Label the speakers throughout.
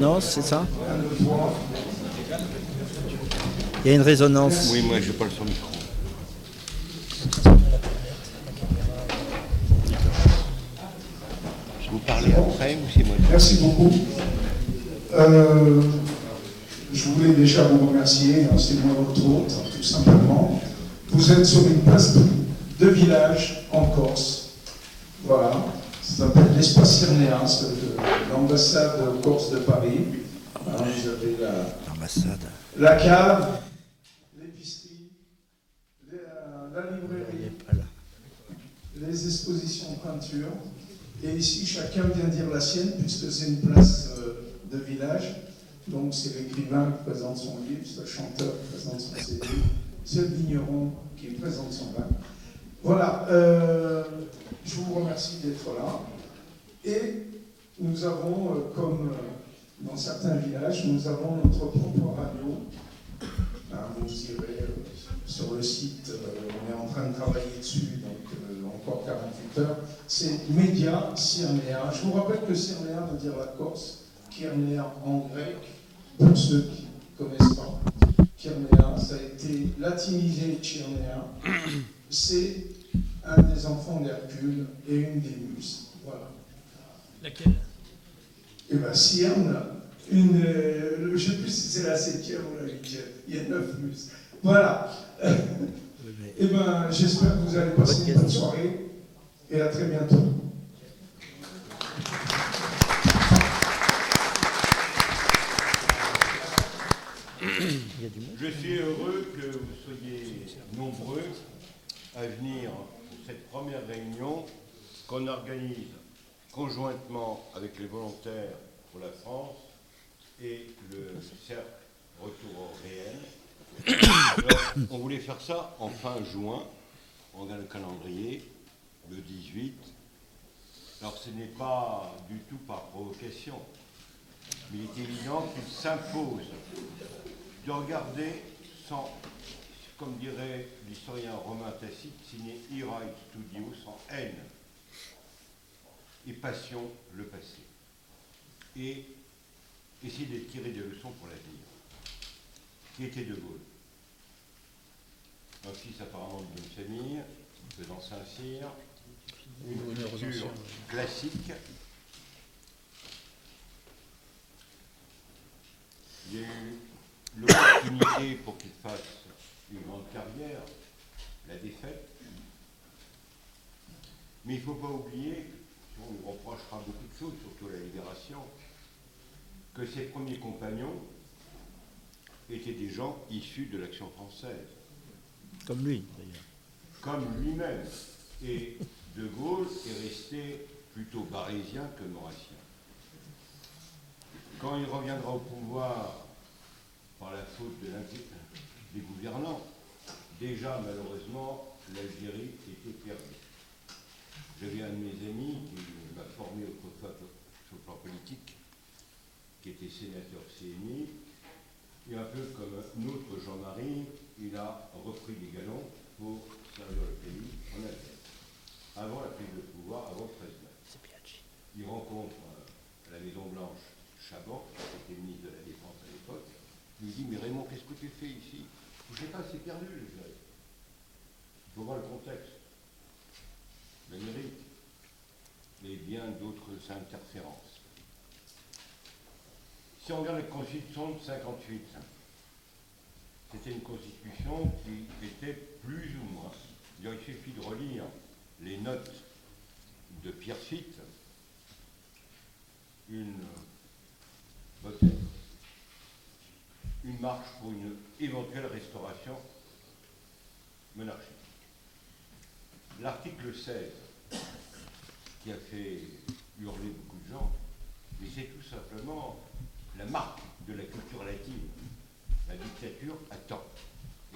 Speaker 1: Non, c'est ça Il y a une résonance.
Speaker 2: Oui, moi je parle sur le micro. Je vous parler après ou c'est moi
Speaker 3: Merci beaucoup. Euh, je voulais déjà vous remercier, hein, c'est moi votre hôte, tout simplement. Vous êtes sur une place de, village en Corse. Voilà. Ça s'appelle l'espace de l'ambassade Corse de Paris. Hein, vous avez la, cave, l'épicerie, la, la librairie, les expositions de peinture. Et ici, chacun vient dire la sienne, puisque c'est une place euh, de village. Donc, c'est l'écrivain qui présente son livre, c'est le chanteur qui présente son CD, c'est le vigneron qui présente son vin. Voilà, euh, je vous remercie d'être là. Et nous avons, euh, comme euh, dans certains villages, nous avons notre propre radio. Hein, vous irez euh, sur le site, euh, on est en train de travailler dessus, donc euh, encore 48 heures. C'est Média Cyrénéa. Je vous rappelle que Cyrénéa veut dire la Corse, Kyrénéa en grec, pour ceux qui ne connaissent pas. Kyrénéa, ça a été latinisé Cyrénéa. C'est un des enfants d'Hercule et une des muses. Voilà.
Speaker 4: Laquelle?
Speaker 3: Et bien, Cyrne, une, euh, je ne sais plus si c'est la septième ou la huitième, il y a neuf muses. Voilà. Et ben, j'espère que vous allez passer une bonne soirée et à très bientôt.
Speaker 1: Y a.
Speaker 2: Je suis heureux que vous soyez nombreux à venir pour cette première réunion qu'on organise conjointement avec les volontaires pour la France et le cercle Retour au réel. Alors, on voulait faire ça en fin juin, on regarde le calendrier, le 18. Alors ce n'est pas du tout par provocation, mais il est évident qu'il s'impose de regarder sans, comme dirait l'historien romain Tacite, sine ira studio, sans haine et passion le passé. Et essayer de tirer des leçons pour l'avenir. Qui était De Gaulle Un fils apparemment de bonne famille, faisant Saint-Cyr, une culture classique. Il y a eu l'opportunité pour qu'il fasse une grande carrière, la défaite. Mais il ne faut pas oublier, on lui reprochera beaucoup de choses, surtout à la libération, que ses premiers compagnons étaient des gens issus de l'action française
Speaker 1: Comme lui, d'ailleurs.
Speaker 2: comme lui-même. Et De Gaulle est resté plutôt barésien que maurassien. Quand il reviendra au pouvoir par la faute de des gouvernants, déjà malheureusement l'Algérie était perdue. J'avais un de mes amis qui m'a formé autrefois sur le plan politique, qui était sénateur CNI, et un peu comme notre Jean-Marie, il a repris les galons pour servir le pays en Algérie. Avant la prise de pouvoir, avant le 13 mai.
Speaker 1: C'est Biaggi.
Speaker 2: Il rencontre euh, à la Maison Blanche Chaban, qui était ministre de la Défense à l'époque. Il lui dit Mais Raymond, qu'est-ce que tu fais ici? Je ne sais pas, c'est perdu, l'Algérie. Il faut voir le contexte, l'Amérique, et bien d'autres interférences. Si on regarde la Constitution de 58, c'était une constitution qui était plus ou moins. Il suffit de relire les notes de Pierre Fitt, une une marche pour une éventuelle restauration monarchique. L'article 16, qui a fait hurler beaucoup de gens, mais c'est tout simplement la marque de la culture latine. La dictature attend.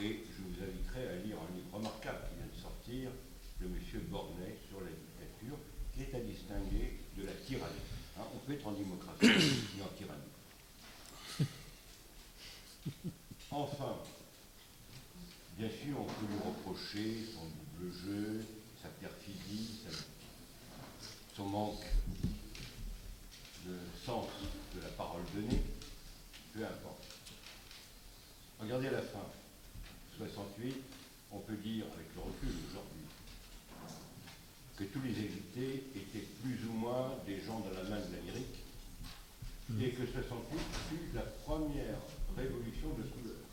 Speaker 2: Et je vous inviterai à lire un livre remarquable qui vient de sortir de M. Bornet sur la dictature, qui est à distinguer de la tyrannie. Hein, on peut être en démocratie et en tyrannie. Enfin, bien sûr, on peut lui reprocher son double jeu, sa perfidie, son manque le sens de la parole donnée, peu importe. Regardez la fin. 68, on peut dire, avec le recul aujourd'hui, que tous les exilés étaient plus ou moins des gens de la main de l'Amérique, et que 68 fut la première révolution de couleur.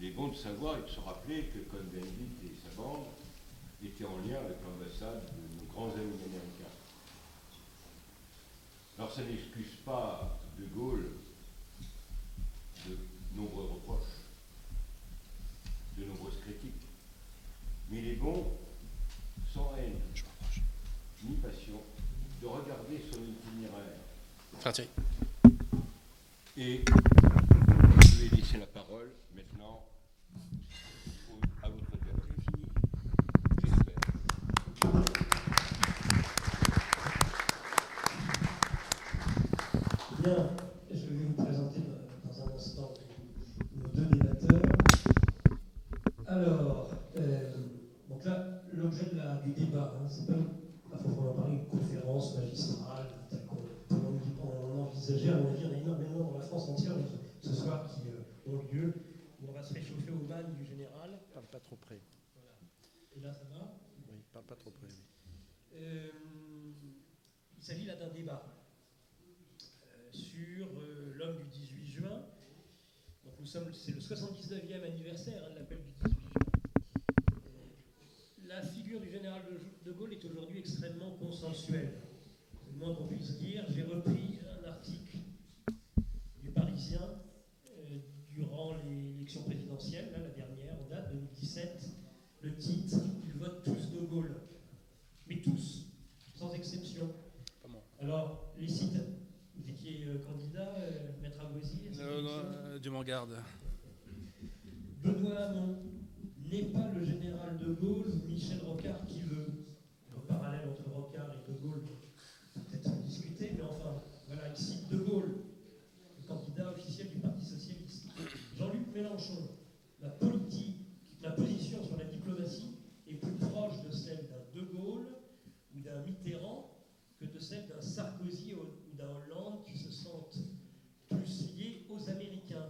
Speaker 2: Il est bon de savoir et de se rappeler que Cohn-Bendit et sa bande étaient en lien avec l'ambassade de nos grands amis américains. Alors ça n'excuse pas De Gaulle de nombreux reproches, de nombreuses critiques. Mais il est bon, sans haine, ni passion, de regarder son itinéraire. Et je vais laisser la parole maintenant au- à votre dialogue. J'espère.
Speaker 4: Bien, je vais vous présenter dans un instant nos deux débatteurs. Alors, euh, donc là, l'objet de la- du débat, hein, c'est pas à proprement parler une conférence magistrale telle qu'on en- en envisager. À mon avis, il y en a énormément dans la France entière ce soir qui euh, ont lieu. On va se réchauffer au man du général.
Speaker 1: Parle pas trop près.
Speaker 4: Voilà. Et là, ça va?
Speaker 1: Oui, parle pas trop près.
Speaker 4: euh, il s'agit là d'un débat sur euh, l'homme du 18 juin. Donc nous sommes, c'est le 79e anniversaire hein, de l'appel du 18 juin. La figure du général de, Gaulle est aujourd'hui extrêmement consensuelle. C'est le moins qu'on puisse dire. J'ai repris un article du Parisien euh, durant l'élection présidentielle, là, la dernière, en date 2017. Le titre, ils votent tous de Gaulle. Mais tous, sans exception. Alors, les euh, candidat, euh, maître
Speaker 5: Euh,
Speaker 4: c'est
Speaker 5: non,
Speaker 4: ça
Speaker 5: euh, Dieu m'en garde.
Speaker 4: Benoît Hamon n'est pas le général de Gaulle ou Michel Rocard qui veut. Le parallèle entre Rocard et de Gaulle, peut-être discuter, mais enfin, voilà, il cite de Gaulle, le candidat officiel du Parti Socialiste. Jean-Luc Mélenchon, la politique, la position sur la diplomatie est plus proche de celle d'un de Gaulle ou d'un Mitterrand que de celle d'un Sarkozy ou d'un Hollande qui se sentent plus liés aux Américains.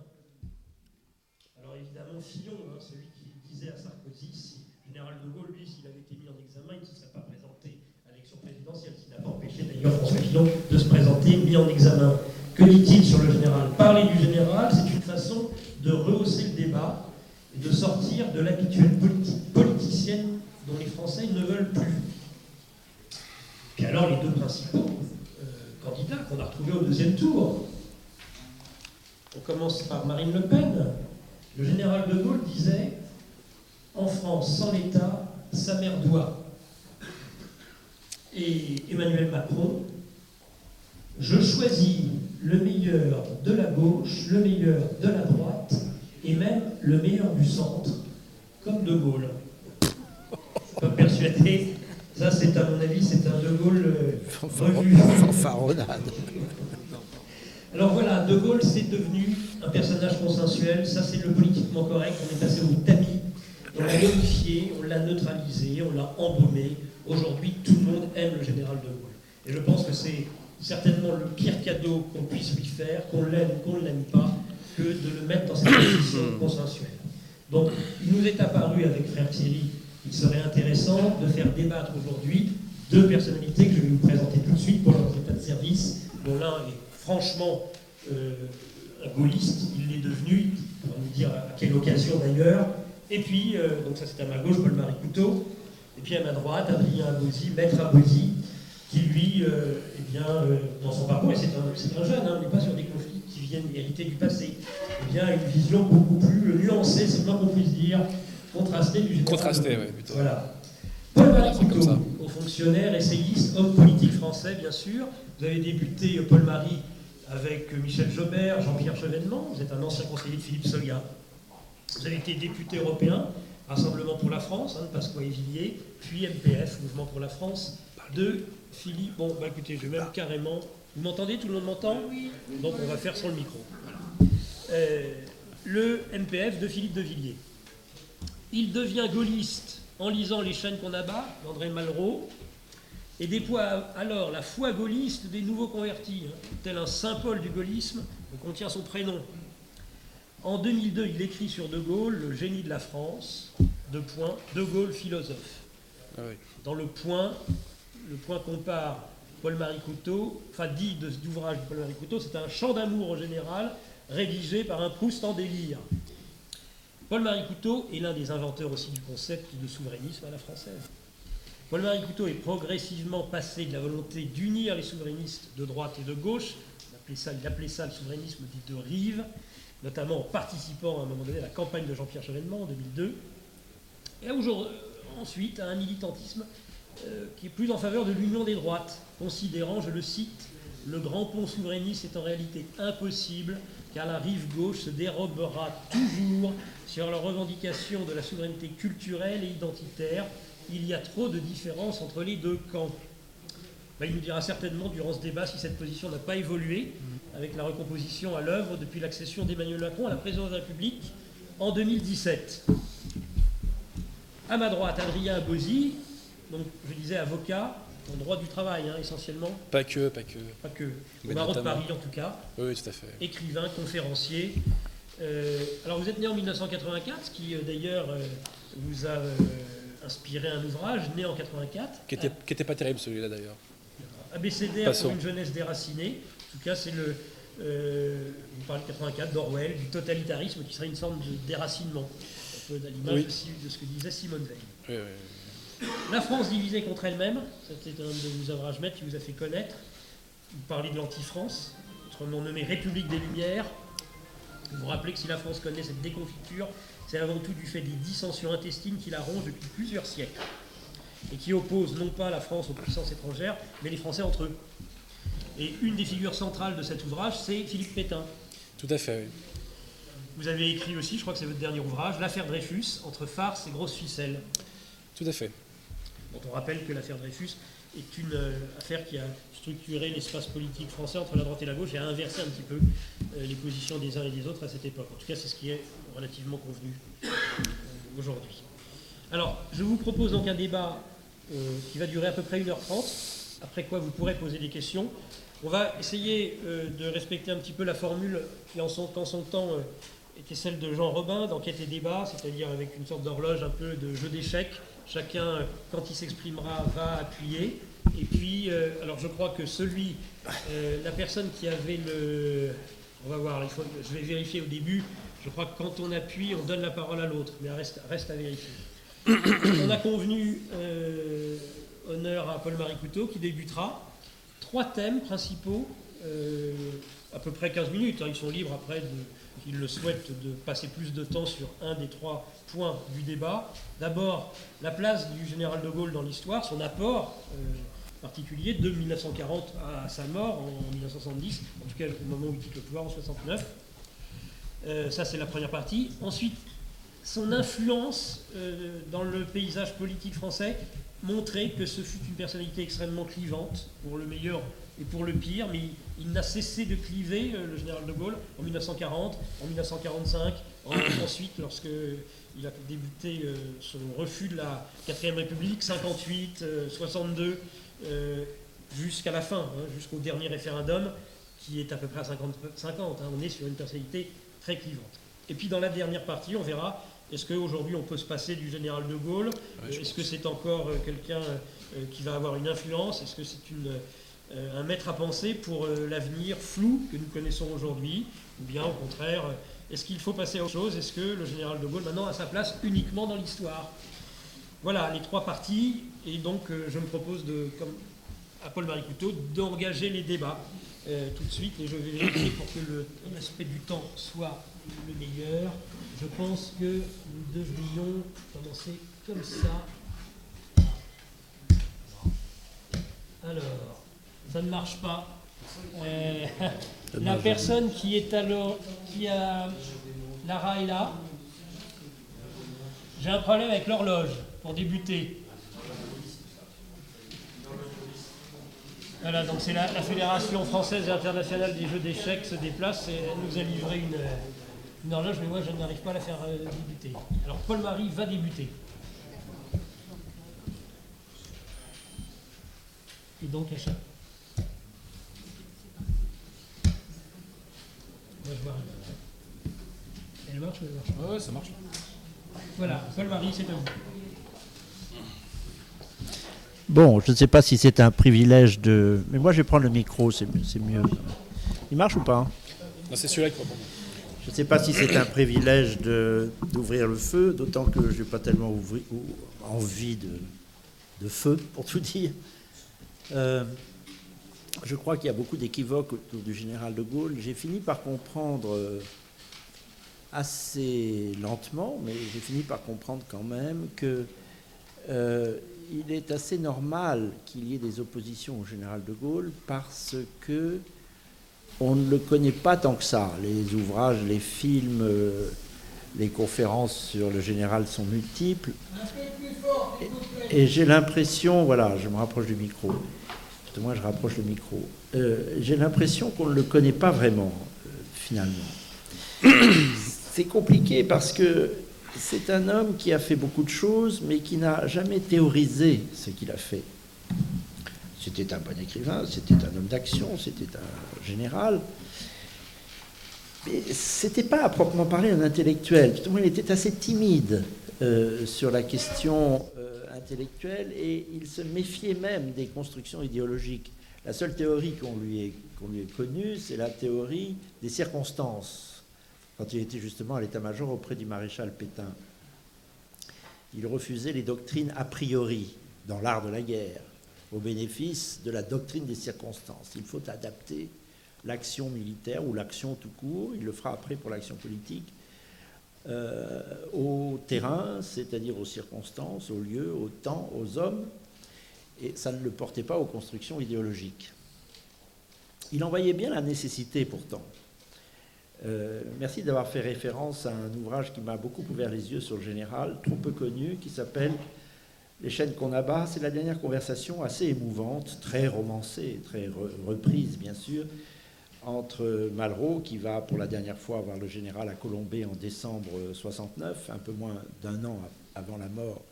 Speaker 4: Alors évidemment, Fillon, hein, celui qui disait à Sarkozy, si général de Gaulle, lui, s'il avait été mis en examen, il ne se serait pas présenté à l'élection présidentielle, ce qui n'a pas empêché d'ailleurs François Fillon de se présenter mis en examen. Que dit-il sur le général? Parler du général, c'est une façon de rehausser le débat et de sortir de l'habituelle politicienne dont les Français ne veulent plus. Puis alors, les deux principaux qu'on a retrouvés au deuxième tour, on commence par Marine Le Pen. Le général de Gaulle disait En France, sans l'État, sa mère doit. Et Emmanuel Macron Je choisis le meilleur de la gauche, le meilleur de la droite et même le meilleur du centre, comme de Gaulle. Pas persuadé. Ça, c'est à mon avis, c'est un de Gaulle euh, revu.
Speaker 1: Fanfaronnade.
Speaker 4: Alors voilà, De Gaulle, c'est devenu un personnage consensuel. Ça, c'est le politiquement correct. On est passé au tamis. On l'a modifié, on l'a neutralisé, on l'a embaumé. Aujourd'hui, tout le monde aime le général De Gaulle. Et je pense que c'est certainement le pire cadeau qu'on puisse lui faire, qu'on l'aime ou qu'on ne l'aime pas, que de le mettre dans cette position consensuelle. Donc, il nous est apparu avec frère Thierry qu'il serait intéressant de faire débattre aujourd'hui deux personnalités que je vais vous présenter tout de suite pour leur état de service, dont l'un est franchement euh, un gaulliste, il l'est devenu, on va nous dire à quelle occasion d'ailleurs. Et puis, euh, donc ça c'est à ma gauche, Paul-Marie Couteau, et puis à ma droite, Adrien Abosi, maître Abosi, qui lui, euh, eh bien, dans son parcours, et c'est un, jeune, hein, on n'est pas sur des conflits qui viennent hériter du passé, eh bien, une vision beaucoup plus nuancée, c'est le moins qu'on puisse dire, contrastée du général.
Speaker 5: Contrasté, ouais, plutôt.
Speaker 4: Voilà. Paul-Marie
Speaker 5: C'est comme
Speaker 4: Couteau, haut fonctionnaire, essayiste, homme politique français, bien sûr. Vous avez débuté, euh, Paul-Marie, avec euh, Michel Jobert, Jean-Pierre Chevènement. Vous êtes un ancien conseiller de Philippe Soga. Vous avez été député européen, Rassemblement pour la France, hein, de Pasqua et Villiers, puis MPF, Mouvement pour la France, de Philippe. Bon, bah écoutez, je vais même carrément. Vous m'entendez? Tout le monde m'entend? Oui. Donc on va faire sans le micro. Voilà. Euh, le MPF de Philippe de Villiers. Il devient gaulliste en lisant Les chaînes qu'on abat d'André Malraux. et déploie alors la foi gaulliste des nouveaux convertis, hein, tel un saint Paul du gaullisme contient son prénom. En 2002, il écrit sur De Gaulle, le génie de la France, de point, De Gaulle philosophe.
Speaker 5: Ah oui.
Speaker 4: Dans le point, le point compare Paul-Marie Couteau, enfin dit de cet ouvrage de Paul-Marie Couteau, c'est un chant d'amour au général, rédigé par un Proust en délire. Paul-Marie Couteau est l'un des inventeurs aussi du concept de souverainisme à la française. Paul-Marie Couteau est progressivement passé de la volonté d'unir les souverainistes de droite et de gauche, il appelait ça, le souverainisme dit de rive, notamment en participant à un moment donné à la campagne de Jean-Pierre Chevènement en 2002, et ensuite à un militantisme euh, qui est plus en faveur de l'union des droites, considérant, je le cite, le grand pont souverainiste est en réalité impossible car la rive gauche se dérobera toujours sur la revendication de la souveraineté culturelle et identitaire. Il y a trop de différences entre les deux camps. Ben, il nous dira certainement durant ce débat si cette position n'a pas évolué avec la recomposition à l'œuvre depuis l'accession d'Emmanuel Macron à la présidence de la République en 2017. À ma droite, Adrien Abosi, donc je disais avocat, en droit du travail hein, essentiellement,
Speaker 5: Pas que, pas que.
Speaker 4: pas que
Speaker 5: Mais
Speaker 4: au barreau de. Paris en tout cas,
Speaker 5: Oui, oui, tout à fait.
Speaker 4: écrivain, conférencier. Euh, alors vous êtes né en 1984, ce qui euh, d'ailleurs euh, vous a inspiré un ouvrage, né en 84,
Speaker 5: Qui était, qui était pas terrible celui-là d'ailleurs.
Speaker 4: ABCDR
Speaker 5: Passons.
Speaker 4: pour une jeunesse déracinée. En tout cas, c'est le. vous parlez de 84, d'Orwell, du totalitarisme qui serait une forme de déracinement, un peu à l'image
Speaker 5: Oui.
Speaker 4: de ce que disait Simone Veil.
Speaker 5: Oui, oui.
Speaker 4: La France divisée contre elle-même, c'était un de vos ouvrages maîtres qui vous a fait connaître. Vous parlez de l'anti-France, autrement nommé République des Lumières. Vous vous rappelez que si la France connaît cette déconfiture, c'est avant tout du fait des dissensions intestines qui la rongent depuis plusieurs siècles et qui opposent non pas la France aux puissances étrangères, mais les Français entre eux. Et une des figures centrales de cet ouvrage, c'est Philippe Pétain.
Speaker 5: Tout à fait, oui.
Speaker 4: Vous avez écrit aussi, je crois que c'est votre dernier ouvrage, L'affaire Dreyfus, entre farce et grosse ficelle.
Speaker 5: Tout à fait.
Speaker 4: Dont on rappelle que l'affaire Dreyfus est une euh, affaire qui a structuré l'espace politique français entre la droite et la gauche et a inversé un petit peu euh, les positions des uns et des autres à cette époque. En tout cas, c'est ce qui est relativement convenu euh, aujourd'hui. Alors, je vous propose donc un débat qui va durer à peu près 1h30, après quoi vous pourrez poser des questions. On va essayer de respecter un petit peu la formule qui en son, temps était celle de Jean Robin d'enquête et débat, c'est-à-dire avec une sorte d'horloge un peu de jeu d'échecs. Chacun, quand il s'exprimera, va appuyer. Et puis, euh, alors je crois que celui, euh, la personne qui avait le... On va voir, il faut, je vais vérifier au début. Je crois que quand on appuie, on donne la parole à l'autre, mais reste, reste à vérifier. on a convenu euh, honneur à Paul-Marie Couteau qui débutera. Trois thèmes principaux, à peu près 15 minutes. hein. Ils sont libres après, de, s'ils le souhaitent, de passer plus de temps sur un des trois points du débat. D'abord, la place du général de Gaulle dans l'histoire, son apport euh, particulier de 1940 à sa mort en 1970, en tout cas au moment où il quitte le pouvoir en 69. Euh, ça, c'est la première partie. Ensuite, son influence euh, dans le paysage politique français montrait que ce fut une personnalité extrêmement clivante, pour le meilleur et pour le pire, mais il, il n'a cessé de cliver, euh, le général de Gaulle, en 1940, en 1945, en- ensuite lorsque il a débuté euh, son refus de la 4ème République, 58, euh, 62, euh, jusqu'à la fin, hein, jusqu'au dernier référendum, qui est à peu près à 50, 50 hein. on est sur une personnalité très clivante. Et puis dans la dernière partie, on verra est-ce qu'aujourd'hui on peut se passer du général de Gaulle?
Speaker 5: Ouais,
Speaker 4: Est-ce que c'est encore quelqu'un qui va avoir une influence? Est-ce que c'est une, un maître à penser pour euh, l'avenir flou que nous connaissons aujourd'hui Ou bien au contraire, euh, est-ce qu'il faut passer à autre chose? Est-ce que le général de Gaulle maintenant a sa place uniquement dans l'histoire? Voilà les trois parties. Et donc euh, je me propose de, comme à Paul-Marie Couteau d'engager les débats euh, tout de suite. Et je vais vérifier pour que l'aspect du temps soit le meilleur. Je pense que nous devrions commencer comme ça. Alors, ça ne marche pas. Euh, la personne qui est alors, qui a Lara est là. J'ai un problème avec l'horloge pour débuter. Voilà, donc c'est la, la Fédération française et internationale des jeux d'échecs se déplace et elle nous a livré une, euh, une horloge, mais moi je n'arrive pas à la faire euh, débuter. Alors Paul-Marie va débuter. Et donc à chaque. Moi, je vois rien. Elle marche ou elle marche
Speaker 5: Ouais, ouais, ça marche.
Speaker 4: Voilà, Paul-Marie, c'est à vous.
Speaker 1: Bon, je ne sais pas si c'est un privilège de. Mais moi, je vais prendre le micro, c'est c'est mieux. Il marche ou pas
Speaker 5: Non, c'est celui-là qui répond.
Speaker 1: Je ne sais pas si c'est un privilège de- d'ouvrir le feu, d'autant que je n'ai pas tellement ouvri- ou- envie de, de feu, pour tout dire. Euh, je crois qu'il y a beaucoup d'équivoques autour du général de Gaulle. J'ai fini par comprendre euh, assez lentement, mais j'ai fini par comprendre quand même que euh, il est assez normal qu'il y ait des oppositions au général de Gaulle parce que on ne le connaît pas tant que ça. Les ouvrages, les films, euh, les conférences sur le général sont multiples. Et, et j'ai l'impression, voilà, je me rapproche du micro. Justement, je rapproche le micro. Euh, j'ai l'impression qu'on ne le connaît pas vraiment, euh, finalement. C'est compliqué parce que c'est un homme qui a fait beaucoup de choses, mais qui n'a jamais théorisé ce qu'il a fait. C'était un bon écrivain, c'était un homme d'action, c'était un général. Mais c'était pas à proprement parler un intellectuel. Justement, il était assez timide euh, sur la question intellectuelle et il se méfiait même des constructions idéologiques. La seule théorie qu'on lui qu'on lui ait connue, c'est la théorie des circonstances, quand il était justement à l'état-major auprès du maréchal Pétain. Il refusait les doctrines a priori dans l'art de la guerre au bénéfice de la doctrine des circonstances. Il faut adapter l'action militaire ou l'action tout court, il le fera après pour l'action politique, euh, au terrain, c'est-à-dire aux circonstances, aux lieux, au temps, aux hommes, et ça ne le portait pas aux constructions idéologiques. Il en voyait bien la nécessité pourtant. Euh, merci d'avoir fait référence à un ouvrage qui m'a beaucoup ouvert les yeux sur le général, trop peu connu, qui s'appelle les chaînes qu'on abat, c'est la dernière conversation assez émouvante, très romancée, très re- reprise bien sûr, entre Malraux, qui va pour la dernière fois voir le général à Colombey en décembre 69, un peu moins d'un an avant la mort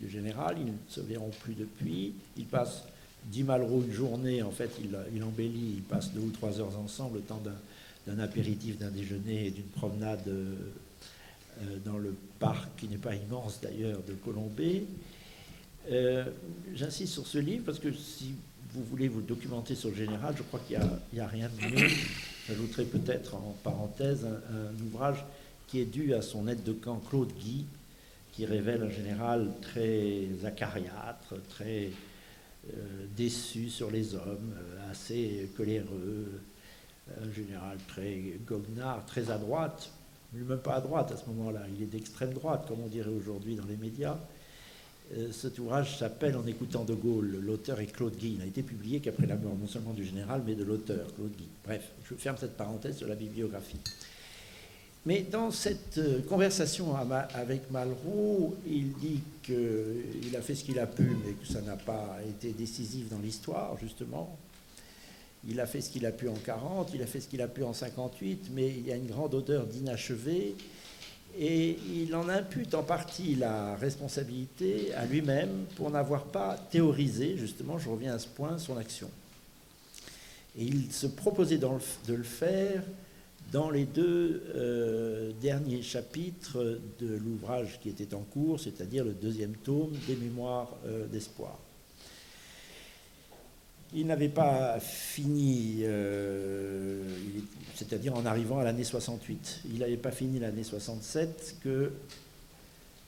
Speaker 1: du général. Ils ne se verront plus depuis. Il passe, dit Malraux, une journée, en fait, il, il embellit, il passe deux ou trois heures ensemble, le temps d'un, d'un apéritif, d'un déjeuner et d'une promenade euh, euh, dans le parc, qui n'est pas immense d'ailleurs, de Colombey. Euh, J'insiste sur ce livre parce que si vous voulez vous documenter sur le général, je crois qu'il n'y a, rien de mieux. J'ajouterai peut-être en parenthèse un, ouvrage qui est dû à son aide de camp Claude Guy, qui révèle un général très acariâtre, très euh, déçu sur les hommes, euh, assez coléreux, un général très goguenard, très à droite, lui-même pas à droite à ce moment-là, il est d'extrême droite, comme on dirait aujourd'hui dans les médias. Euh, cet ouvrage s'appelle En écoutant De Gaulle. L'auteur est Claude Guy. Il n'a été publié qu'après la mort non seulement du général, mais de l'auteur, Claude Guy. Bref, je ferme cette parenthèse sur la bibliographie. Mais dans cette euh, conversation avec Malraux, il dit qu'il a fait ce qu'il a pu, mais que ça n'a pas été décisif dans l'histoire, justement. Il a fait ce qu'il a pu en 40, il a fait ce qu'il a pu en 58, mais il y a une grande odeur d'inachevé. Et il en impute en partie la responsabilité à lui-même pour n'avoir pas théorisé, justement, je reviens à ce point, son action. Et il se proposait de le faire dans les deux euh, derniers chapitres de l'ouvrage qui était en cours, c'est-à-dire le deuxième tome des Mémoires euh, d'espoir. Il n'avait pas fini, euh, c'est-à-dire en arrivant à l'année 68. Il n'avait pas fini l'année 67 que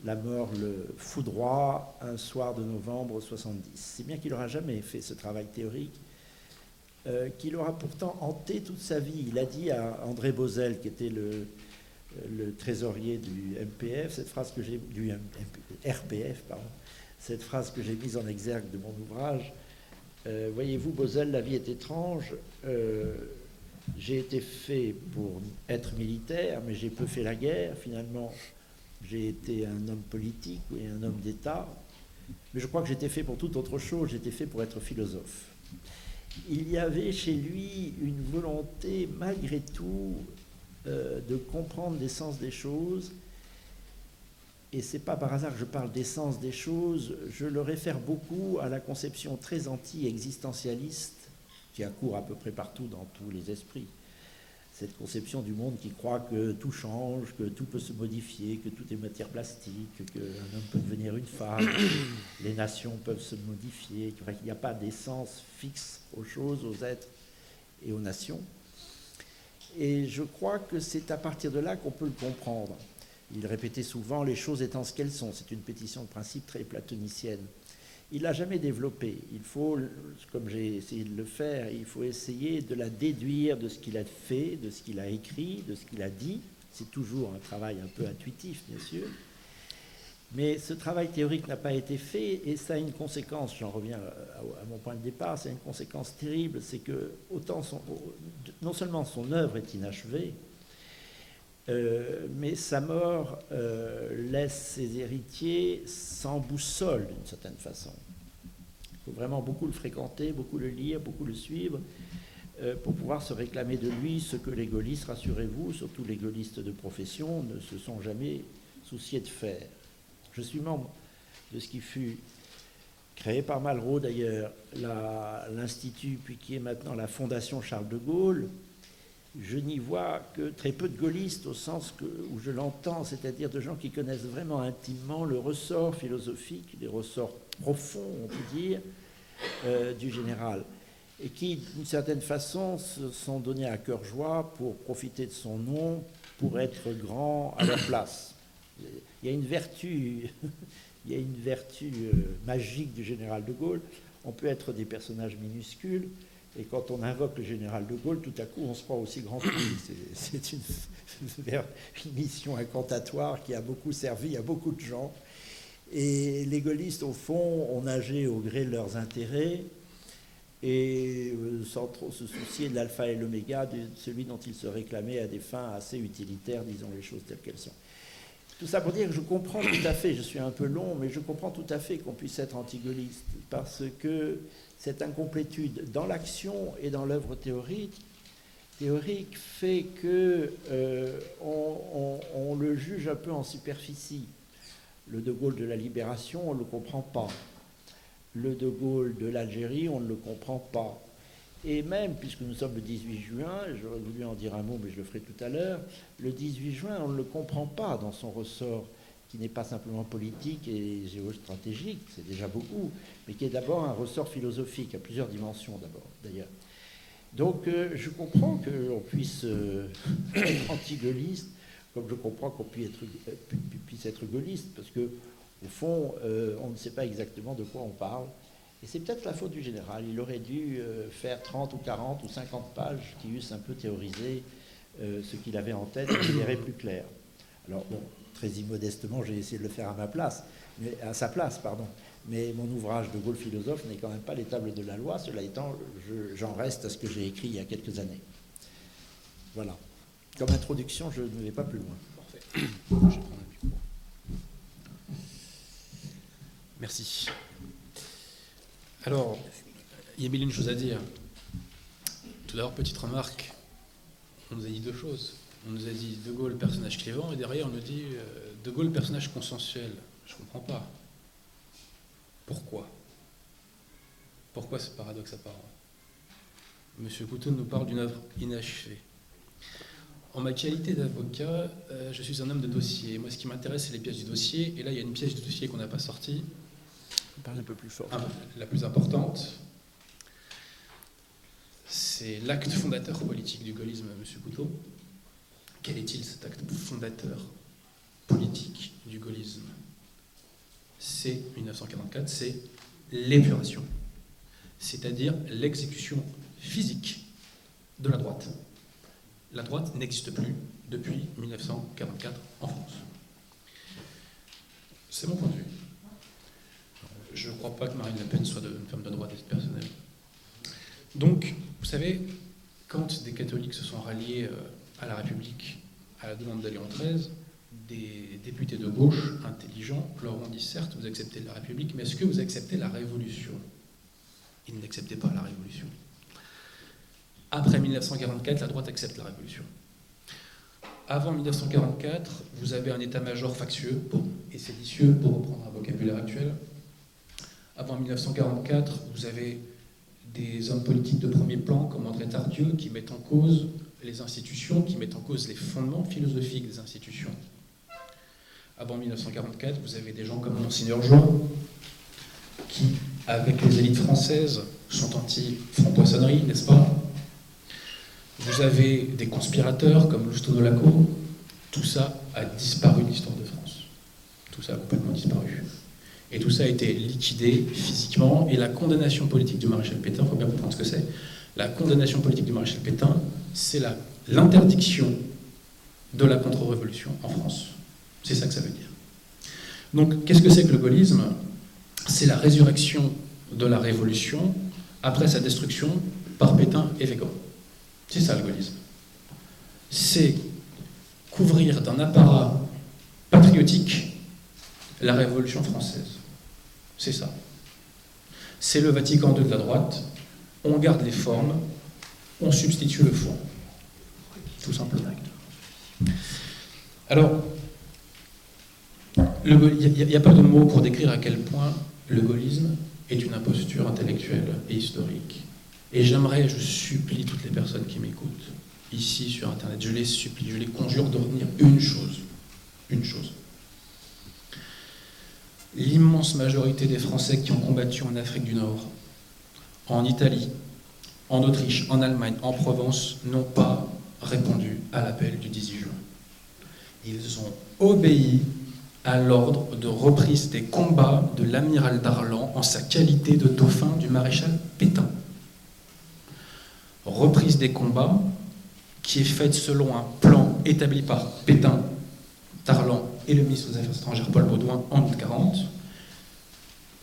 Speaker 1: la mort le foudroie un soir de novembre 70. C'est bien qu'il n'aura jamais fait ce travail théorique, euh, qu'il aura pourtant hanté toute sa vie. Il a dit à André Bozel, qui était le, le trésorier du MPF, cette phrase que j'ai du RPF, pardon, cette phrase que j'ai mise en exergue de mon ouvrage. Euh, voyez-vous, Bozel, la vie est étrange. Euh, j'ai été fait pour être militaire, mais j'ai peu fait la guerre. Finalement, j'ai été un homme politique et un homme d'État. Mais je crois que j'étais fait pour toute autre chose. J'étais fait pour être philosophe. Il y avait chez lui une volonté, malgré tout, euh, de comprendre l'essence des choses et c'est pas par hasard que je parle d'essence des choses, je le réfère beaucoup à la conception très anti-existentialiste qui accourt à peu près partout dans tous les esprits. Cette conception du monde qui croit que tout change, que tout peut se modifier, que tout est matière plastique, qu'un homme peut devenir une femme, les nations peuvent se modifier, qu'il n'y a pas d'essence fixe aux choses, aux êtres et aux nations. Et je crois que c'est à partir de là qu'on peut le comprendre. Il répétait souvent les choses étant ce qu'elles sont. C'est une pétition de principe très platonicienne. Il l'a jamais développée. Il faut, comme j'ai essayé de le faire, il faut essayer de la déduire de ce qu'il a fait, de ce qu'il a écrit, de ce qu'il a dit. C'est toujours un travail un peu intuitif, bien sûr. Mais ce travail théorique n'a pas été fait et ça a une conséquence, j'en reviens à, mon point de départ, c'est une conséquence terrible, c'est que non seulement son œuvre est inachevée, euh, mais sa mort euh, laisse ses héritiers sans boussole d'une certaine façon. Il faut vraiment beaucoup le fréquenter, beaucoup le lire, beaucoup le suivre euh, pour pouvoir se réclamer de lui ce que les gaullistes, rassurez-vous, surtout les gaullistes de profession, ne se sont jamais souciés de faire. Je suis membre de ce qui fut créé par Malraux d'ailleurs, l'Institut, puis qui est maintenant la Fondation Charles de Gaulle, je n'y vois que très peu de gaullistes au sens où je l'entends, c'est-à-dire de gens qui connaissent vraiment intimement le ressort philosophique, les ressorts profonds, on peut dire, euh, du général, et qui, d'une certaine façon, se sont donnés à cœur joie pour profiter de son nom, pour être grand à leur place. Il y a une vertu, il y a une vertu euh, magique du général de Gaulle. On peut être des personnages minuscules, et quand on invoque le général de Gaulle, tout à coup, on se croit aussi grand. C'est une, mission incantatoire qui a beaucoup servi à beaucoup de gens. Et les gaullistes, au fond, ont nagé au gré de leurs intérêts et euh, sans trop se soucier de l'alpha et l'oméga, de celui dont ils se réclamaient à des fins assez utilitaires, disons les choses telles qu'elles sont. Tout ça pour dire que je comprends tout à fait, je suis un peu long, mais je comprends tout à fait qu'on puisse être anti-gaulliste, parce que cette incomplétude dans l'action et dans l'œuvre théorique, fait que euh, on, le juge un peu en superficie. Le De Gaulle de la Libération, on ne le comprend pas. Le De Gaulle de l'Algérie, on ne le comprend pas. Et même, puisque nous sommes le 18 juin, j'aurais voulu en dire un mot, mais je le ferai tout à l'heure, le 18 juin, on ne le comprend pas dans son ressort qui n'est pas simplement politique et géostratégique, c'est déjà beaucoup, mais qui est d'abord un ressort philosophique, à plusieurs dimensions d'abord, d'ailleurs. Donc euh, je comprends qu'on puisse euh, être anti-gaulliste, comme je comprends qu'on puisse être, euh, puisse être gaulliste, parce que au fond, on ne sait pas exactement de quoi on parle. Et c'est peut-être la faute du général. Il aurait dû faire 30 ou 40 ou 50 pages qui eussent un peu théorisé ce qu'il avait en tête et qui verrait plus clair. Alors bon, très immodestement, j'ai essayé de le faire à ma place, mais à sa place, pardon. Mais mon ouvrage de Gaulle philosophe n'est quand même pas les tables de la loi. Cela étant, j'en reste à ce que j'ai écrit il y a quelques années. Voilà. Comme introduction, je ne vais pas plus loin. Parfait.
Speaker 5: Merci. Alors, il y a mille une chose à dire. Tout d'abord, petite remarque. On nous a dit deux choses on nous a dit De Gaulle, personnage clivant, et derrière on nous dit euh, De Gaulle, personnage consensuel. Je ne comprends pas. Pourquoi? Pourquoi ce paradoxe apparent? Monsieur Couteau nous parle d'une œuvre inachevée. En ma qualité d'avocat, euh, je suis un homme de dossier. Moi, ce qui m'intéresse, c'est les pièces du dossier. Et là, il y a une pièce du dossier qu'on n'a pas sortie.
Speaker 1: Parle un peu plus fort.
Speaker 5: la plus importante, c'est l'acte fondateur politique du gaullisme, Monsieur Couteau. Quel est-il cet acte fondateur politique du gaullisme? C'est 1944, c'est l'épuration, c'est-à-dire l'exécution physique de la droite. La droite n'existe plus depuis 1944 en France. C'est mon point de vue. Je ne crois pas que Marine Le Pen soit une femme de droite personnelle. Donc, vous savez, quand des catholiques se sont ralliés euh, à la République, à la demande de Léon XIII, des députés de gauche intelligents leur ont dit certes, vous acceptez la République, mais est-ce que vous acceptez la Révolution? Ils n'acceptaient pas la Révolution. Après 1944, la droite accepte la Révolution. Avant 1944, vous avez un état-major factieux et séditieux, pour reprendre un vocabulaire actuel. Avant 1944, vous avez des hommes politiques de premier plan comme André Tardieu qui mettent en cause les institutions, qui mettent en cause les fondements philosophiques des institutions. Avant 1944, vous avez des gens comme Monseigneur Jean qui, avec les élites françaises, sont anti-franc-poissonnerie, n'est-ce pas? Vous avez des conspirateurs comme Lousteau Laco. Tout ça a disparu de l'histoire de France. Tout ça a complètement disparu. Et tout ça a été liquidé physiquement. Et la condamnation politique du maréchal Pétain, il faut bien comprendre ce que c'est. La condamnation politique du maréchal Pétain, c'est l'interdiction de la contre-révolution en France. C'est ça que ça veut dire. Donc, qu'est-ce que c'est que le gaullisme? C'est la résurrection de la révolution après sa destruction par Pétain et Végan. C'est ça le gaullisme. C'est couvrir d'un apparat patriotique la Révolution française. C'est ça. C'est le Vatican II de la droite. On garde les formes, on substitue le fond. Tout simplement. Alors, il n'y a, pas de mots pour décrire à quel point le gaullisme est une imposture intellectuelle et historique. Et j'aimerais, je supplie toutes les personnes qui m'écoutent ici sur Internet, je les supplie, je les conjure de retenir une chose. Une chose. L'immense majorité des Français qui ont combattu en Afrique du Nord, en Italie, en Autriche, en Allemagne, en Provence, n'ont pas répondu à l'appel du 18 juin. Ils ont obéi à l'ordre de reprise des combats de l'amiral Darlan en sa qualité de dauphin du maréchal Pétain. Reprise des combats qui est faite selon un plan établi par Pétain, Darlan et le ministre des Affaires étrangères Paul Baudouin en 1940.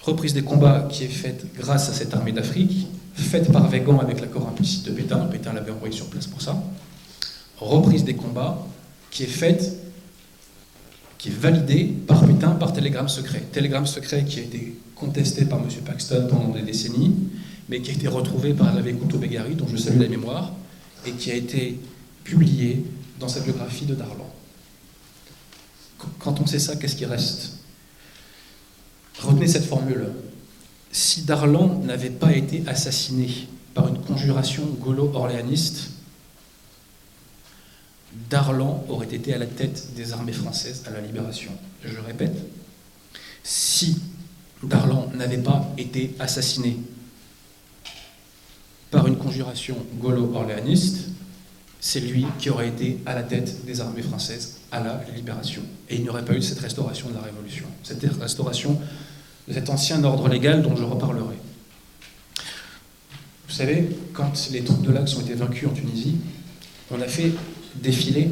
Speaker 5: Reprise des combats qui est faite grâce à cette armée d'Afrique, faite par Végan avec l'accord implicite de Pétain, Pétain l'avait envoyé sur place pour ça. Reprise des combats qui est faite qui est validé par Pétain par télégramme secret. Télégramme secret qui a été contesté par M. Paxton pendant des décennies, mais qui a été retrouvé par Hervé Couteau-Begari, dont je salue la mémoire, et qui a été publié dans sa biographie de Darlan. Quand on sait ça, qu'est-ce qui reste? Retenez cette formule. Si Darlan n'avait pas été assassiné par une conjuration gaulo-orléaniste, Darlan aurait été à la tête des armées françaises à la libération. Je répète, si Darlan n'avait pas été assassiné par une conjuration gaulo-orléaniste, c'est lui qui aurait été à la tête des armées françaises à la libération. Et il n'y aurait pas eu cette restauration de la Révolution, cette restauration cet ancien ordre légal dont je reparlerai. Vous savez, quand les troupes de l'Axe ont été vaincues en Tunisie, on a fait défiler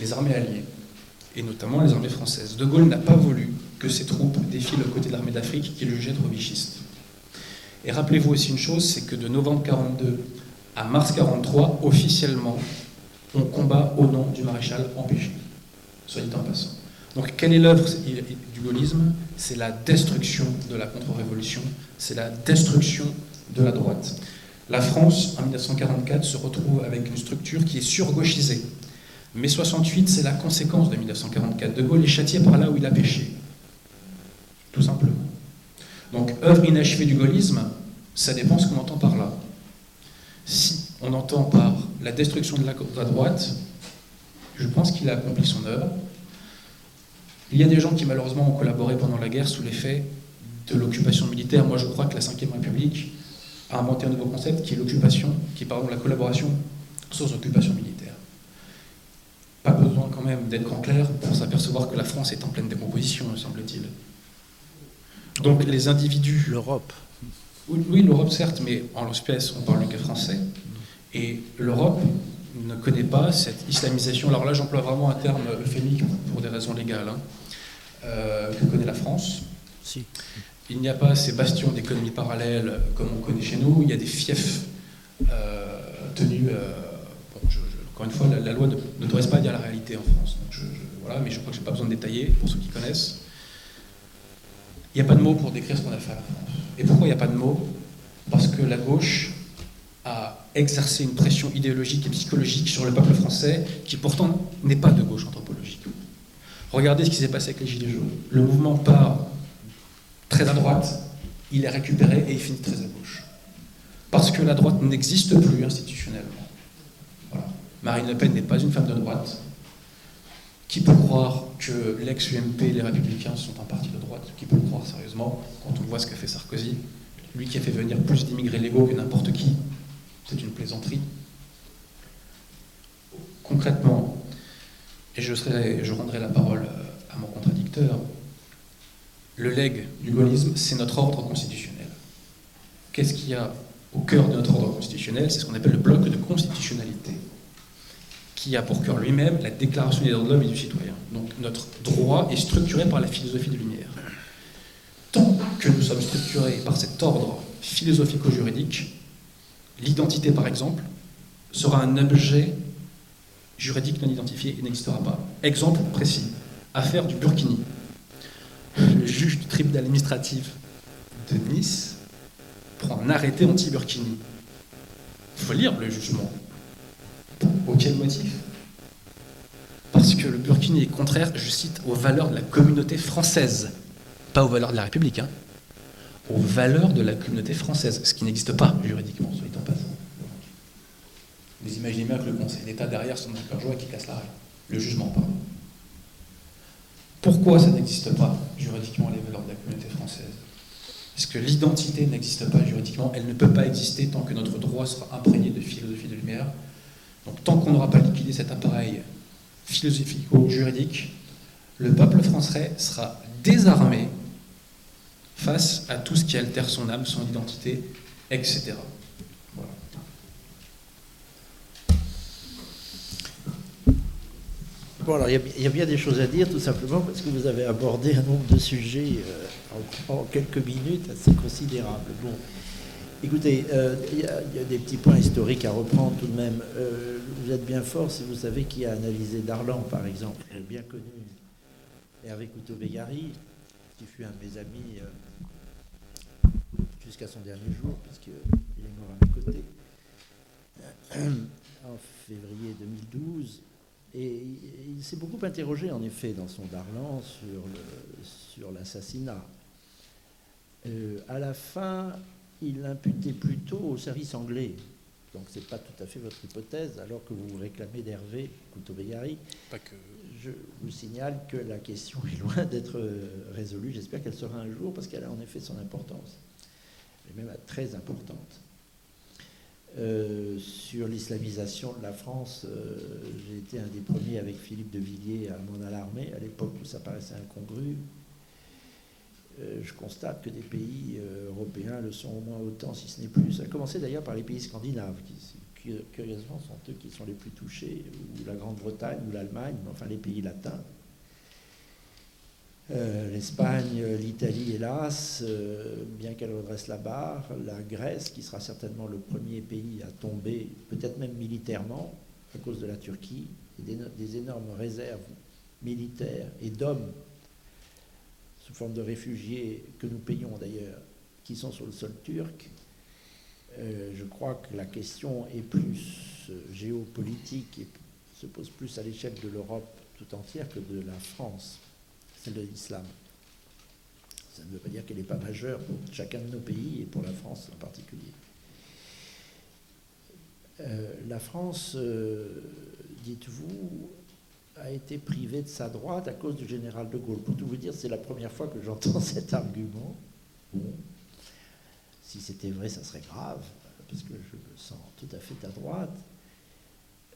Speaker 5: les armées alliées, et notamment les armées françaises. De Gaulle n'a pas voulu que ces troupes défilent aux côtés de l'armée d'Afrique qu'il jugeait trop vichiste. Et rappelez-vous aussi une chose, c'est que de novembre 42 à mars 43, officiellement, on combat au nom du maréchal empêché, soit dit en passant. Donc quelle est l'œuvre du gaullisme? C'est la destruction de la contre-révolution, c'est la destruction de la droite. La France, en 1944, se retrouve avec une structure qui est surgauchisée. Mais 68, c'est la conséquence de 1944. De Gaulle est châtié par là où il a péché. Tout simplement. Donc, œuvre inachevée du gaullisme, ça dépend ce qu'on entend par là. Si on entend par la destruction de la, droite, je pense qu'il a accompli son œuvre. Il y a des gens qui malheureusement ont collaboré pendant la guerre sous l'effet de l'occupation militaire. Moi, je crois que la Ve République a inventé un nouveau concept qui est l'occupation, qui est pardon, la collaboration sans occupation militaire. Pas besoin quand même d'être en clair pour s'apercevoir que la France est en pleine décomposition, me semble-t-il. Donc les individus.
Speaker 1: L'Europe.
Speaker 5: Oui, l'Europe certes, mais en l'espèce, on parle que français. Et l'Europe ne connaît pas cette islamisation. Alors là, j'emploie vraiment un terme euphémique pour des raisons légales, hein, euh, que connaît la France.
Speaker 1: Si.
Speaker 5: Il n'y a pas ces bastions d'économie parallèle comme on connaît chez nous. Il y a des fiefs euh, tenus. Euh, encore une fois, la, loi ne n'autorise pas à dire la réalité en France. voilà, mais je crois que je n'ai pas besoin de détailler pour ceux qui connaissent. Il n'y a pas de mots pour décrire ce qu'on a fait à la France. Et pourquoi il n'y a pas de mots? Parce que la gauche a exercé une pression idéologique et psychologique sur le peuple français qui pourtant n'est pas de gauche anthropologique. Regardez ce qui s'est passé avec les Gilets jaunes. Le mouvement part très à droite, il est récupéré et il finit très à gauche. Parce que la droite n'existe plus institutionnellement. Marine Le Pen n'est pas une femme de droite. Qui peut croire que l'ex-UMP, les Républicains, sont un parti de droite? Qui peut croire sérieusement quand on voit ce qu'a fait Sarkozy? Lui qui a fait venir plus d'immigrés légaux que n'importe qui. C'est une plaisanterie. Concrètement, et je, rendrai la parole à mon contradicteur, le legs du gaullisme, c'est notre ordre constitutionnel. Qu'est-ce qu'il y a au cœur de notre ordre constitutionnel? C'est ce qu'on appelle le bloc de constitutionnalité qui a pour cœur lui-même la déclaration des droits de l'homme et du citoyen. Donc notre droit est structuré par la philosophie de lumière. Tant que nous sommes structurés par cet ordre philosophico-juridique, l'identité par exemple sera un objet juridique non identifié et n'existera pas. Exemple précis, affaire du Burkini. Le juge du tribunal administratif de Nice prend un arrêté anti-Burkini. Il faut lire le jugement. Auquel motif? Parce que le Burkini est contraire, je cite, aux valeurs de la communauté française. Pas aux valeurs de la République, hein. aux valeurs de la communauté française, ce qui n'existe pas juridiquement. Vous imaginez bien que le Conseil d'État derrière son super joie qui casse la règle. Le jugement parle. Pourquoi ça n'existe pas juridiquement les valeurs de la communauté française Parce que l'identité n'existe pas juridiquement, elle ne peut pas exister tant que notre droit sera imprégné de philosophie de lumière, donc tant qu'on n'aura pas liquidé cet appareil philosophico-juridique, le peuple français sera désarmé face à tout ce qui altère son âme, son identité, etc.
Speaker 1: Alors il y, a bien des choses à dire, tout simplement parce que vous avez abordé un nombre de sujets euh, en, quelques minutes assez considérables. Bon, Écoutez, euh, il y, a des petits points historiques à reprendre tout de même. Euh, vous êtes bien fort si vous savez qui a analysé Darlan, par exemple, bien connu Hervé Couteau-Bégari, qui fut un de mes amis jusqu'à son dernier jour, puisqu'il est mort à mes côtés, en février 2012. Et il s'est beaucoup interrogé, en effet, dans son Darlan sur l'assassinat. à la fin, il l'imputait plutôt au service anglais. Donc ce n'est pas tout à fait votre hypothèse, alors que vous réclamez d'Hervé Coutoubegari. Que... Je vous signale que la question est loin d'être résolue. J'espère qu'elle sera un jour, parce qu'elle a en effet son importance. Elle est même très importante. Euh, sur l'islamisation de la France, euh, j'ai été un des premiers avec Philippe de Villiers à m'en alarmer, à l'époque où ça paraissait incongru. Euh, je constate que des pays européens le sont au moins autant, si ce n'est plus. Ça a commencé d'ailleurs par les pays scandinaves, qui curieusement sont eux qui sont les plus touchés, ou la Grande-Bretagne, ou l'Allemagne, enfin les pays latins. Euh, L'Espagne, l'Italie, hélas, bien qu'elle redresse la barre, la Grèce, qui sera certainement le premier pays à tomber, peut-être même militairement, à cause de la Turquie, et des énormes réserves militaires et d'hommes sous forme de réfugiés que nous payons d'ailleurs, qui sont sur le sol turc, euh, je crois que la question est plus euh, géopolitique et se pose plus à l'échelle de l'Europe tout entière que de la France, celle de l'islam. Ça ne veut pas dire qu'elle n'est pas majeure pour chacun de nos pays et pour la France en particulier. Euh, la France, dites-vous, a été privé de sa droite à cause du général de Gaulle. Pour tout vous dire, c'est la première fois que j'entends cet argument. Si c'était vrai, ça serait grave, parce que je me sens tout à fait à droite.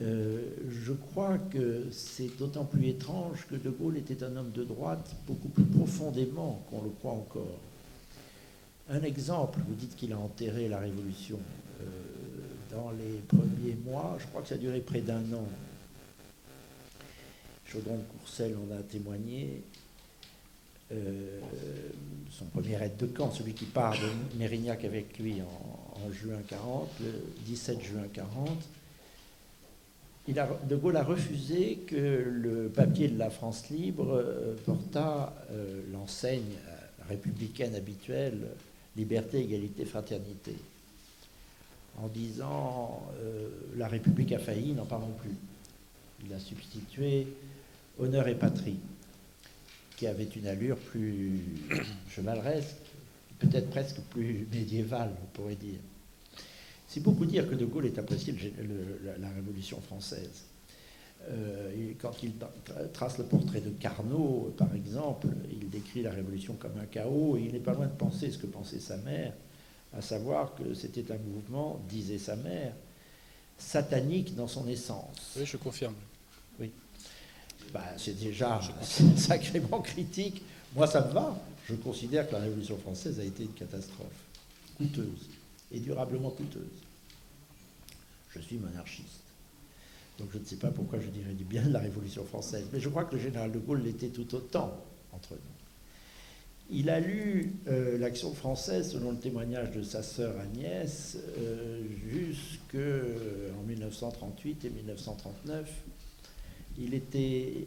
Speaker 1: Euh, je crois que c'est d'autant plus étrange que De Gaulle était un homme de droite beaucoup plus profondément qu'on le croit encore. Un exemple, vous dites qu'il a enterré la Révolution. Euh, dans les premiers mois, je crois que ça a duré près d'un an, Chaudron-Courcelles en a témoigné. Euh, son premier aide de camp, celui qui part de Mérignac avec lui en, juin 40, le 17 juin 40, De Gaulle a refusé que le papier de la France libre euh, portât euh, l'enseigne républicaine habituelle liberté, égalité, fraternité, en disant la République a failli, n'en parlons plus. Il a substitué honneur et patrie. qui avait une allure plus chevaleresque, peut-être presque plus médiévale, on pourrait dire. C'est beaucoup dire que De Gaulle est apprécié la, Révolution française. Euh, quand il trace le portrait de Carnot, par exemple, il décrit la Révolution comme un chaos, et il n'est pas loin de penser ce que pensait sa mère, à savoir que c'était un mouvement, disait sa mère, satanique dans son essence.
Speaker 5: Oui, je confirme.
Speaker 1: Oui. Bah, c'est déjà sacrément critique. Moi, ça me va. Je considère que la Révolution française a été une catastrophe, coûteuse, et durablement coûteuse. Je suis monarchiste. Donc je ne sais pas pourquoi je dirais du bien de la Révolution française, mais je crois que le général de Gaulle l'était tout autant entre nous. Il a lu euh, l'Action française, selon le témoignage de sa sœur Agnès, euh, jusqu'en euh, 1938 et 1939. Il était,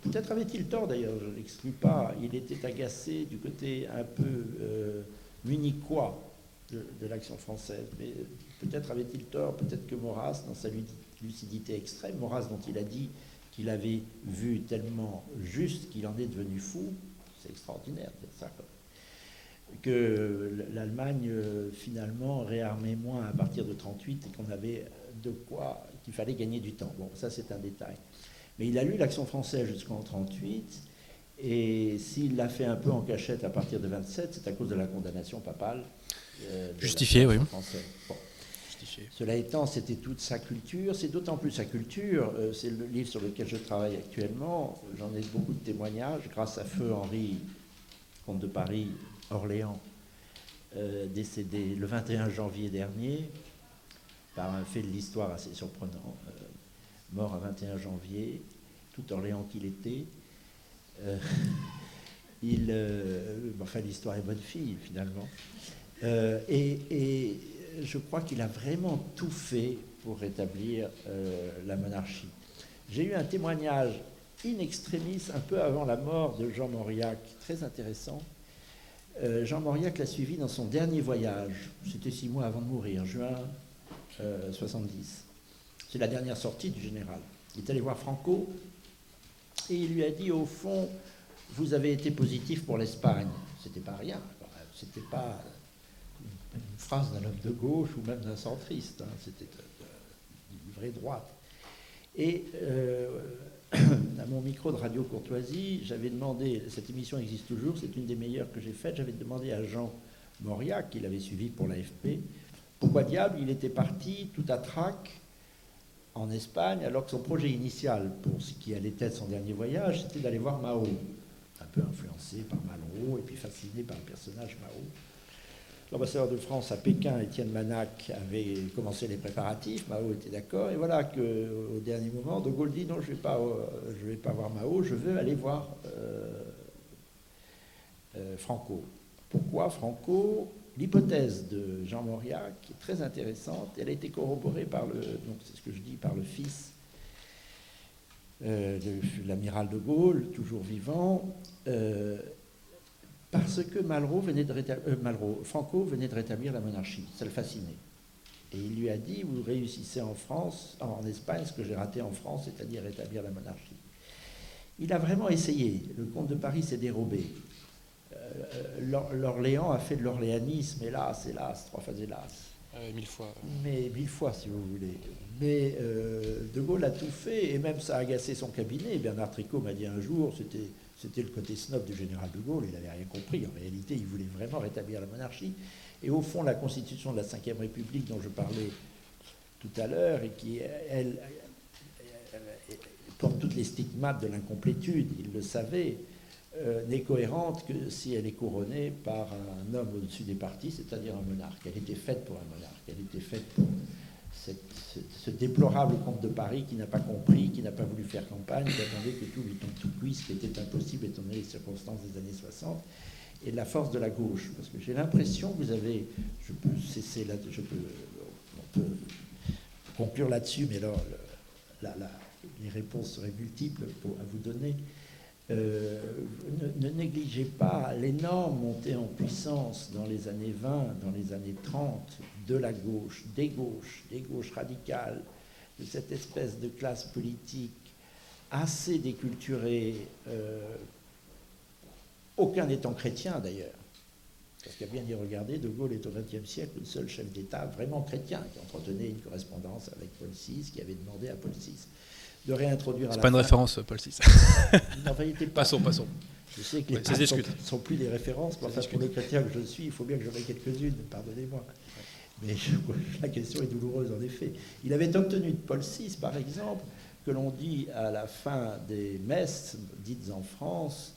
Speaker 1: peut-être avait-il tort d'ailleurs, je ne l'exclus pas, il était agacé du côté un peu munichois de, de l'Action française. Mais peut-être avait-il tort, peut-être que Maurras, dans sa lucidité extrême, Maurras dont il a dit qu'il avait vu tellement juste qu'il en est devenu fou, c'est extraordinaire ça. Que l'Allemagne euh, finalement réarmait moins à partir de 38 et qu'on avait de quoi, qu'il fallait gagner du temps. Bon, ça c'est un détail. Mais il a lu l'action française jusqu'en 38 et s'il l'a fait un peu en cachette à partir de 27, c'est à cause de la condamnation papale.
Speaker 5: Euh, Justifié, oui.
Speaker 1: Cela étant, c'était toute sa culture. C'est d'autant plus sa culture. Euh, c'est le livre sur lequel je travaille actuellement. J'en ai beaucoup de témoignages grâce à Feu Henri, comte de Paris, Orléans, euh, décédé le 21 janvier dernier par un fait de l'histoire assez surprenant. Euh, mort à 21 janvier, tout Orléans qu'il était. il, enfin, l'histoire est bonne fille finalement. et je crois qu'il a vraiment tout fait pour rétablir euh, la monarchie. J'ai eu un témoignage in extremis un peu avant la mort de Jean Mauriac, très intéressant. Euh, Jean Mauriac l'a suivi dans son dernier voyage. C'était six mois avant de mourir, juin 70. Euh, C'est la dernière sortie du général. Il est allé voir Franco et il lui a dit au fond, vous avez été positif pour l'Espagne. C'était pas rien. C'était pas phrase d'un homme de gauche ou même d'un centriste. Hein. C'était une vraie droite. Et euh, à mon micro de Radio Courtoisie, j'avais demandé, cette émission existe toujours, c'est une des meilleures que j'ai faites, j'avais demandé à Jean Mauriac, qui l'avait suivi pour l'AFP, pourquoi diable il était parti tout à trac en Espagne, alors que son projet initial pour ce qui allait être son dernier voyage, c'était d'aller voir Mao, un peu influencé par Malraux et puis fasciné par le personnage Mao. L'ambassadeur de France à Pékin, Étienne Manac, avait commencé les préparatifs. Mao était d'accord. Et voilà qu'au dernier moment, De Gaulle dit non, je ne vais, pas, euh, vais pas voir Mao, je veux aller voir euh, euh, Franco. Pourquoi Franco? L'hypothèse de Jean Mauriac est très intéressante. Elle a été corroborée par le, donc c'est ce que je dis, par le fils de l'amiral de Gaulle, toujours vivant parce que Malraux venait de euh, Franco venait de rétablir la monarchie. Ça le fascinait. Et il lui a dit, vous réussissez en France, en Espagne, ce que j'ai raté en France, c'est-à-dire rétablir la monarchie. Il a vraiment essayé. Le comte de Paris s'est dérobé. Euh, L'Orléans a fait de l'orléanisme, hélas, hélas, trois fois hélas.
Speaker 5: Euh, mille fois.
Speaker 1: Mais mille fois, si vous voulez. Mais De Gaulle a tout fait, et même ça a agacé son cabinet. Bernard Tricot m'a dit un jour, c'était c'était le côté snob du général de Gaulle, il n'avait rien compris. En réalité, il voulait vraiment rétablir la monarchie. Et au fond, la constitution de la Ve République dont je parlais tout à l'heure, et qui, elle, porte toutes les stigmates de l'incomplétude, il le savait, euh, n'est cohérente que si elle est couronnée par un homme au-dessus des partis, c'est-à-dire un monarque. Elle était faite pour un monarque, elle était faite ce, déplorable comte de Paris qui n'a pas compris, qui n'a pas voulu faire campagne, qui attendait que tout lui tombe tout cuit, ce qui était impossible étant donné les circonstances des années 60, et la force de la gauche. Parce que j'ai l'impression que vous avez, je peux cesser là, je peux, on peut conclure là-dessus, mais alors les réponses seraient multiples à vous donner. Euh, ne, ne, négligez pas l'énorme montée en puissance dans les années 20, dans les années 30 de la gauche, des gauches, des gauches radicales, de cette espèce de classe politique assez déculturés, euh, aucun n'étant chrétien d'ailleurs. Parce qu'à bien y regarder, De Gaulle est au XXe siècle le seul chef d'État vraiment chrétien qui entretenait une correspondance avec Paul VI, qui avait demandé à Paul VI de réintroduire
Speaker 5: C'est pas une
Speaker 1: fin-
Speaker 5: référence, Paul VI.
Speaker 1: Non, pas-
Speaker 5: passons, passons.
Speaker 1: Je sais que les papes sont, plus des références, mais enfin, pour le chrétien que je suis, il faut bien que j'en ai quelques-unes, pardonnez-moi. Mais je- la question est douloureuse, en effet. Il avait obtenu de Paul VI, par exemple, que l'on dit à la fin des messes dites en France,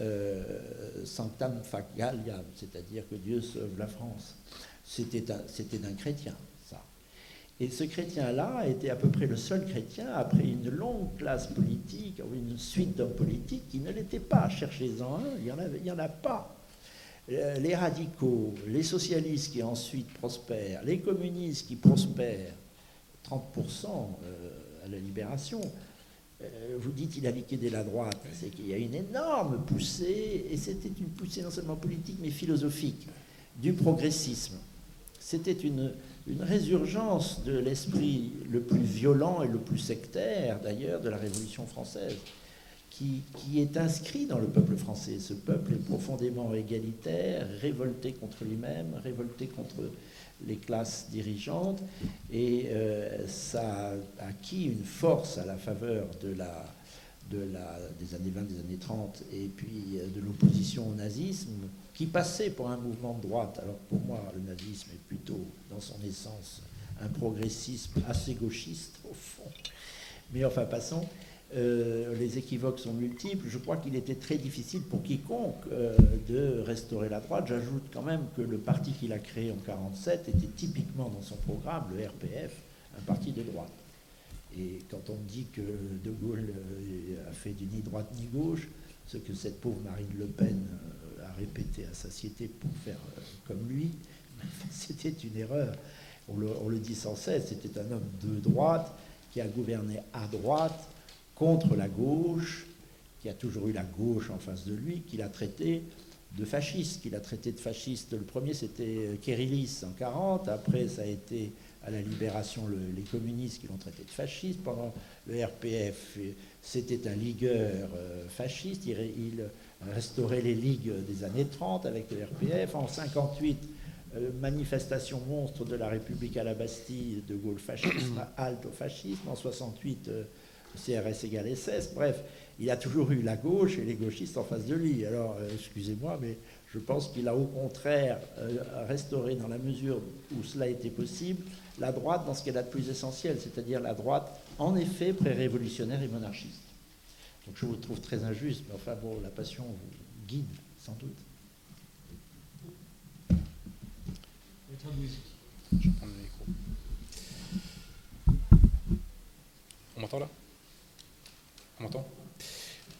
Speaker 1: euh, Sanctam fac Galliam, c'est-à-dire que Dieu sauve la France. C'était un- c'était d'un chrétien, ça. Et ce chrétien-là était à peu près le seul chrétien, après une longue classe politique, une suite d'hommes politiques, qui ne l'était pas. Cherchez-en un, il n'y en a pas. Euh, Les radicaux, les socialistes qui ensuite prospèrent, les communistes qui prospèrent, 30% euh, à la libération, euh, vous dites il a liquidé la droite, c'est qu'il y a une énorme poussée, et c'était une poussée non seulement politique mais philosophique, du progressisme. C'était une, une résurgence de l'esprit le plus violent et le plus sectaire, d'ailleurs, de la Révolution française, qui, est inscrit dans le peuple français. Ce peuple est profondément égalitaire, révolté contre lui-même, révolté contre les classes dirigeantes, et euh, ça a acquis une force à la faveur des années 20, des années 30, et puis euh, de l'opposition au nazisme, qui passait pour un mouvement de droite. Alors pour moi, le nazisme est plutôt, dans son essence, un progressisme assez gauchiste, au fond. Mais enfin, passons. Euh, les équivoques sont multiples. Je crois qu'il était très difficile pour quiconque euh, de restaurer la droite. J'ajoute quand même que le parti qu'il a créé en 1947 était typiquement dans son programme, le RPF, un parti de droite. Et quand on dit que De Gaulle euh, a fait du ni droite ni gauche, ce que cette pauvre Marine Le Pen a répété à satiété pour faire comme lui, c'était une erreur. On le dit sans cesse, c'était un homme de droite qui a gouverné à droite contre la gauche, qui a toujours eu la gauche en face de lui, qu'il a traité de fasciste, qu'il a traité de fasciste. Le premier, c'était Kérylis en 40, après ça a été à la libération le- les communistes qui l'ont traité de fasciste. Pendant le RPF, euh, c'était un ligueur euh, fasciste, il, restaurait les ligues des années 30 avec le RPF. En 58, euh, manifestation monstre de la République à la Bastille, de Gaulle fascisme, halte au fascisme. En 68, euh, CRS égale SS. Bref, il a toujours eu la gauche et les gauchistes en face de lui. Alors, euh, excusez-moi, mais je pense qu'il a au contraire euh, restauré, dans la mesure où cela était possible, la droite dans ce qu'elle a de plus essentiel, c'est-à-dire la droite, en effet, pré-révolutionnaire et monarchiste. Donc je vous trouve très injuste, mais enfin bon, la passion vous guide, sans doute.
Speaker 5: Je vais prendre le micro. On m'entend là? On m'entend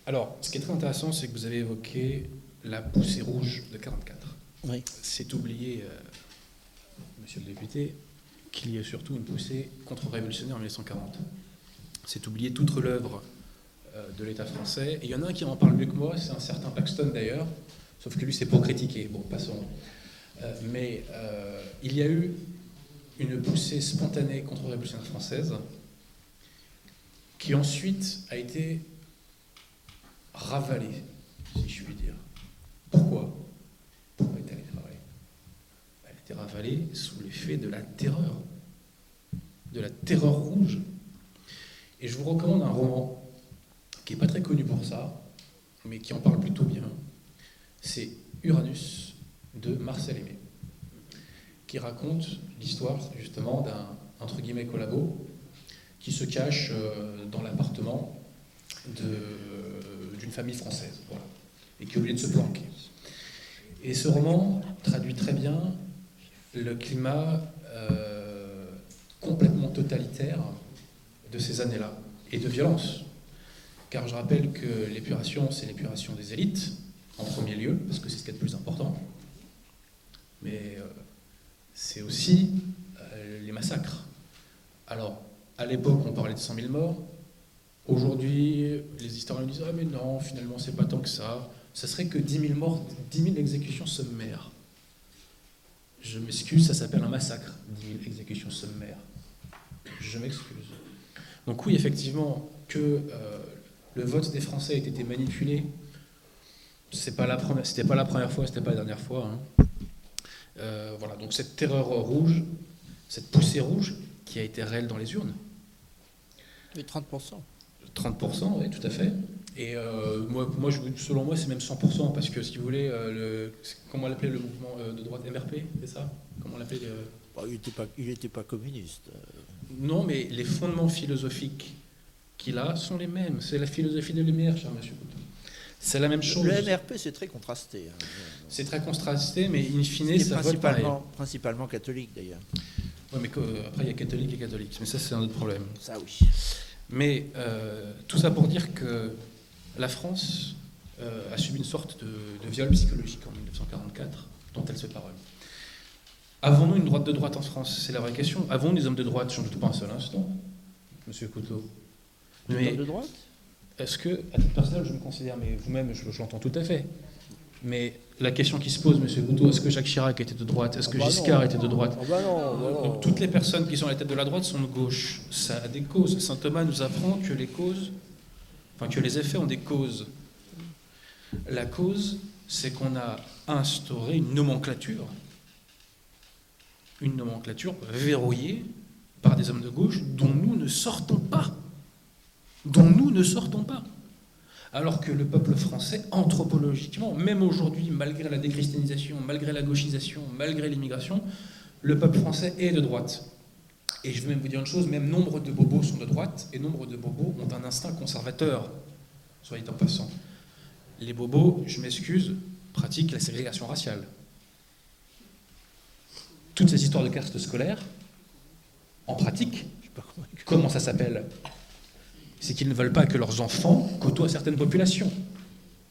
Speaker 5: Alors, ce qui est très intéressant, c'est que vous avez évoqué la poussée rouge de 44.
Speaker 1: Oui.
Speaker 5: C'est oublié, euh, monsieur le député, qu'il y a surtout une poussée contre-révolutionnaire en 1940. C'est oublier toute l'œuvre euh, de l'État français. Et il y en a un qui en parle mieux que moi, c'est un certain Paxton d'ailleurs, sauf que lui, c'est pour critiquer. Bon, passons. Euh, mais euh, il y a eu une poussée spontanée contre-révolutionnaire française qui ensuite a été ravalée, si je puis dire. Pourquoi Pourquoi est-elle ravalée Elle a été ravalée sous l'effet de la terreur, de la terreur rouge. Et je vous recommande un roman qui n'est pas très connu pour ça, mais qui en parle plutôt bien. C'est Uranus de Marcel Aimé, qui raconte l'histoire justement d'un entre guillemets collabo qui se cache euh, dans l'appartement d'une famille française, voilà, et qui est obligé de se planquer. Et ce roman traduit très bien le climat euh, complètement totalitaire de ces années-là, et de violence. Car je rappelle que l'épuration, c'est l'épuration des élites, en premier lieu, parce que c'est ce qui est le plus important, mais euh, c'est aussi les massacres. Alors, à l'époque, on parlait de 100 000 morts. Aujourd'hui, les historiens disent Ah, mais non, finalement, c'est pas tant que ça. Ça serait que 10 000 morts, 10 000 exécutions sommaires. Je m'excuse, ça s'appelle un massacre, 10 000 exécutions sommaires. Je m'excuse. Donc, oui, effectivement, que euh, le vote des Français a été manipulé. C'était pas la première fois, c'était pas la dernière fois. hein. Euh, voilà, donc cette terreur rouge, cette poussée rouge qui a été réelle dans les urnes,
Speaker 1: Mais 30%.
Speaker 5: 30%, oui, tout à fait. Et euh, moi, selon moi, c'est même 100%, parce que si vous voulez, euh, le, comment on l'appelait le mouvement euh, de droite MRP, c'est ça? Comment on l'appelait euh,
Speaker 1: Bon, il n'était pas, communiste.
Speaker 5: Non, mais les fondements philosophiques qu'il a sont les mêmes. C'est la philosophie des Lumières, cher monsieur. C'est la même chose.
Speaker 1: Le MRP, c'est très contrasté. hein.
Speaker 5: C'est très contrasté, mais in fine,
Speaker 1: C'est
Speaker 5: ça vote pareil.
Speaker 1: principalement, principalement catholique, d'ailleurs.
Speaker 5: Ouais, mais après, il y a catholique et catholique. Mais ça, c'est un autre problème.
Speaker 1: Ça, oui.
Speaker 5: Mais euh, tout ça pour dire que la France euh, a subi une sorte de, de viol psychologique en 1944, dont elle se parole. Avons-nous une droite de droite en France? C'est la vraie question. Avons-nous des hommes de droite? Je ne doute pas un seul instant, monsieur Couteau. Mais
Speaker 1: êtes de droite?
Speaker 5: est-ce que, à titre personnel, je me considère, mais vous-même, je, je l'entends tout à fait. Mais la question qui se pose, monsieur Couteau, est-ce que Jacques Chirac était de droite? Est-ce que
Speaker 1: Ah bah
Speaker 5: Giscard
Speaker 1: non.
Speaker 5: était de droite?
Speaker 1: Ah bah non, bah non.
Speaker 5: donc, toutes les personnes qui sont à la tête de la droite sont de gauche. Ça a des causes. Saint Thomas nous apprend que les causes, enfin que les effets ont des causes. La cause, c'est qu'on a instauré une nomenclature, une nomenclature verrouillée par des hommes de gauche dont nous ne sortons pas, dont nous ne sortons pas. Alors que le peuple français, anthropologiquement, même aujourd'hui, malgré la déchristianisation, malgré la gauchisation, malgré l'immigration, le peuple français est de droite. Et je vais même vous dire une chose, même nombre de bobos sont de droite, et nombre de bobos ont un instinct conservateur, soyez en passant. Les bobos, je m'excuse, pratiquent la ségrégation raciale. Toutes ces histoires de caste scolaire, en pratique, comment ça s'appelle? C'est qu'ils ne veulent pas que leurs enfants côtoient certaines populations.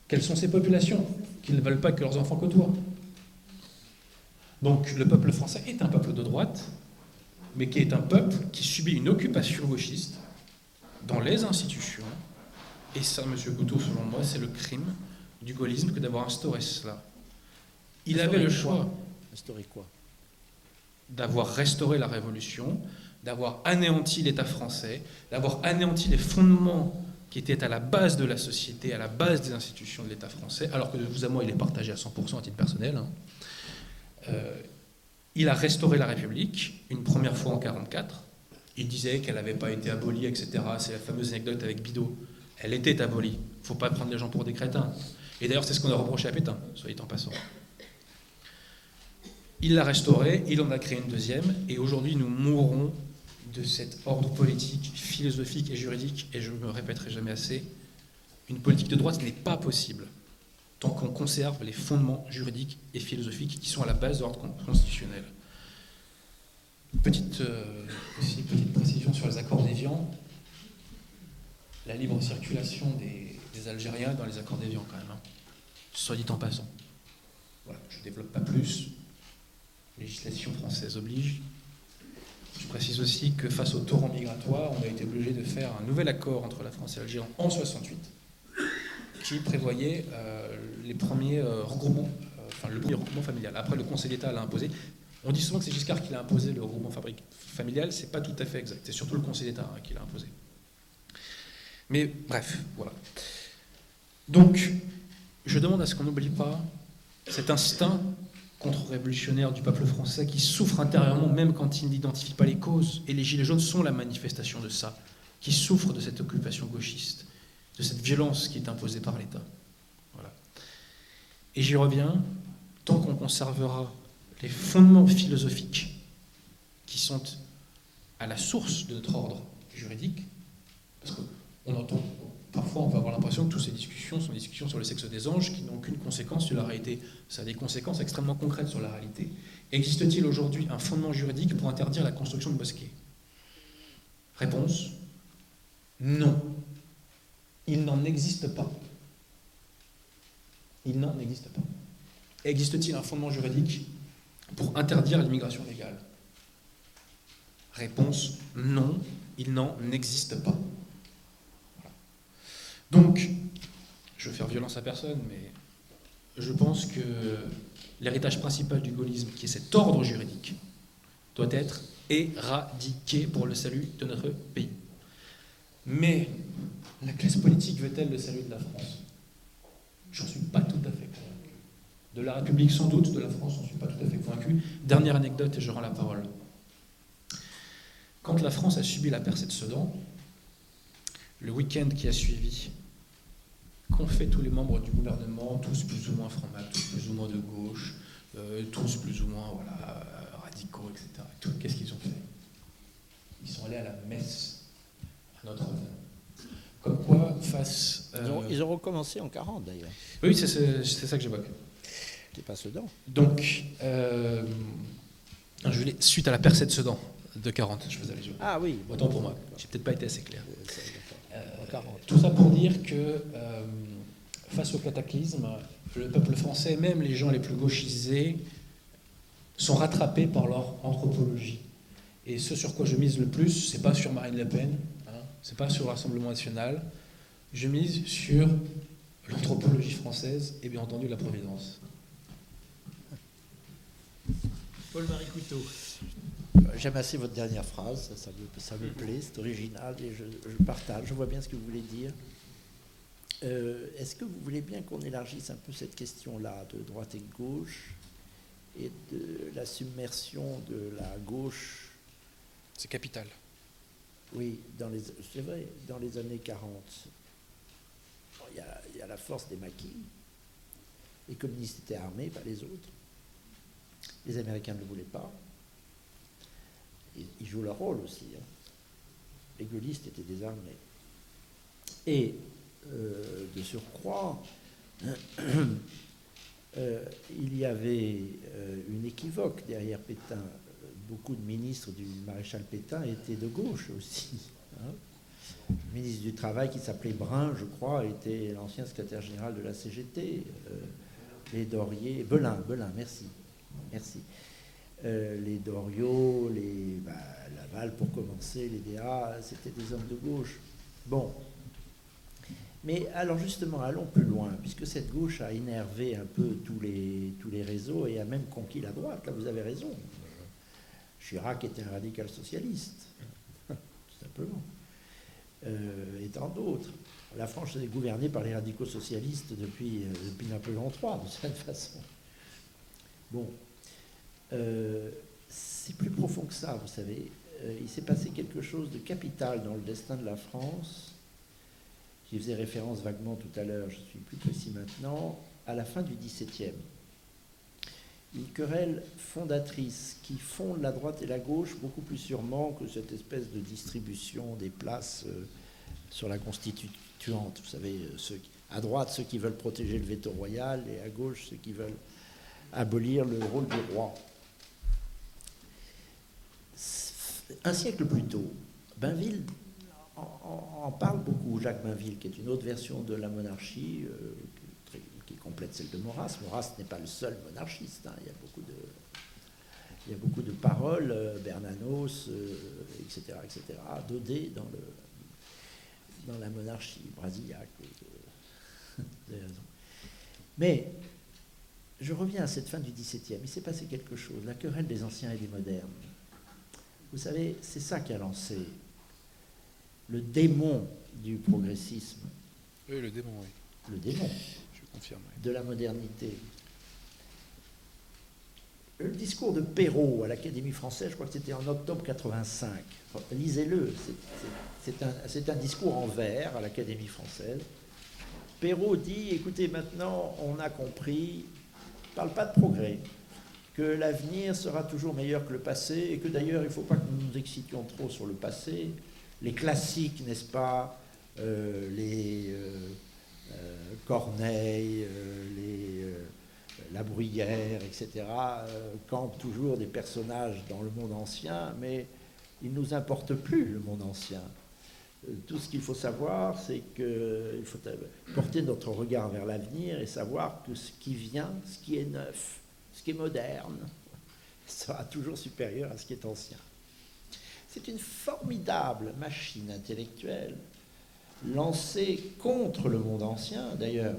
Speaker 5: Quelles sont ces populations qu'ils ne veulent pas que leurs enfants côtoient? Donc le peuple français est un peuple de droite, mais qui est un peuple qui subit une occupation gauchiste dans les institutions. Et ça, Monsieur Couteau, selon moi, c'est le crime du gaullisme que d'avoir instauré cela. Il avait le choix
Speaker 1: Instauré quoi?
Speaker 5: d'avoir restauré la Révolution, d'avoir anéanti l'État français, d'avoir anéanti les fondements qui étaient à la base de la société, à la base des institutions de l'État français, alors que vous à moi, il est partagé à 100% à titre personnel. hein. Euh, il a restauré la République, une première fois en 1944. Il disait qu'elle n'avait pas été abolie, etc. C'est la fameuse anecdote avec Bidault. Elle était abolie. Il ne faut pas prendre les gens pour des crétins. Et d'ailleurs, c'est ce qu'on a reproché à Pétain, soyez en passant. Il l'a restaurée, il en a créé une deuxième, et aujourd'hui nous mourrons de cet ordre politique, philosophique et juridique, et je me répéterai jamais assez, une politique de droite n'est pas possible tant qu'on conserve les fondements juridiques et philosophiques qui sont à la base de l'ordre con- constitutionnel. Petite, euh, aussi, petite précision sur les accords d'Évian. La libre circulation des, des Algériens dans les accords d'Évian quand même, hein. soit dit en passant. Voilà, je ne développe pas plus, législation française oblige. Je précise aussi que face au torrent migratoire, on a été obligé de faire un nouvel accord entre la France et l'Algérie en 68, qui prévoyait euh, les premiers euh, regroupements, euh, enfin le premier regroupement familial. Après, le Conseil d'État l'a imposé. On dit souvent que c'est Giscard qui l'a imposé le regroupement familial, c'est pas tout à fait exact. C'est surtout le Conseil d'État hein, qui l'a imposé. Mais bref, voilà. Donc, je demande à ce qu'on n'oublie pas cet instinct contre-révolutionnaire du peuple français qui souffre intérieurement même quand il n'identifie pas les causes. Et les Gilets jaunes sont la manifestation de ça, qui souffrent de cette occupation gauchiste, de cette violence qui est imposée par l'État. Voilà. Et j'y reviens, tant qu'on conservera les fondements philosophiques qui sont à la source de notre ordre juridique, parce qu'on entend Parfois, on va avoir l'impression que toutes ces discussions sont des discussions sur le sexe des anges qui n'ont aucune conséquence sur la réalité. Ça a des conséquences extrêmement concrètes sur la réalité. Existe-t-il aujourd'hui un fondement juridique pour interdire la construction de mosquées? Réponse non. Il n'en existe pas. Il n'en existe pas. Existe-t-il un fondement juridique pour interdire l'immigration légale? Réponse non. Il n'en existe pas. Donc, je veux faire violence à personne, mais je pense que l'héritage principal du gaullisme, qui est cet ordre juridique, doit être éradiqué pour le salut de notre pays. Mais La classe politique veut-elle le salut de la France? J'en suis pas tout à fait convaincu. De la République sans doute, de la France, j'en suis pas tout à fait convaincu. Dernière anecdote et je rends la parole. Quand la France a subi la percée de Sedan, le week-end qui a suivi, qu'ont fait tous les membres du gouvernement, tous plus ou moins francs tous plus ou moins de gauche, euh, tous plus ou moins voilà, radicaux, etc. Qu'est-ce qu'ils ont fait? Ils sont allés à la messe à Notre-Dame. Comme quoi, face.
Speaker 1: Euh, ils, ont, recommencé en 40 d'ailleurs.
Speaker 5: Oui, c'est ça que j'évoque.
Speaker 1: Qui pas Sedan.
Speaker 5: Donc, euh, je voulais, suite à la percée de Sedan de 40, je faisais yeux.
Speaker 1: Ah oui.
Speaker 5: Autant pour moi. J'ai peut-être pas été assez clair. Euh, tout ça pour dire que face au cataclysme, le peuple français, même les gens les plus gauchisés, sont rattrapés par leur anthropologie. Et ce sur quoi je mise le plus, c'est pas sur Marine Le Pen, hein, c'est pas sur le Rassemblement national, je mise sur l'anthropologie française et bien entendu la Providence.
Speaker 4: Paul-Marie Couteau.
Speaker 1: J'aime assez votre dernière phrase, ça, me, plaît, c'est original et je, je, partage, je vois bien ce que vous voulez dire. Euh, est-ce que vous voulez bien qu'on élargisse un peu cette question-là de droite et de gauche et de la submersion de la gauche?
Speaker 5: C'est capital.
Speaker 1: Oui, c'est vrai, dans les années 40, il y, a, la force des maquis. Les communistes étaient armés, pas les autres. Les Américains ne le voulaient pas. Ils, jouent leur rôle aussi. Hein. Les gaullistes étaient désarmés. Et euh, de surcroît, euh, il y avait euh, une équivoque derrière Pétain. Beaucoup de ministres du maréchal Pétain étaient de gauche aussi. Hein. Le ministre du Travail, qui s'appelait Brun, je crois, était l'ancien secrétaire général de la CGT. les Dorier, Belin, Belin, merci. Merci. Les Doriot, les bah, Laval pour commencer, les DA, c'était des hommes de gauche. Bon, mais alors justement, allons plus loin, puisque cette gauche a énervé un peu tous les, tous les réseaux et a même conquis la droite. Là, vous avez raison. Chirac était un radical socialiste, tout simplement. Euh, et tant d'autres. La France est gouvernée par les radicaux socialistes depuis, euh, depuis Napoléon III, de cette façon. Bon. Euh, c'est plus profond que ça, vous savez. il s'est passé quelque chose de capital dans le destin de la France J'y faisais référence vaguement tout à l'heure, je suis plus précis maintenant, à la fin du XVIIe. Une querelle fondatrice qui fonde la droite et la gauche beaucoup plus sûrement que cette espèce de distribution des places euh, sur la constituante. Vous savez, euh, à droite, ceux qui veulent protéger le veto royal, et à gauche, ceux qui veulent abolir le rôle du roi. Un siècle plus tôt, Bainville en parle beaucoup Jacques Mainville, qui est une autre version de la monarchie, euh, qui complète celle de Maurras. Maurras n'est pas le seul monarchiste, hein. il, y a beaucoup de, il y a beaucoup de paroles, euh, Bernanos, etc., etc., Daudet dans, le, dans la monarchie, Brasillac. Mais je reviens à cette fin du XVIIe. Il s'est passé quelque chose, la querelle des anciens et des modernes. Vous savez, c'est ça qui a lancé le démon du progressisme.
Speaker 5: Oui, le démon, oui.
Speaker 1: Le démon.
Speaker 5: Je confirme.
Speaker 1: De la modernité. Le discours de Perrault à l'Académie française, je crois que c'était en octobre 85. Lisez-le, c'est un, un, discours en vers à l'Académie française. Perrault dit, écoutez, maintenant on a compris, parle pas de progrès, que l'avenir sera toujours meilleur que le passé, et que d'ailleurs il ne faut pas que nous nous excitions trop sur le passé, les classiques, n'est-ce pas, euh, les euh, euh, Corneille, les La Bruyère, etc., campent toujours des personnages dans le monde ancien, mais il ne nous importe plus le monde ancien. Tout ce qu'il faut savoir, c'est qu'il faut porter notre regard vers l'avenir et savoir que ce qui vient, ce qui est neuf, ce qui est moderne, sera toujours supérieur à ce qui est ancien. C'est une formidable machine intellectuelle lancée contre le monde ancien. D'ailleurs,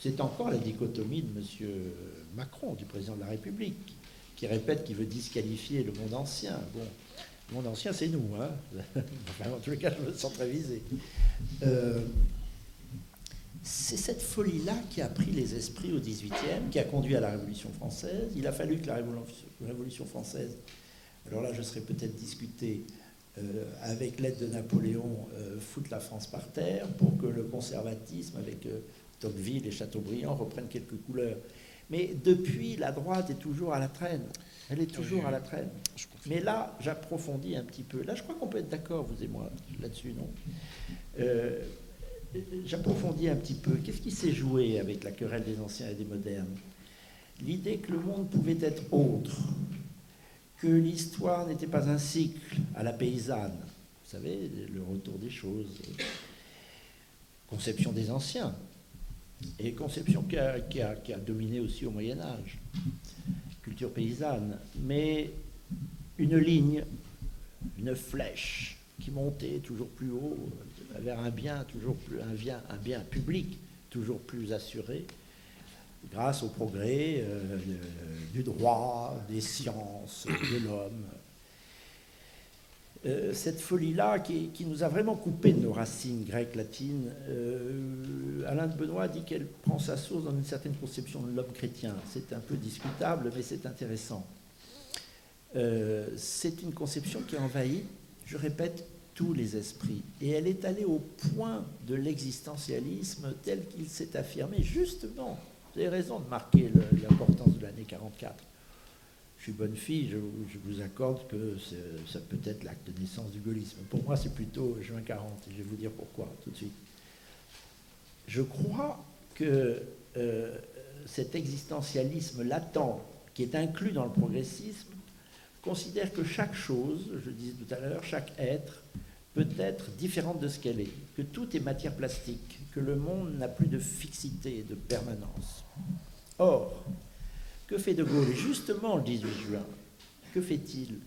Speaker 1: c'est encore la dichotomie de M. Macron, du président de la République, qui répète qu'il veut disqualifier le monde ancien. Bon, Le monde ancien, c'est nous. Hein en tous les cas, je me sens très visé. Euh, c'est cette folie-là qui a pris les esprits au XVIIIe, qui a conduit à la Révolution française. Il a fallu que la Révolution française, alors là je serais peut-être discuté, euh, avec l'aide de Napoléon, euh, foute la France par terre pour que le conservatisme, avec euh, Tocqueville et Chateaubriand, reprenne quelques couleurs. Mais depuis, la droite est toujours à la traîne. Elle est toujours à la traîne. Mais là, j'approfondis un petit peu. Là, je crois qu'on peut être d'accord, vous et moi, là-dessus, non? J'approfondis un petit peu. Qu'est-ce qui s'est joué avec la querelle des anciens et des modernes? L'idée que le monde pouvait être autre, que l'histoire n'était pas un cycle à la paysanne. Vous savez, le retour des choses. Conception des anciens. Et conception qui a, dominé aussi au Moyen Âge. Culture paysanne. Mais une ligne, une flèche qui montait toujours plus haut, vers un bien toujours plus un bien, un bien public toujours plus assuré grâce au progrès euh, du droit, des sciences, de l'homme. Euh, cette folie-là qui, nous a vraiment coupé de nos racines grecques, latines, euh, Alain de Benoît dit qu'elle prend sa source dans une certaine conception de l'homme chrétien. C'est un peu discutable, mais c'est intéressant. c'est une conception qui envahit, je répète, tous les esprits. Et elle est allée au point de l'existentialisme tel qu'il s'est affirmé, justement. Vous avez raison de marquer l'importance de l'année 44. Je suis bonne fille, je, vous accorde que ça peut être l'acte de naissance du gaullisme. Pour moi, c'est plutôt juin 40, et je vais vous dire pourquoi tout de suite. Je crois que euh, cet existentialisme latent, qui est inclus dans le progressisme, considère que chaque chose, je disais tout à l'heure, chaque être, peut être différente de ce qu'elle est, que tout est matière plastique, que le monde n'a plus de fixité et de permanence. Or, que fait De Gaulle? Justement le 18 juin, que fait-il?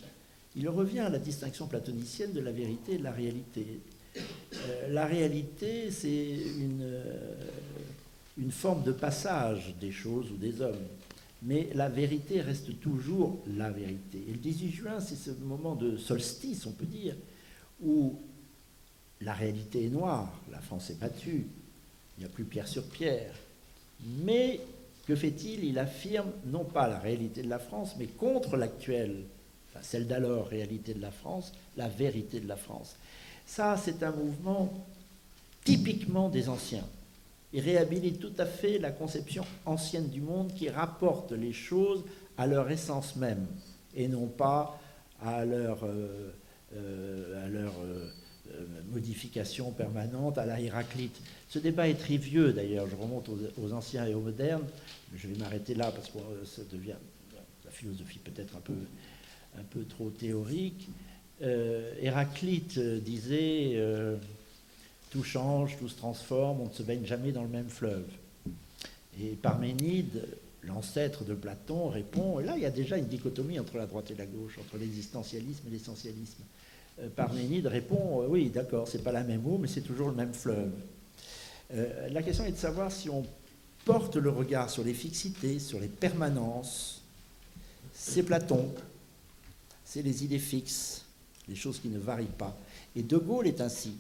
Speaker 1: Il revient à la distinction platonicienne de la vérité et de la réalité. Euh, la réalité, c'est euh, une forme de passage des choses ou des hommes mais la vérité reste toujours la vérité. Et le 18 juin, c'est ce moment de solstice, on peut dire, où la réalité est noire, la France est battue, il n'y a plus pierre sur pierre. Mais que fait-il? Il affirme non pas la réalité de la France, mais contre l'actuelle, celle d'alors, réalité de la France, la vérité de la France. Ça, c'est un mouvement typiquement des anciens. Il réhabilite tout à fait la conception ancienne du monde qui rapporte les choses à leur essence même et non pas à leur, euh, euh, à leur euh, modification permanente, à la Héraclite. Ce débat est très vieux d'ailleurs, je remonte aux, anciens et aux modernes, je vais m'arrêter là parce que ça devient la philosophie peut-être un peu, un peu trop théorique. Héraclite disait tout change, tout se transforme, on ne se baigne jamais dans le même fleuve. Et Parménide, l'ancêtre de Platon, répond, là il y a déjà une dichotomie entre la droite et la gauche, entre l'existentialisme et l'essentialisme. Euh, Parménide répond, euh, oui d'accord, c'est pas la même eau, mais c'est toujours le même fleuve. Euh, la question est de savoir si on porte le regard sur les fixités, sur les permanences. C'est Platon, c'est les idées fixes, les choses qui ne varient pas. Et De Gaulle est ainsi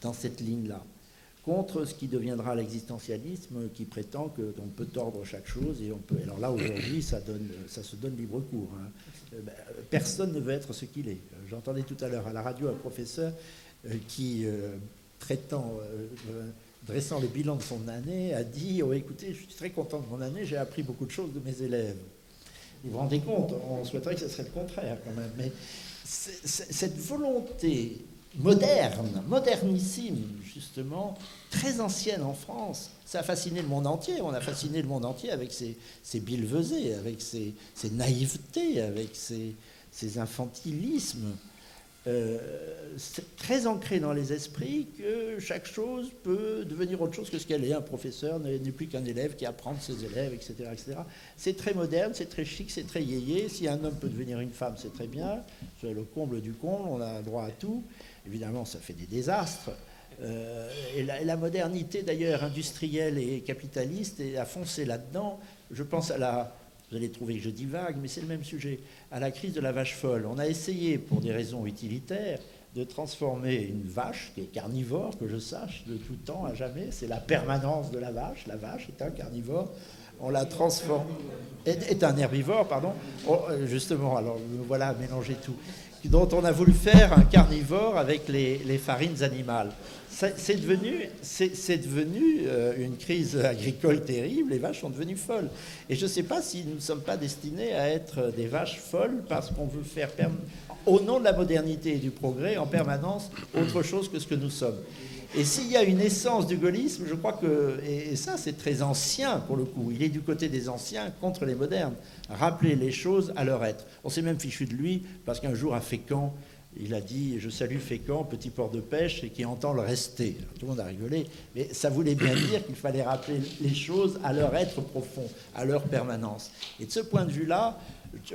Speaker 1: dans cette ligne-là, contre ce qui deviendra l'existentialisme qui prétend qu'on peut tordre chaque chose et on peut. Alors là, aujourd'hui, ça, se donne libre cours. Hein. Euh, ben, personne ne veut être ce qu'il est. J'entendais tout à l'heure à la radio un professeur euh, qui, euh, dressant le bilan de son année, a dit oh, écoutez, je suis très content de mon année, j'ai appris beaucoup de choses de mes élèves. Vous vous rendez compte On souhaiterait que ce serait le contraire quand même. Mais cette volonté moderne, modernissime, justement, très ancienne en France. Ça a fasciné le monde entier. On a fasciné le monde entier avec ses, ses avec ses, naïvetés, avec ses, infantilismes. Euh, c'est très ancré dans les esprits que chaque chose peut devenir autre chose que ce qu'elle est. Un professeur n'est plus qu'un élève qui apprend de ses élèves, etc. etc. C'est très moderne, c'est très chic, c'est très yéyé. Si un homme peut devenir une femme, c'est très bien. C'est le comble du comble, on a droit à tout. Évidemment, ça fait des désastres. Euh, et, la, modernité, d'ailleurs, industrielle et capitaliste, a foncé là-dedans. Je pense à la, vous allez trouver que je dis vague, mais c'est le même sujet, à la crise de la vache folle. On a essayé, pour des raisons utilitaires, de transformer une vache qui est carnivore, que je sache, de tout temps à jamais, c'est la permanence de la vache, la vache est un carnivore, on la transforme, est, un herbivore, pardon, oh, euh, justement, alors voilà, mélanger tout, dont on a voulu faire un carnivore avec les, farines animales. C'est devenu, c'est devenu euh, une crise agricole terrible, les vaches sont devenues folles. Et je ne sais pas si nous ne sommes pas destinés à être des vaches folles parce qu'on veut faire au nom de la modernité et du progrès, en permanence, autre chose que ce que nous sommes. Et s'il y a une essence du gaullisme, je crois que, et ça c'est très ancien pour le coup, il est du côté des anciens contre les modernes, rappeler les choses à leur être. On s'est même fichu de lui parce qu'un jour à Fécamp, il a dit Je salue Fécamp, petit port de pêche, et qui entend le rester. tout le monde a rigolé, mais ça voulait bien dire qu'il fallait rappeler les choses à leur être profond, à leur permanence. Et de ce point de vue-là,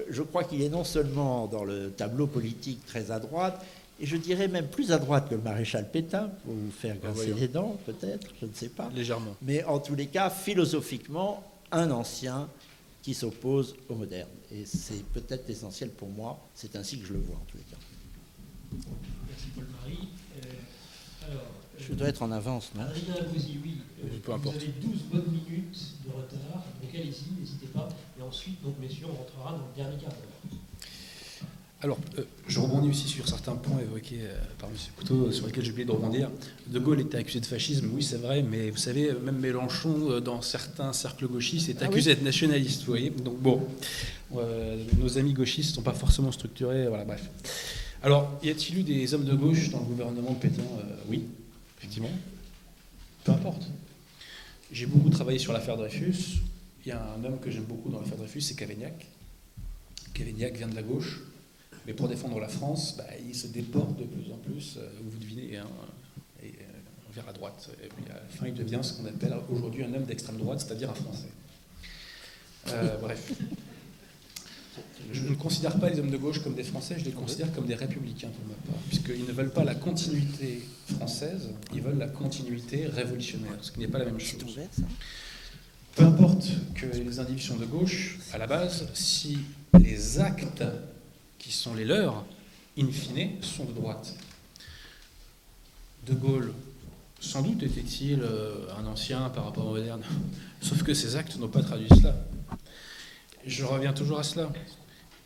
Speaker 1: je crois qu'il est non seulement dans le tableau politique très à droite, et je dirais même plus à droite que le maréchal Pétain, pour vous faire bah, grincer les dents, peut-être, je ne sais pas.
Speaker 5: Légèrement.
Speaker 1: Mais en tous les cas, philosophiquement, un ancien qui s'oppose au moderne. Et c'est peut-être essentiel pour moi, c'est ainsi que je le vois en tous les cas.
Speaker 4: Merci Paul-Marie. Euh,
Speaker 1: alors, je dois être en avance, non?
Speaker 4: Adrien oui. Euh, Peu vous avez 12 bonnes minutes de retard, donc allez-y, n'hésitez pas. Et ensuite, donc, messieurs, on rentrera dans le dernier quart d'heure.
Speaker 5: Alors, euh, je rebondis aussi sur certains points évoqués euh, par M. Couteau, sur lesquels j'ai oublié de rebondir. De Gaulle était accusé de fascisme, oui, c'est vrai, mais vous savez, même Mélenchon, euh, dans certains cercles gauchistes, est ah accusé d'être nationaliste, vous voyez. Donc, bon, nos amis gauchistes ne sont pas forcément structurés, voilà, bref. Alors, y a-t-il eu des hommes de gauche dans le gouvernement de Pétain Oui, effectivement. Peu importe. J'ai beaucoup travaillé sur l'affaire Dreyfus. Il y a un homme que j'aime beaucoup dans l'affaire Dreyfus, c'est Cavaignac. Cavaignac vient de la gauche. Mais pour défendre la France, bah, il se déporte de plus en plus, euh, vous devinez, hein, et, euh, vers la droite. Et puis à la fin, il devient ce qu'on appelle aujourd'hui un homme d'extrême droite, c'est-à-dire un Français. Euh, bref. Je ne considère pas les hommes de gauche comme des Français, je les considère comme des républicains pour ma part, puisqu'ils ne veulent pas la continuité française, ils veulent la continuité révolutionnaire, ce qui n'est pas la même chose. Peu importe que les individus sont de gauche, à la base, si les actes qui sont les leurs, in fine, sont de droite. De Gaulle, sans doute était-il euh, un ancien par rapport au moderne, sauf que ses actes n'ont pas traduit cela. Je reviens toujours à cela.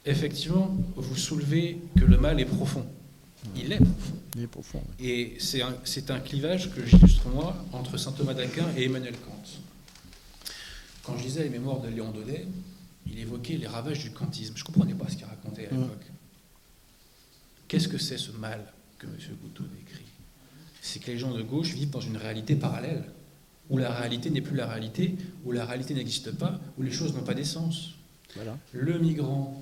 Speaker 5: Effectivement, vous soulevez que le mal est profond. Il est profond.
Speaker 1: Il est profond.
Speaker 5: Et c'est un, un, clivage que j'illustre moi entre saint Thomas d'Aquin et Emmanuel Kant. Quand je lisais les mémoires de Léon Daudet, il évoquait les ravages du kantisme. Je ne comprenais pas ce qu'il racontait à l'époque. Qu'est-ce que c'est ce mal que M. Couteau décrit? C'est que les gens de gauche vivent dans une réalité parallèle, où la réalité n'est plus la réalité, où la réalité n'existe pas, où les choses n'ont pas d'essence. Voilà. Le migrant,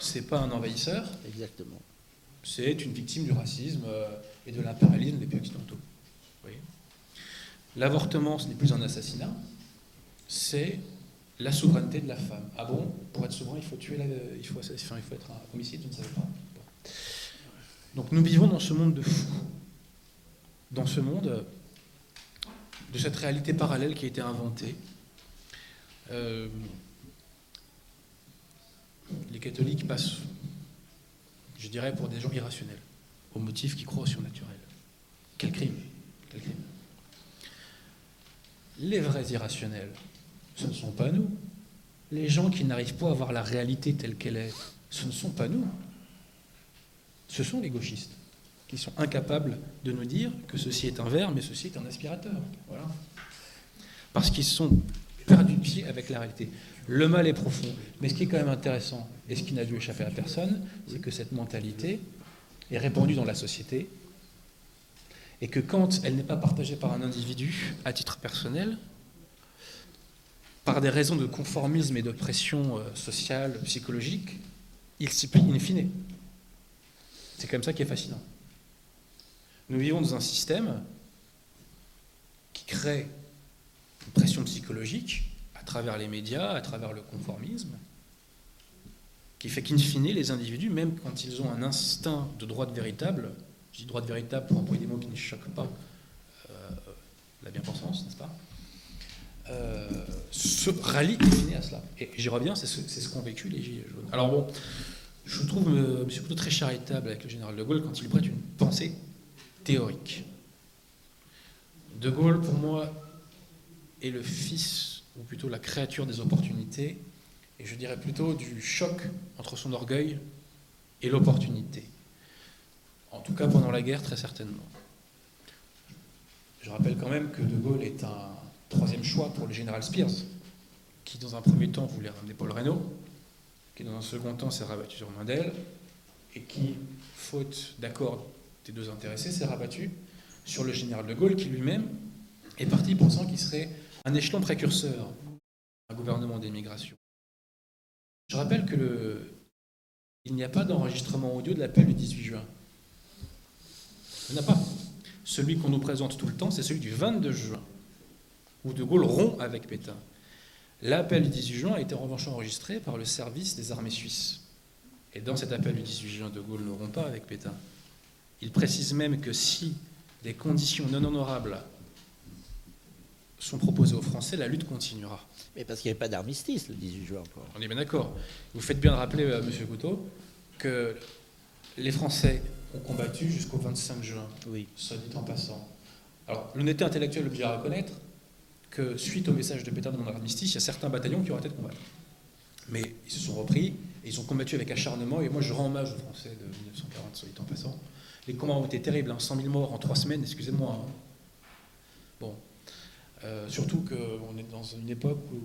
Speaker 5: c'est pas un envahisseur.
Speaker 1: Exactement.
Speaker 5: C'est une victime du racisme euh, et de l'impérialisme des pays occidentaux. L'avortement, ce n'est plus un assassinat, c'est la souveraineté de la femme. Ah bon? Pour être souverain, il faut tuer la, il faut, il faut être un homicide, je ne savais pas. Donc nous vivons dans ce monde de fous, dans ce monde de cette réalité parallèle qui a été inventée. Euh, les catholiques passent, je dirais, pour des gens irrationnels, au motif qui croient au surnaturel. Quel crime Quel crime Les vrais irrationnels, ce ne sont pas nous. Les gens qui n'arrivent pas à voir la réalité telle qu'elle est, ce ne sont pas nous. Ce sont les gauchistes qui sont incapables de nous dire que ceci est un verre, mais ceci est un aspirateur. Voilà. Parce qu'ils sont perdus de pied avec la réalité. Le mal est profond. Mais ce qui est quand même intéressant, et ce qui n'a dû échapper à personne, c'est que cette mentalité est répandue dans la société, et que quand elle n'est pas partagée par un individu à titre personnel, par des raisons de conformisme et de pression euh, sociale, psychologique, il s'y plie in fine. C'est comme ça qui est fascinant. Nous vivons dans un système qui crée une pression psychologique à travers les médias, à travers le conformisme, qui fait qu'in fine, les individus, même quand ils ont un instinct de droite véritable, je dis droite véritable pour employer des mots qui ne choquent pas euh, la bien-pensance, n'est-ce pas euh, se se rallie in à cela. Et j'y reviens, c'est ce, ce qu'ont vécu les Gilets jaunes. Alors bon, je trouve M. Couteau très charitable avec le général de Gaulle quand il prête une pensée théorique. De Gaulle, pour moi, est le fils, ou plutôt la créature des opportunités, et je dirais plutôt du choc entre son orgueil et l'opportunité. En tout cas pendant la guerre, très certainement. Je rappelle quand même que De Gaulle est un troisième choix pour le général Spears, qui dans un premier temps voulait ramener Paul Reynaud, qui dans un second temps s'est rabattu sur Mandel, et qui, faute d'accord des deux intéressés, s'est rabattu sur le général de Gaulle, qui lui-même est parti pensant qu'il serait un échelon précurseur un gouvernement d'émigration. Je rappelle que le... il n'y a pas d'enregistrement audio de l'appel du 18 juin. Il n'y en a pas. Celui qu'on nous présente tout le temps, c'est celui du 22 juin, où De Gaulle rompt avec Pétain. L'appel du 18 juin a été en revanche enregistré par le service des armées suisses. Et dans cet appel du 18 juin, De Gaulle ne rompt pas avec Pétain. Il précise même que si des conditions non honorables sont proposées aux Français, la lutte continuera.
Speaker 1: Mais parce qu'il n'y avait pas d'armistice le 18 juin encore.
Speaker 5: On est bien d'accord. Vous faites bien de rappeler, euh, Monsieur Couteau, que les Français ont combattu jusqu'au 25 juin.
Speaker 1: Oui.
Speaker 5: Soit dit en passant. Alors, l'honnêteté intellectuelle oblige à reconnaître que suite au message de Pétain de mon armistice, il y a certains bataillons qui ont arrêté de combattre. Mais ils se sont repris et ils ont combattu avec acharnement. Et moi, je rends hommage aux Français de 1940, soit en passant. Les combats ont été terribles, 100 hein. 000 morts en trois semaines, excusez-moi. Hein. Bon. Euh, surtout qu'on est dans une époque où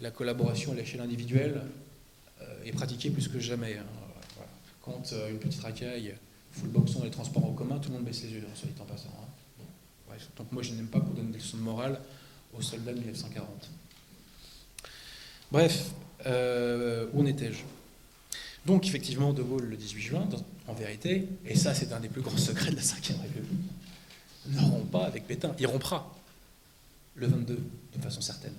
Speaker 5: la collaboration à l'échelle individuelle euh, est pratiquée plus que jamais. Hein. Quand euh, une petite racaille fout le boxon les transports en commun, tout le monde baisse les yeux, soit en passant. Donc moi, je n'aime pas qu'on donne des leçons de morale aux soldats de 1940. Bref, euh, où en étais-je? Donc, effectivement, De Gaulle, le 18 juin, en vérité, et ça, c'est un des plus grands secrets de la Ve République, ne rompt pas avec Pétain. Il rompra le 22, de façon certaine.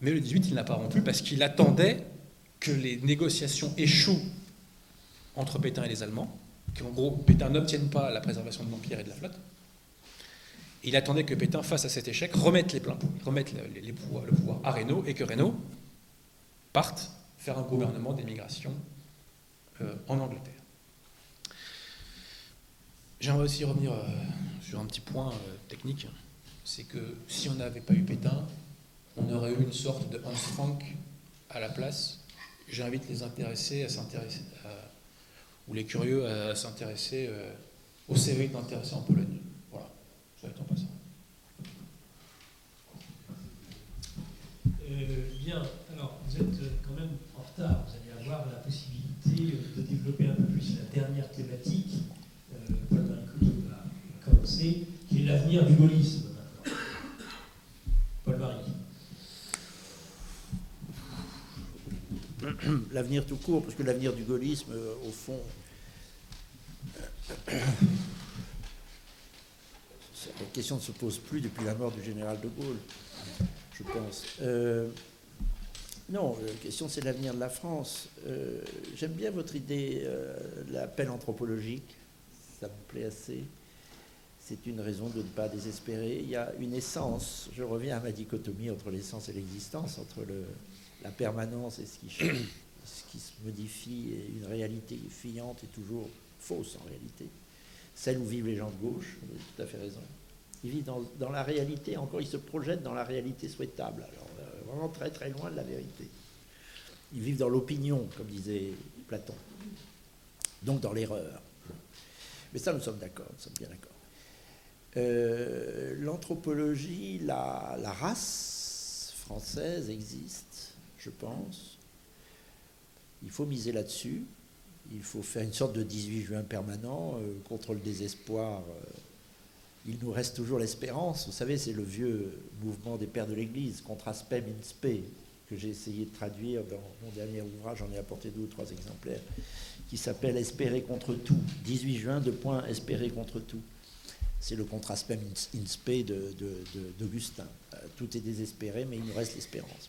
Speaker 5: Mais le 18, il n'a pas rompu parce qu'il attendait que les négociations échouent entre Pétain et les Allemands, qu'en gros, Pétain n'obtienne pas la préservation de l'Empire et de la flotte, il attendait que Pétain, face à cet échec, remette les pleins remette le pouvoir à Reynaud et que Reynaud parte faire un gouvernement d'émigration euh, en Angleterre. J'aimerais aussi revenir euh, sur un petit point euh, technique. C'est que si on n'avait pas eu Pétain, on aurait eu une sorte de Hans Frank à la place. J'invite les intéressés à s'intéresser, ou les curieux à s'intéresser aux séries d'intéressés en Pologne.
Speaker 4: Euh, bien, alors vous êtes quand même en retard, vous allez avoir la possibilité de développer un peu plus la dernière thématique, euh, Paul-Marie va commencer, qui est l'avenir du gaullisme. Paul-Marie.
Speaker 1: L'avenir tout court, parce que l'avenir du gaullisme, euh, au fond, la question ne se pose plus depuis la mort du général de Gaulle, je pense. Euh, non, la question c'est l'avenir de la France. Euh, j'aime bien votre idée, euh, l'appel anthropologique, ça me plaît assez. C'est une raison de ne pas désespérer. Il y a une essence, je reviens à ma dichotomie entre l'essence et l'existence, entre la permanence et ce qui, ce qui se modifie, et une réalité fiante et toujours fausse en réalité. Celle où vivent les gens de gauche, vous avez tout à fait raison. Ils vivent dans, la réalité, encore ils se projettent dans la réalité souhaitable, alors euh, vraiment très très loin de la vérité. Ils vivent dans l'opinion, comme disait Platon, donc dans l'erreur. Mais ça, nous sommes d'accord, nous sommes bien d'accord. Euh, l'anthropologie, la, la, race française existe, je pense. Il faut miser là-dessus. Il faut faire une sorte de 18 juin permanent euh, contre le désespoir il nous reste toujours l'espérance. Vous savez, c'est le vieux mouvement des pères de l'Église, contre aspect in que j'ai essayé de traduire dans mon dernier ouvrage, j'en ai apporté deux ou trois exemplaires, qui s'appelle Espérer contre tout. 18 juin, de point Espérer contre tout. C'est le contre-aspect in d'Augustin. Euh, tout est désespéré, mais il nous reste l'espérance.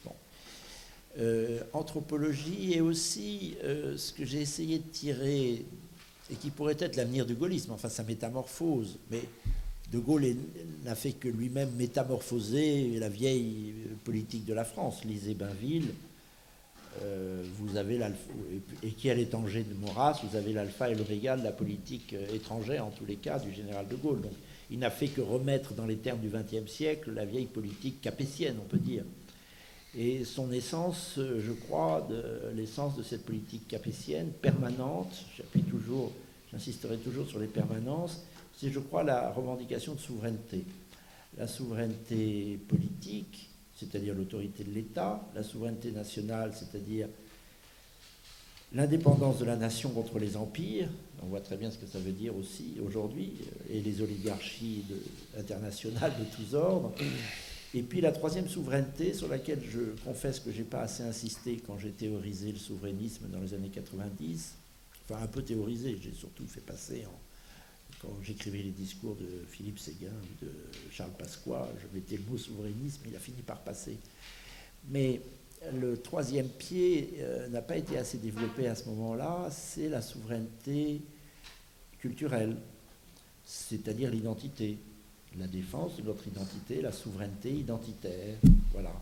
Speaker 1: Euh, anthropologie et aussi euh, ce que j'ai essayé de tirer et qui pourrait être l'avenir du gaullisme, enfin sa métamorphose, mais De Gaulle n'a fait que lui-même métamorphoser la vieille politique de la France. Lisez Bainville, euh, vous avez et qui à l'étranger de Maurras, vous avez l'alpha et l'oméga de la politique euh, étrangère, en tous les cas, du général de Gaulle. Donc, il n'a fait que remettre dans les termes du XXe siècle la vieille politique capétienne, on peut dire. Et son essence, euh, je crois, l'essence de cette politique capétienne permanente, j'appuie toujours, j'insisterai toujours sur les permanences, c'est, je crois, la revendication de souveraineté. La souveraineté politique, c'est-à-dire l'autorité de l'État, la souveraineté nationale, c'est-à-dire l'indépendance de la nation contre les empires, on voit très bien ce que ça veut dire aussi aujourd'hui, euh, et les oligarchies internationales de tous ordres. Et puis la troisième souveraineté, sur laquelle je confesse que je n'ai pas assez insisté quand j'ai théorisé le souverainisme dans les années 90, enfin un peu théorisé, j'ai surtout fait passer en, quand j'écrivais les discours de Philippe Séguin ou de Charles Pasqua, je mettais le mot souverainisme, il a fini par passer. Mais le troisième pied euh, n'a pas été assez développé à ce moment-là, c'est la souveraineté culturelle, c'est-à-dire l'identité, la défense de notre identité, la souveraineté identitaire. Voilà.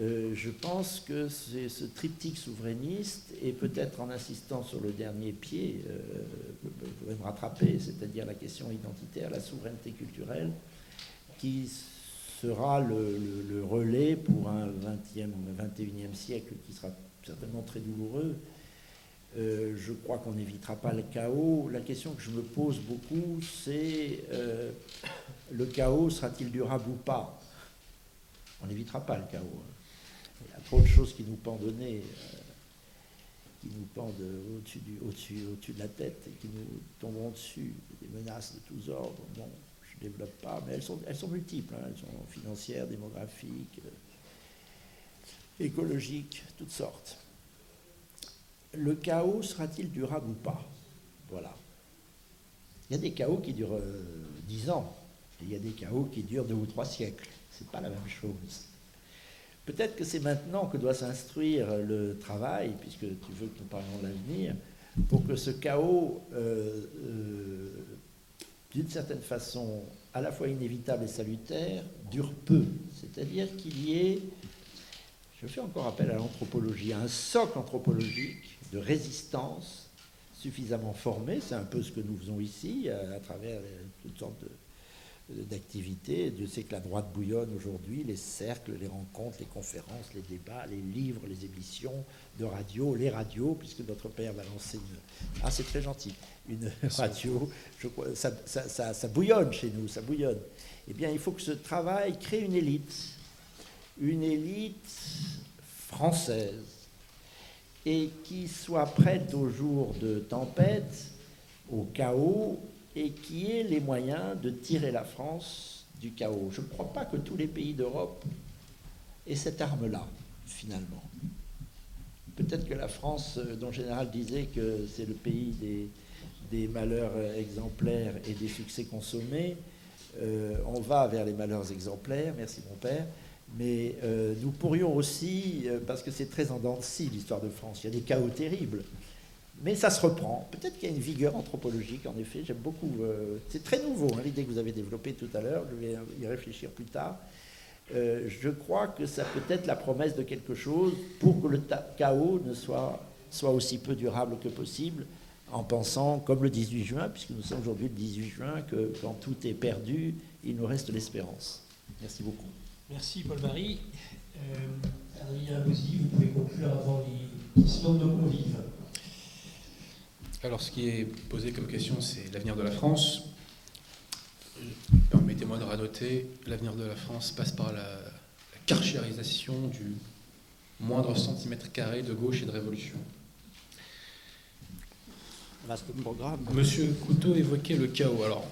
Speaker 1: Euh, je pense que c'est ce triptyque souverainiste, et peut-être en insistant sur le dernier pied, euh, vous pouvez me rattraper, c'est-à-dire la question identitaire, la souveraineté culturelle, qui sera le, relais pour un 20e, 21e siècle qui sera certainement très douloureux. Euh, je crois qu'on n'évitera pas le chaos. La question que je me pose beaucoup, c'est le chaos sera-t-il durable ou pas? On n'évitera pas le chaos. Trop de choses qui nous pendent euh, qui nous pendent au-dessus, au-dessus, au-dessus de la tête et qui nous tomberont dessus, des menaces de tous ordres. Bon, je ne développe pas, mais elles sont, elles sont multiples. Hein. Elles sont financières, démographiques, euh, écologiques, toutes sortes. Le chaos sera-t-il durable ou pas? Voilà. Il y a des chaos qui durent euh, dix ans, et il y a des chaos qui durent deux ou trois siècles. C'est pas la même chose. Peut-être que c'est maintenant que doit s'instruire le travail, puisque tu veux que nous parlions de l'avenir, pour que ce chaos, euh, euh, d'une certaine façon, à la fois inévitable et salutaire, dure peu. C'est-à-dire qu'il y ait, je fais encore appel à l'anthropologie, un socle anthropologique de résistance suffisamment formé, c'est un peu ce que nous faisons ici, à travers toutes sortes de d'activités. Dieu sait que la droite bouillonne aujourd'hui, les cercles, les rencontres, les conférences, les débats, les livres, les émissions de radio, les radios, puisque notre père va lancer une... Ah, c'est très gentil. Une radio, je crois, ça, ça, ça, bouillonne chez nous, ça bouillonne. Eh bien, il faut que ce travail crée une élite, une élite française, et qui soit prête au jour de tempête, au chaos, et qui ait les moyens de tirer la France du chaos. Je ne crois pas que tous les pays d'Europe aient cette arme-là, finalement. Peut-être que la France, euh, dont général disait que c'est le pays des, malheurs exemplaires et des succès consommés, euh, on va vers les malheurs exemplaires, merci mon père, mais euh, nous pourrions aussi, parce que c'est très en de l'histoire de France, il y a des chaos terribles, mais ça se reprend. Peut-être qu'il y a une vigueur anthropologique, en effet. J'aime beaucoup. Euh, c'est très nouveau, hein, l'idée que vous avez développée tout à l'heure. Je vais y réfléchir plus tard. Euh, je crois que ça peut être la promesse de quelque chose pour que le chaos ne soit, soit aussi peu durable que possible, en pensant, comme le 18 juin, puisque nous sommes aujourd'hui le 18 juin, que quand tout est perdu, il nous reste l'espérance. Merci beaucoup.
Speaker 4: Merci Paul-Marie. Euh, Adrien vous pouvez conclure avant les questions de convives.
Speaker 5: Alors, ce qui est posé comme question, c'est l'avenir de la France. Permettez-moi de ranoter, l'avenir de la France passe par la, la du moindre centimètre carré de gauche et de révolution.
Speaker 1: Programme.
Speaker 5: Monsieur Couteau évoquait le chaos. Alors,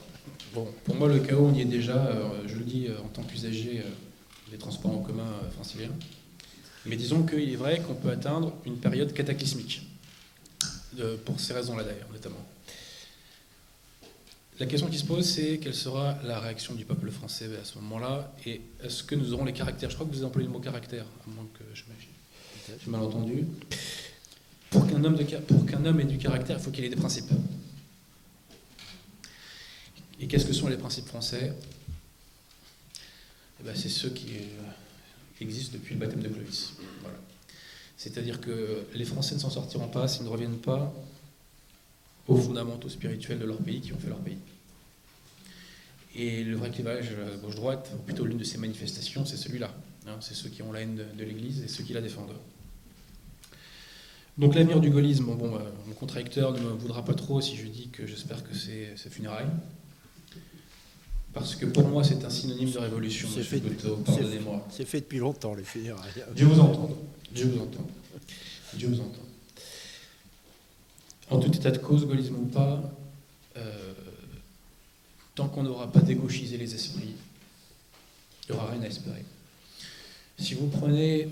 Speaker 5: bon, pour moi, le chaos, on y est déjà, euh, je le dis euh, en tant qu'usager euh, des transports en commun franciliens. Mais disons qu'il est vrai qu'on peut atteindre une période cataclysmique pour ces raisons-là d'ailleurs, notamment. La question qui se pose, c'est quelle sera la réaction du peuple français à ce moment-là Et est-ce que nous aurons les caractères? Je crois que vous avez employé le mot caractère, à moins que je m'ai mal entendu. Pour qu'un homme, homme ait du caractère, il faut qu'il ait des principes. Et qu'est-ce que sont les principes français? Eh ben, C'est ceux qui euh, existent depuis le baptême de Clovis. Voilà. C'est-à-dire que les Français ne s'en sortiront pas s'ils ne reviennent pas aux fondamentaux spirituels de leur pays qui ont fait leur pays. Et le vrai clivage gauche-droite, ou plutôt l'une de ces manifestations, c'est celui-là. Hein. c'est ceux qui ont la haine de, l'Église et ceux qui la défendent. Donc l'avenir du gaullisme, bon, bah, mon contracteur ne me voudra pas trop si je dis que j'espère que c'est funérailles. Parce que pour moi, c'est un synonyme de révolution.
Speaker 1: C'est fait,
Speaker 5: pardonnez-moi.
Speaker 1: C'est fait depuis longtemps, les funérailles.
Speaker 5: Dieu vous entend. Dieu vous entend. Dieu vous entend. En tout état de cause, gaullisme ou pas, euh, tant qu'on n'aura pas dégauchisé les esprits, il n'y aura rien à espérer. Si vous prenez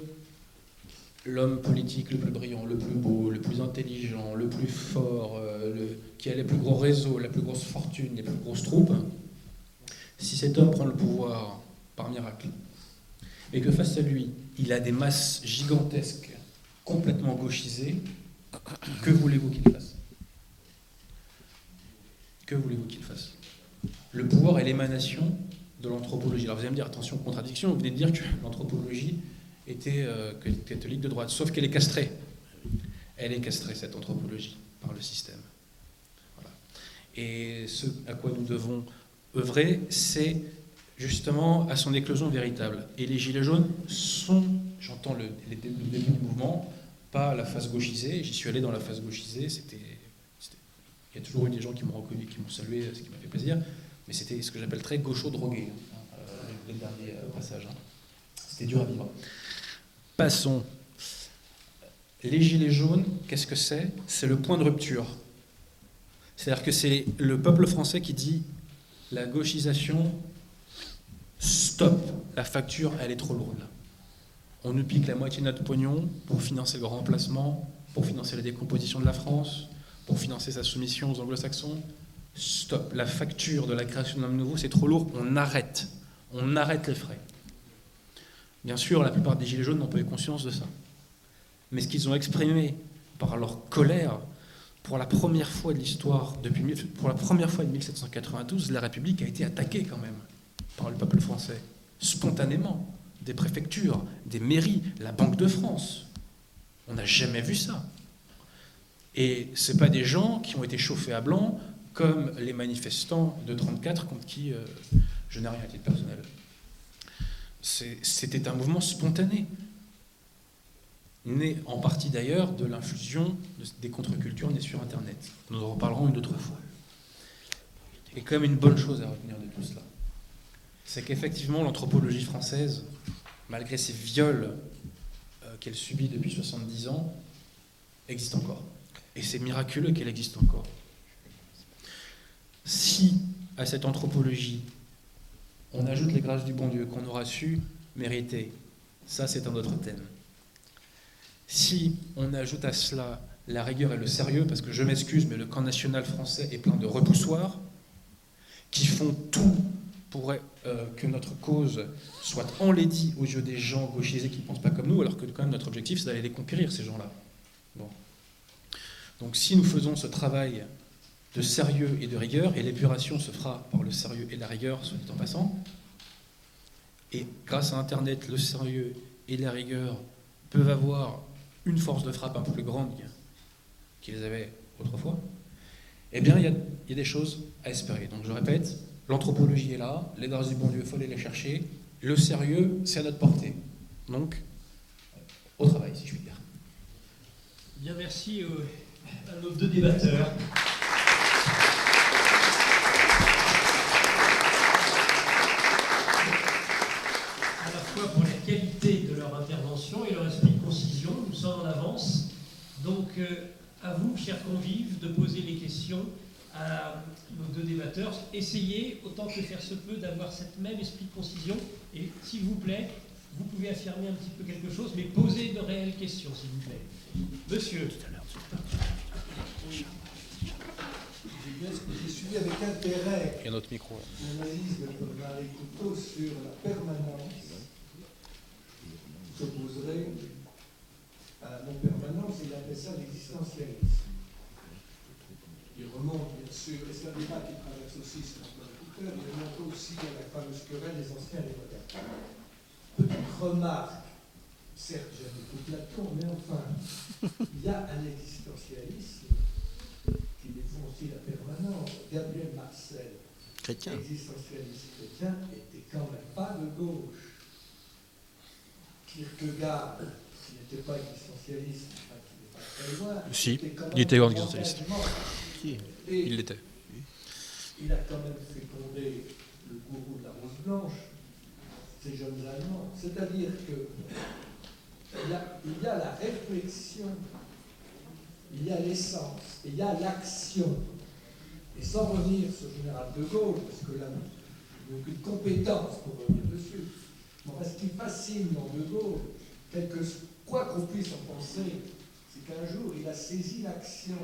Speaker 5: l'homme politique le plus brillant, le plus beau, le plus intelligent, le plus fort, euh, qui a les plus gros réseaux, la plus grosse fortune, les plus grosses troupes, si cet homme prend le pouvoir par miracle, et que face à lui, il a des masses gigantesques, complètement gauchisées, que voulez-vous qu'il fasse? Que voulez-vous qu'il fasse? Le pouvoir est l'émanation de l'anthropologie. Alors vous allez me dire, attention, contradiction, vous venez de dire que l'anthropologie était euh, catholique de droite, sauf qu'elle est castrée. Elle est castrée, cette anthropologie, par le système. Et ce à quoi nous devons œuvrer, c'est justement à son éclosion véritable. Et les Gilets jaunes sont, j'entends le, début du mouvement, pas la face gauchisée. J'y suis allé dans la face gauchisée. C'était, il y a toujours eu des gens qui m'ont reconnu, qui m'ont salué, ce qui m'a fait plaisir. Mais c'était ce que j'appelle très gaucho drogué, hein, euh, les derniers euh, passages. Hein. C'était dur à vivre. Passons. Les gilets jaunes, qu'est-ce que c'est? C'est le point de rupture. C'est-à-dire que c'est le peuple français qui dit la gauchisation, stop, la facture, elle est trop lourde. On nous pique la moitié de notre pognon pour financer le remplacement, pour financer la décomposition de la France, pour financer sa soumission aux anglo-saxons. Stop, la facture de la création d'un nouveau, c'est trop lourd, on arrête. On arrête les frais. Bien sûr, la plupart des Gilets jaunes n'ont pas eu conscience de ça. Mais ce qu'ils ont exprimé par leur colère, pour la première fois de l'histoire, depuis pour la première fois de 1792, la République a été attaquée quand même par le peuple français, spontanément, des préfectures, des mairies, la Banque de France. On n'a jamais vu ça. Et ce pas des gens qui ont été chauffés à blanc comme les manifestants de 34 contre qui euh, je n'ai rien à titre personnel. C'était un mouvement spontané, né en partie d'ailleurs de l'infusion des contre-cultures nées sur Internet. Nous en reparlerons une autre fois. Et quand même une bonne chose à retenir de tout cela, c'est qu'effectivement l'anthropologie française, malgré ses viols euh, qu'elle subit depuis 70 ans, existe encore. Et c'est miraculeux qu'elle existe encore. Si à cette anthropologie on ajoute les grâces du bon Dieu qu'on aura su mériter. Ça, c'est un autre thème. Si on ajoute à cela la rigueur et le sérieux, parce que je m'excuse, mais le camp national français est plein de repoussoirs qui font tout pour euh, que notre cause soit enlaidie aux yeux des gens gauchisés qui ne pensent pas comme nous, alors que quand même notre objectif, c'est d'aller les conquérir, ces gens-là. Bon. Donc si nous faisons ce travail de sérieux et de rigueur, et l'épuration se fera par le sérieux et la rigueur, soit dit en passant. Et grâce à Internet, le sérieux et la rigueur peuvent avoir une force de frappe un peu plus grande qu'ils avaient autrefois. Eh bien, il y, a, des choses à espérer. Donc, je répète, l'anthropologie est là, les grâces du bon Dieu, il faut aller les chercher. Le sérieux, c'est à notre portée. Donc, au travail, si je puis dire.
Speaker 4: Bien, merci euh, à nos deux débatteurs. et leur esprit de concision. Nous sommes en avance. Donc, euh, à vous, chers convives, de poser les questions à nos deux débatteurs. Essayez, autant que faire se peut, d'avoir cette même esprit de concision. Et s'il vous plaît, vous pouvez affirmer un petit peu quelque chose, mais posez de réelles questions, s'il vous plaît. Monsieur.
Speaker 6: J'ai suivi avec intérêt
Speaker 5: l'analyse
Speaker 6: de Marie Couteau sur la permanence s'opposerait à la non-permanence et il appelle ça l'existentialisme. Il remonte, bien sûr, et c'est un débat qui traverse aussi ce
Speaker 3: il remonte aussi à la fameuse querelle des anciens et des modernes. Petite remarque, certes j'aime beaucoup Platon, mais enfin, il y a un existentialisme qui défend aussi la permanence. Gabriel Marcel,
Speaker 1: Chrétien.
Speaker 3: existentialiste chrétien, était quand même pas de gauche. Kierkegaard, qui n'était pas existentialiste, enfin, qui n'est pas très loin,
Speaker 5: Si,
Speaker 3: était quand
Speaker 5: il était existentialiste.
Speaker 1: Si.
Speaker 5: Il l'était.
Speaker 3: il a quand même fécondé le gourou de la rose blanche, ces jeunes Allemands. C'est-à-dire que il y, a, il y a la réflexion, il y a l'essence, et il y a l'action. Et sans revenir sur le général de Gaulle, parce que là, il n'y a aucune compétence pour revenir dessus. Bon, ce qui fascine dans De Gaulle, quel que, quoi qu'on puisse en penser, c'est qu'un jour, il a saisi l'action.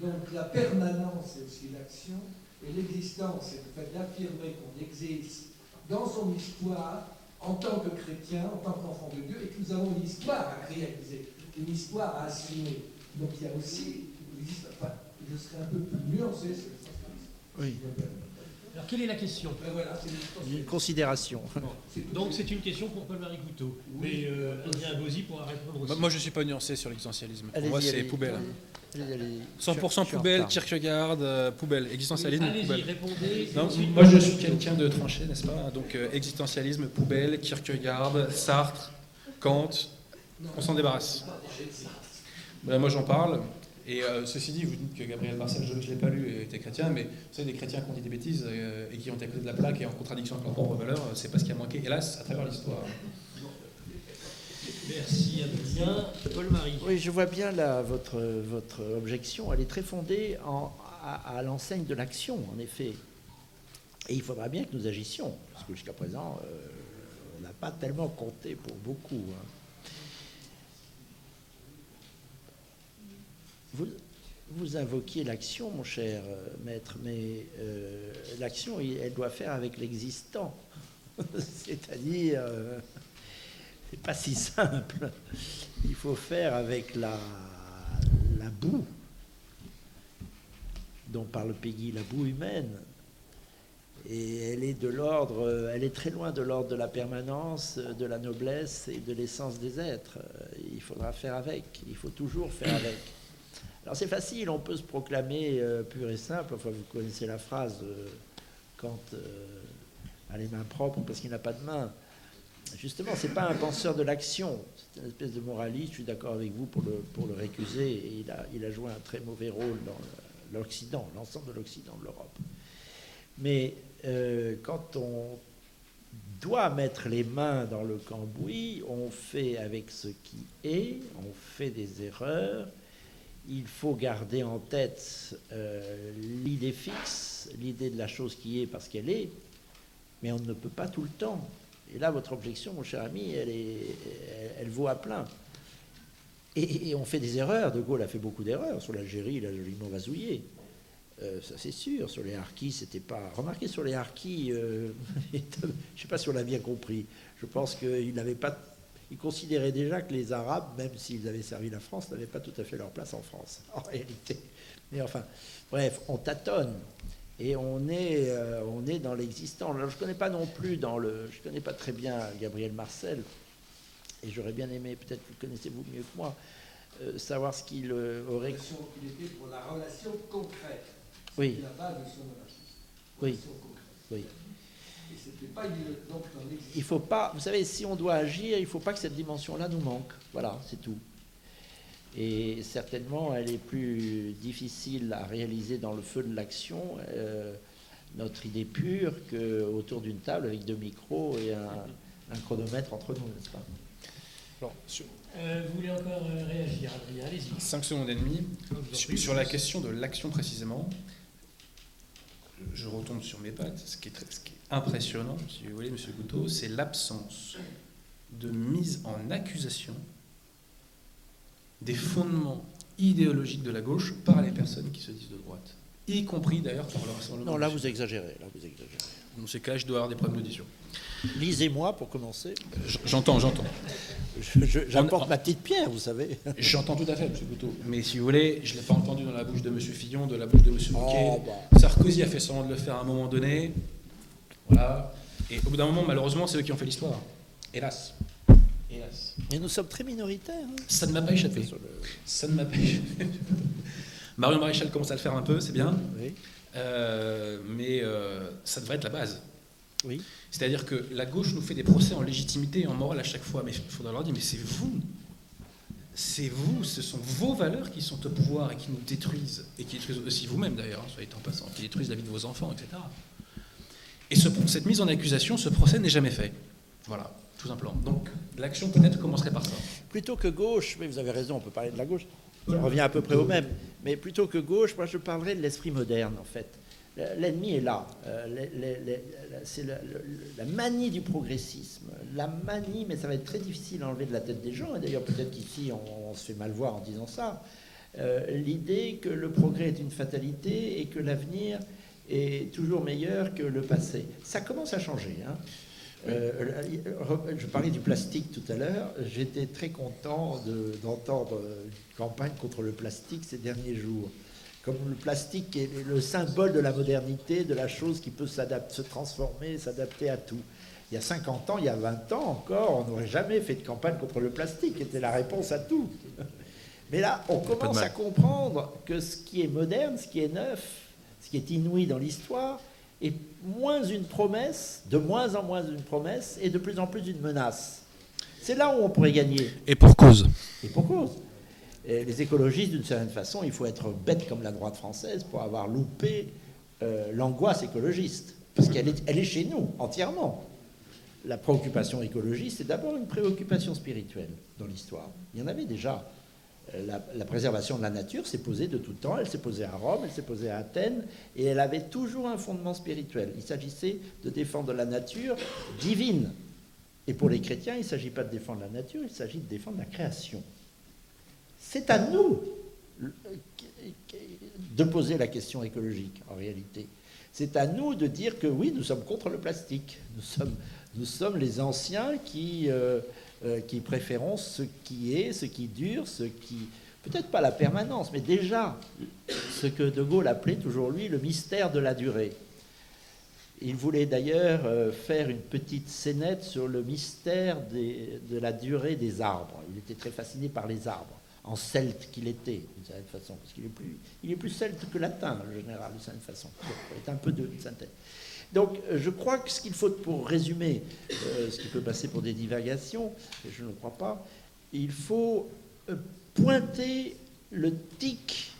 Speaker 3: Donc la permanence, c'est aussi l'action, et l'existence, c'est le fait d'affirmer qu'on existe dans son histoire en tant que chrétien, en tant qu'enfant de Dieu, et que nous avons une histoire à réaliser, une histoire à assumer. Donc il y a aussi, enfin, je serais un peu plus nuancé sur le sens
Speaker 1: Oui.
Speaker 4: Alors, quelle est la question?
Speaker 3: Ben voilà.
Speaker 1: Une considération.
Speaker 4: Donc, c'est une question pour Paul-Marie Couteau. Mais euh, Adrien Bozzi pourra répondre aussi.
Speaker 5: Moi, moi, je suis pas nuancé sur l'existentialisme. Pour moi, c'est poubelle.
Speaker 1: Allez, allez.
Speaker 5: 100%
Speaker 1: Je suis en
Speaker 5: poubelle. Kierkegaard, euh, poubelle. Existentialisme,
Speaker 4: Allez-y,
Speaker 5: poubelle.
Speaker 4: répondez.
Speaker 5: Non, moi je suis quelqu'un de tranché, n'est-ce pas? Donc euh, existentialisme, poubelle, Kierkegaard, Sartre, Kant, on s'en débarrasse. Ben, moi j'en parle. Et euh, ceci dit, vous dites que Gabriel Marcel, je ne l'ai pas lu, était chrétien, mais vous savez, des chrétiens qui ont dit des bêtises euh, et qui ont été à côté de la plaque et en contradiction avec leurs propres valeurs, euh, c'est pas ce qui a manqué, hélas, à travers l'histoire.
Speaker 4: Merci Adrien. Paul-Marie.
Speaker 1: Oui, je vois bien là votre, votre objection. Elle est très fondée en- à, à l'enseigne de l'action, en effet. Et il faudra bien que nous agissions, parce que jusqu'à présent, euh, on n'a pas tellement compté pour beaucoup. hein. Vous, invoquiez l'action, mon cher euh, maître, mais euh, l'action, elle doit faire avec l'existant. C'est-à-dire, euh, c'est pas si simple. Il faut faire avec la, la boue dont parle Peggy, la boue humaine. Et elle est de l'ordre, euh, elle est très loin de l'ordre de la permanence, de la noblesse et de l'essence des êtres. Il faudra faire avec, il faut toujours faire avec. Alors c'est facile, on peut se proclamer euh, pur et simple, enfin vous connaissez la phrase euh, quand euh, a les mains propres parce qu'il n'a pas de mains. Justement, c'est pas un penseur de l'action, c'est une espèce de moraliste, je suis d'accord avec vous pour le, pour le récuser, il a, il a joué un très mauvais rôle dans l'Occident, l'ensemble de l'Occident, de l'Europe. Mais euh, quand on doit mettre les mains dans le cambouis, on fait avec ce qui est, on fait des erreurs, il faut garder en tête euh, l'idée fixe, l'idée de la chose qui est parce qu'elle est, mais on ne peut pas tout le temps. Et là, votre objection, mon cher ami, elle, est, elle, vaut à plein. Et, et on fait des erreurs. De Gaulle a fait beaucoup d'erreurs. Sur l'Algérie, il a joliment vasouillé. Euh, ça, c'est sûr. Sur les harkis, c'était pas. Remarquez, sur les harkis, euh, je ne sais pas si on l'a bien compris. Je pense qu'il n'avait pas. Il considérait déjà que les Arabes, même s'ils avaient servi la France, n'avaient pas tout à fait leur place en France, en réalité. Mais enfin, bref, on tâtonne. Et on est, euh, on est dans l'existant. Alors, je ne connais pas non plus dans le. Je connais pas très bien Gabriel Marcel. Et j'aurais bien aimé, peut-être que le connaissez-vous mieux que moi, euh, savoir ce qu'il euh, aurait.
Speaker 3: Relation qu'il était pour la relation concrète.
Speaker 1: Oui.
Speaker 3: La base de son.
Speaker 1: Oui.
Speaker 3: Relation concrète.
Speaker 1: Oui.
Speaker 3: Et pas donc.
Speaker 1: Il faut pas, vous savez, si on doit agir, il ne faut pas que cette dimension-là nous manque. Voilà, c'est tout. Et certainement, elle est plus difficile à réaliser dans le feu de l'action, euh, notre idée pure, qu'autour d'une table avec deux micros et un, un chronomètre entre nous, n'est-ce pas?
Speaker 5: Alors, sur
Speaker 4: Euh, vous voulez encore euh, réagir, Adrien? Allez-y.
Speaker 5: 5 secondes et demie, sur, la question de l'action précisément, je retombe sur mes pattes. Ce qui est, très- ce qui est impressionnant, si vous voulez, Monsieur Couteau, c'est l'absence de mise en accusation des fondements idéologiques de la gauche par les personnes qui se disent de droite, y compris d'ailleurs par le Rassemblement.
Speaker 1: Non, là, vous exagérez. Là, vous exagérez.
Speaker 5: Dans ces cas, je dois avoir des problèmes d'audition.
Speaker 1: Lisez-moi pour commencer.
Speaker 5: J'entends, j'entends.
Speaker 1: J'apporte ma petite pierre, vous savez.
Speaker 5: J'entends tout à fait, M. Couteau. Mais si vous voulez, je ne l'ai pas entendu dans la bouche de M. Fillon, de la bouche de M. Bouquet.
Speaker 1: Oh, bah.
Speaker 5: Sarkozy a fait semblant de le faire à un moment donné. Voilà. Et au bout d'un moment, malheureusement, c'est eux qui ont fait l'histoire. Hélas. Hélas.
Speaker 1: Et nous sommes très minoritaires. hein.
Speaker 5: Ça ne m'a pas échappé.
Speaker 1: Le-
Speaker 5: Ça ne m'a pas échappé. Marion Maréchal commence à le faire un peu, c'est bien.
Speaker 1: Oui.
Speaker 5: Euh, mais euh, ça devrait être la base.
Speaker 1: Oui.
Speaker 5: C'est-à-dire que la gauche nous fait des procès en légitimité et en morale à chaque fois. Mais il faudra leur dire, mais c'est vous. C'est vous, ce sont vos valeurs qui sont au pouvoir et qui nous détruisent. Et qui détruisent aussi vous-même d'ailleurs, hein, soyez en passant, qui détruisent la vie de vos enfants, etc. Et ce- cette mise en accusation, ce procès n'est jamais fait. Voilà, tout simplement. Donc l'action peut-être commencerait par ça.
Speaker 1: Plutôt que gauche, mais vous avez raison, on peut parler de la gauche, ça revient à peu près au même. Mais plutôt que gauche, moi je parlerais de l'esprit moderne en fait. L'ennemi est là. Euh, C'est la, manie du progressisme. La manie, mais ça va être très difficile à enlever de la tête des gens. Et d'ailleurs, peut-être qu'ici, on, on se fait mal voir en disant ça. Euh, L'idée que le progrès est une fatalité et que l'avenir est toujours meilleur que le passé. Ça commence à changer. hein. Euh, je parlais du plastique tout à l'heure. J'étais très content de- d'entendre une campagne contre le plastique ces derniers jours. Comme le plastique est le symbole de la modernité, de la chose qui peut se transformer, s'adapter à tout. Il y a 50 ans, il y a 20 ans encore, on n'aurait jamais fait de campagne contre le plastique, était la réponse à tout. Mais là, on commence à comprendre que ce qui est moderne, ce qui est neuf, ce qui est inouï dans l'histoire, est moins une promesse, de moins en moins une promesse, et de plus en plus une menace. C'est là où on pourrait gagner.
Speaker 5: Et pour cause.
Speaker 1: Et pour cause. Et les écologistes, d'une certaine façon, il faut être bête comme la droite française pour avoir loupé euh, l'angoisse écologiste. Parce qu'elle est, elle est chez nous, entièrement. La préoccupation écologiste, c'est d'abord une préoccupation spirituelle dans l'histoire. Il y en avait déjà. La, préservation de la nature s'est posée de tout temps. Elle s'est posée à Rome, elle s'est posée à Athènes, et elle avait toujours un fondement spirituel. Il s'agissait de défendre la nature divine. Et pour les chrétiens, il ne s'agit pas de défendre la nature, il s'agit de défendre la création. C'est à nous euh, de poser la question écologique, en réalité. C'est à nous de dire que oui, nous sommes contre le plastique. Nous sommes, nous sommes les anciens qui, euh, euh, qui préférons ce qui est, ce qui dure, ce qui... Peut-être pas la permanence, mais déjà ce que De Gaulle appelait toujours lui le mystère de la durée. Il voulait d'ailleurs euh, faire une petite scénette sur le mystère de la durée des arbres. Il était très fasciné par les arbres, en celte qu'il était, d'une certaine façon, parce qu'il est plus, il est plus celte que latin, le général, d'une certaine façon. Il est un peu de de synthèse. Donc, je crois que ce qu'il faut, pour résumer euh, ce qui peut passer pour des divagations, je ne crois pas, il faut euh, pointer le tic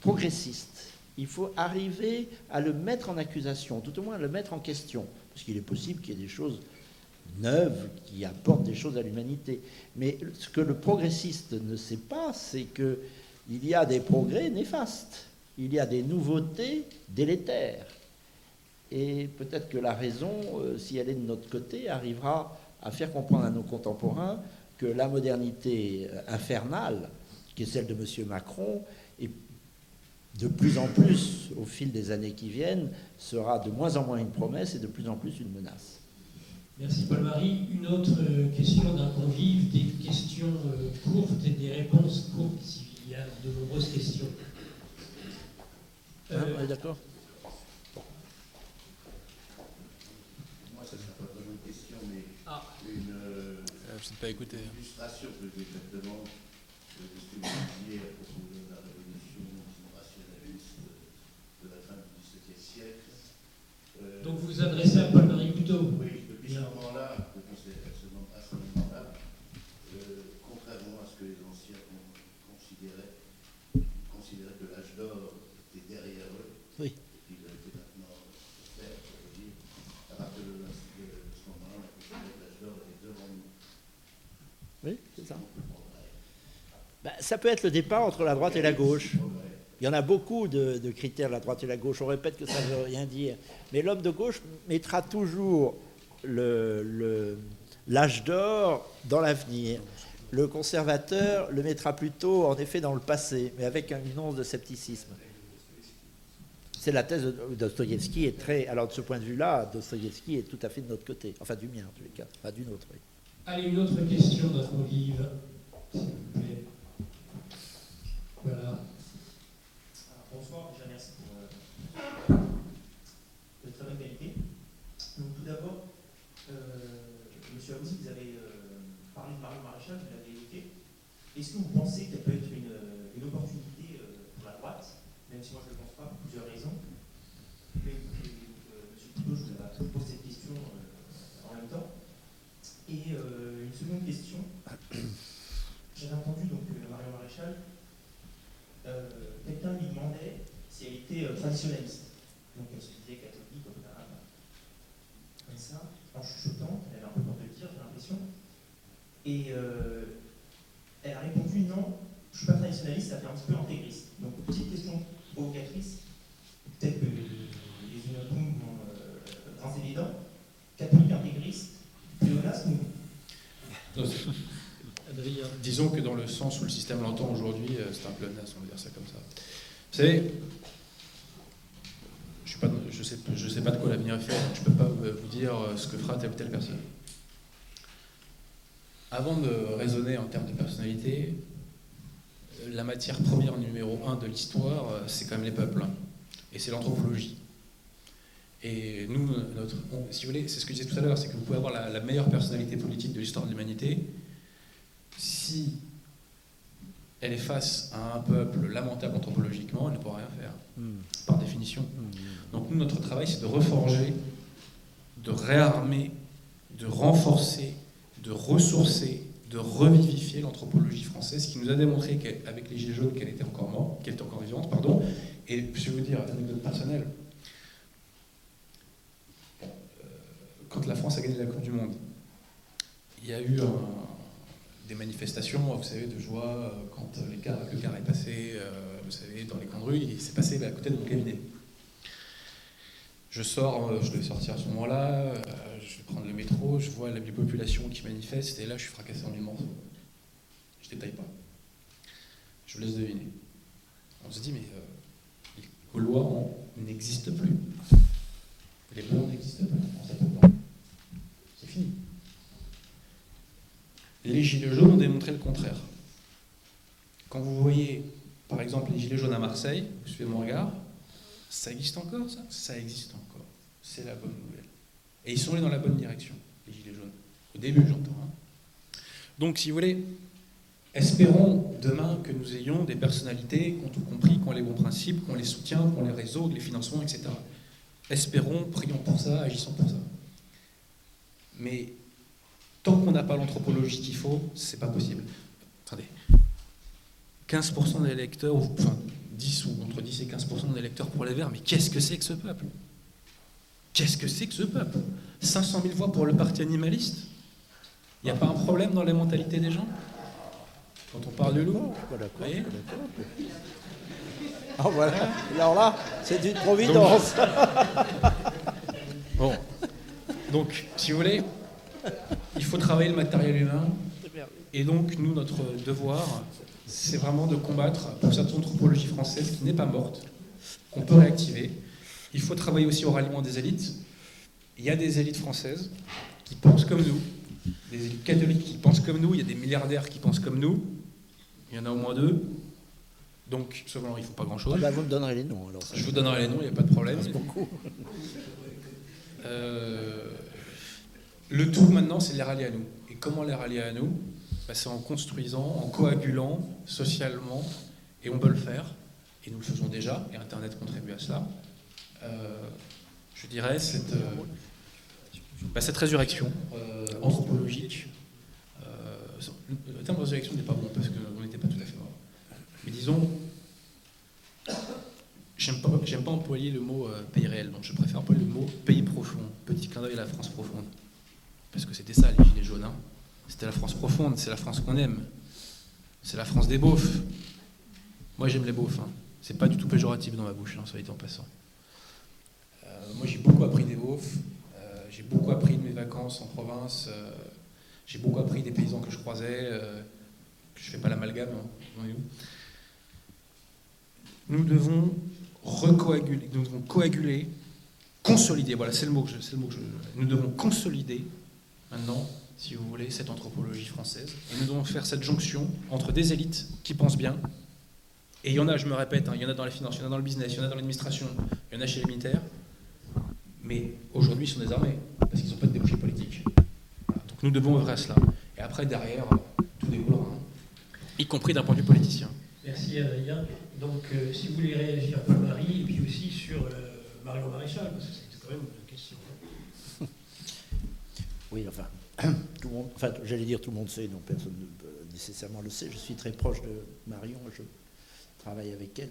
Speaker 1: progressiste. Il faut arriver à le mettre en accusation, tout au moins à le mettre en question, parce qu'il est possible qu'il y ait des choses neuves qui apportent des choses à l'humanité. Mais ce que le progressiste ne sait pas, c'est que il y a des progrès néfastes, il y a des nouveautés délétères. Et peut-être que la raison, euh, si elle est de notre côté, arrivera à faire comprendre à nos contemporains que la modernité euh, infernale, qui est celle de M. Macron, est de plus en plus, au fil des années qui viennent, sera de moins en moins une promesse et de plus en plus une menace.
Speaker 4: Merci Paul-Marie. Une autre euh, question d'un convive, des questions courtes et des réponses courtes s'il y a de nombreuses questions. Euh,
Speaker 1: on est d'accord
Speaker 7: Moi, ça ne sera pas vraiment une question, mais
Speaker 4: Ah.
Speaker 7: une
Speaker 5: je ne pas écouter.
Speaker 7: illustration plus exactement euh, de ce que vous disiez à propos de la révolution rationaliste de la fin du XVIIe siècle. Euh,
Speaker 4: donc vous vous adressez à Paul-Marie Couteau.
Speaker 7: Oui, depuis ce moment-là, depuis ce, à ce moment- à ce moment-là, euh, contrairement à ce que les anciens con- considéraient, ils considéraient que l'âge d'or était derrière eux,
Speaker 1: Oui.
Speaker 7: et qu'il était maintenant faire, je veux dire, à partir de, de ce moment-là, on a considéré que l'âge d'or était devant nous.
Speaker 1: Oui, c'est ça. Ben, ça peut être le départ entre la droite et la gauche. Il y en a beaucoup de, de critères, la droite et la gauche. On répète que ça ne veut rien dire. Mais l'homme de gauche mettra toujours l'âge d'or dans l'avenir. Le conservateur le mettra plutôt, en effet, dans le passé, mais avec une once de scepticisme. C'est la thèse de Dostoïevski très. Alors de ce point de vue-là, Dostoïevski est tout à fait de notre côté, enfin du mien en tous les cas, enfin du nôtre. oui.
Speaker 4: Allez, une autre question, notre Olive, s'il vous plaît. Voilà.
Speaker 8: Alors, bonsoir, déjà merci pour euh, de très bonne qualité. Donc tout d'abord, euh, Monsieur Abouzi, vous avez euh, parlé de Mario Maréchal, vous l'avez évoqué. Est-ce que vous pensez qu'elle peut être une, euh, une opportunité euh, pour la droite, même si moi je ne le pense pas, pour plusieurs raisons Mais euh, Monsieur Couteau, je vous avais posé cette question euh, en même temps. Et euh, une seconde question. J'avais entendu donc euh, Mario Maréchal euh, quelqu'un lui demandait si elle était euh, Donc elle se disait catholique, comme, ça, en chuchotant, elle avait un peu peur de le dire, j'ai l'impression. Et euh, elle a répondu non, je ne suis pas traditionnaliste, ça fait un petit peu intégriste. Donc petite question provocatrice, peut-être que les unopoum vont euh, grand évident, catholique intégriste, pléonasme ou
Speaker 5: Disons que dans le sens où le système l'entend aujourd'hui, euh, c'est un pléonasme, on va dire ça comme ça. Vous savez, je ne sais, pas- je sais, je sais pas de quoi l'avenir est fait, donc je ne peux pas euh, vous dire euh, ce que fera telle ou telle personne. Avant de raisonner en termes de personnalité, euh, la matière première numéro un de l'histoire, c'est quand même les peuples, hein. et c'est l'anthropologie. Et nous, notre, on- si vous voulez, c'est ce que je disais tout à l'heure, c'est que vous pouvez avoir la, la meilleure personnalité politique de l'histoire de l'humanité, si elle est face à un peuple lamentable anthropologiquement, elle ne pourra rien faire,
Speaker 1: Hmm.
Speaker 5: par définition.
Speaker 1: Hmm.
Speaker 5: Donc nous, notre travail, c'est de reforger, de réarmer, de renforcer, de ressourcer, de revivifier l'anthropologie française, qui nous a démontré qu'avec les Gilets jaunes, qu'elle était encore morte, qu'elle était encore vivante, pardon. Et je vais vous dire, anecdote personnelle, euh, quand la France a gagné la Coupe du Monde, il y a eu des manifestations, vous savez, de joie, euh, quand le car est passé, euh, vous savez, dans les coins de rue, il s'est passé à côté de mon cabinet. Je sors, euh, je devais sortir à ce moment-là, euh, je vais prendre le métro, je vois la population qui manifeste, et là je suis fracassé en mille morceaux. Je détaille pas. Je vous laisse deviner. On se dit, mais euh, les Gaulois n'existent plus. Les Blancs n'existent pas. C'est fini. Les Gilets jaunes ont démontré le contraire. Quand vous voyez, par exemple, les Gilets jaunes à Marseille, vous suivez mon regard, ça existe encore, ça? Ça existe encore. C'est la bonne nouvelle. Et ils sont allés dans la bonne direction, les Gilets jaunes. Au début, j'entends. hein. Donc, si vous voulez, espérons demain que nous ayons des personnalités qui ont tout compris, qui ont les bons principes, qui ont les soutiens, qui ont les réseaux, les financements, etc. Espérons, prions pour ça, agissons pour ça. Mais tant qu'on n'a pas l'anthropologie qu'il faut, c'est pas possible. Attendez. 15% des électeurs, enfin 10 ou entre 10 et 15% des électeurs pour les Verts, mais qu'est-ce que c'est que ce peuple? Qu'est-ce que c'est que ce peuple? 500 000 voix pour le parti animaliste? Il n'y a pas un problème dans la mentalité des gens? Quand on parle de loup.
Speaker 1: Ah voilà. Alors là, c'est une providence.
Speaker 5: Bon. Donc, si vous voulez, il faut travailler le matériel humain. Et donc, nous, notre devoir, c'est vraiment de combattre pour cette anthropologie française qui n'est pas morte, qu'on peut réactiver. Il faut travailler aussi au ralliement des élites. Il y a des élites françaises qui pensent comme nous, des élites catholiques qui pensent comme nous, il y a des milliardaires qui pensent comme nous. Il y en a au moins deux. Donc, cependant, ils ne font pas
Speaker 1: Ah
Speaker 5: grand-chose.
Speaker 1: bah, vous me donnerez les noms alors.
Speaker 5: Je vous donnerai les noms, il n'y a pas de problème.
Speaker 1: Merci beaucoup.
Speaker 5: Euh, le tout maintenant, c'est de les rallier à nous. Et comment les rallier à nous? Bah, C'est en construisant, en coagulant socialement, et on peut le faire, et nous le faisons déjà, et Internet contribue à cela. Euh, je dirais cette, euh, bah, cette résurrection euh, anthropologique. le terme résurrection n'est pas bon parce qu'on n'était pas tout à fait mort. Mais disons, J'aime pas, pas employer le mot euh, pays réel, donc je préfère employer le mot pays profond. Petit clin d'œil à la France profonde. Parce que c'était ça, les gilets jaunes. hein. C'était la France profonde, c'est la France qu'on aime. C'est la France des beaufs. Moi, j'aime les beaufs. Hein. C'est pas du tout péjoratif dans ma bouche, hein, dit en passant. Euh, moi, j'ai beaucoup appris des beaufs. Euh, j'ai beaucoup appris de mes vacances en province. euh, j'ai beaucoup appris des paysans que je croisais. que je fais pas l'amalgame. hein. Nous devons recoaguler, nous devons coaguler, consolider, voilà, c'est le mot que je, le mot nous devons consolider maintenant si vous voulez, cette anthropologie française. Et nous devons faire cette jonction entre des élites qui pensent bien, et il y en a, je me répète, hein, il y en a dans la finance, il y en a dans le business, il y en a dans l'administration, il y en a chez les militaires, mais aujourd'hui ils sont désarmés, parce qu'ils n'ont pas de débouché politique. Voilà. Donc nous devons œuvrer à cela. Et après, derrière, tout découlera, hein, y compris d'un point de vue politicien.
Speaker 4: Merci Adrien. Donc, euh, si vous voulez réagir, Paul-Marie, et puis aussi sur euh, Marion Maréchal, parce que c'était quand même une question.
Speaker 1: Oui, enfin, tout le monde, enfin, j'allais dire tout le monde sait, non, personne ne peut nécessairement le sait. Je suis très proche de Marion, je travaille avec elle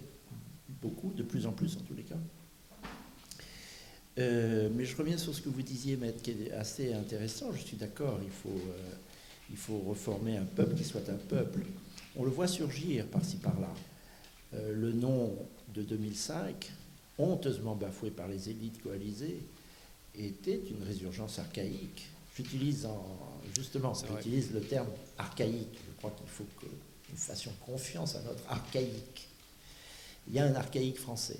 Speaker 1: beaucoup, de plus en plus en tous les cas. Euh, mais je reviens sur ce que vous disiez, Maître, qui est assez intéressant. Je suis d'accord, il faut, euh, il faut reformer un peuple qui soit un peuple. On le voit surgir par-ci par-là. Euh, le nom de 2005, honteusement bafoué par les élites coalisées, était une résurgence archaïque. J'utilise en, justement, j'utilise le terme archaïque. Je crois qu'il faut que nous fassions confiance à notre archaïque. Il y a un archaïque français.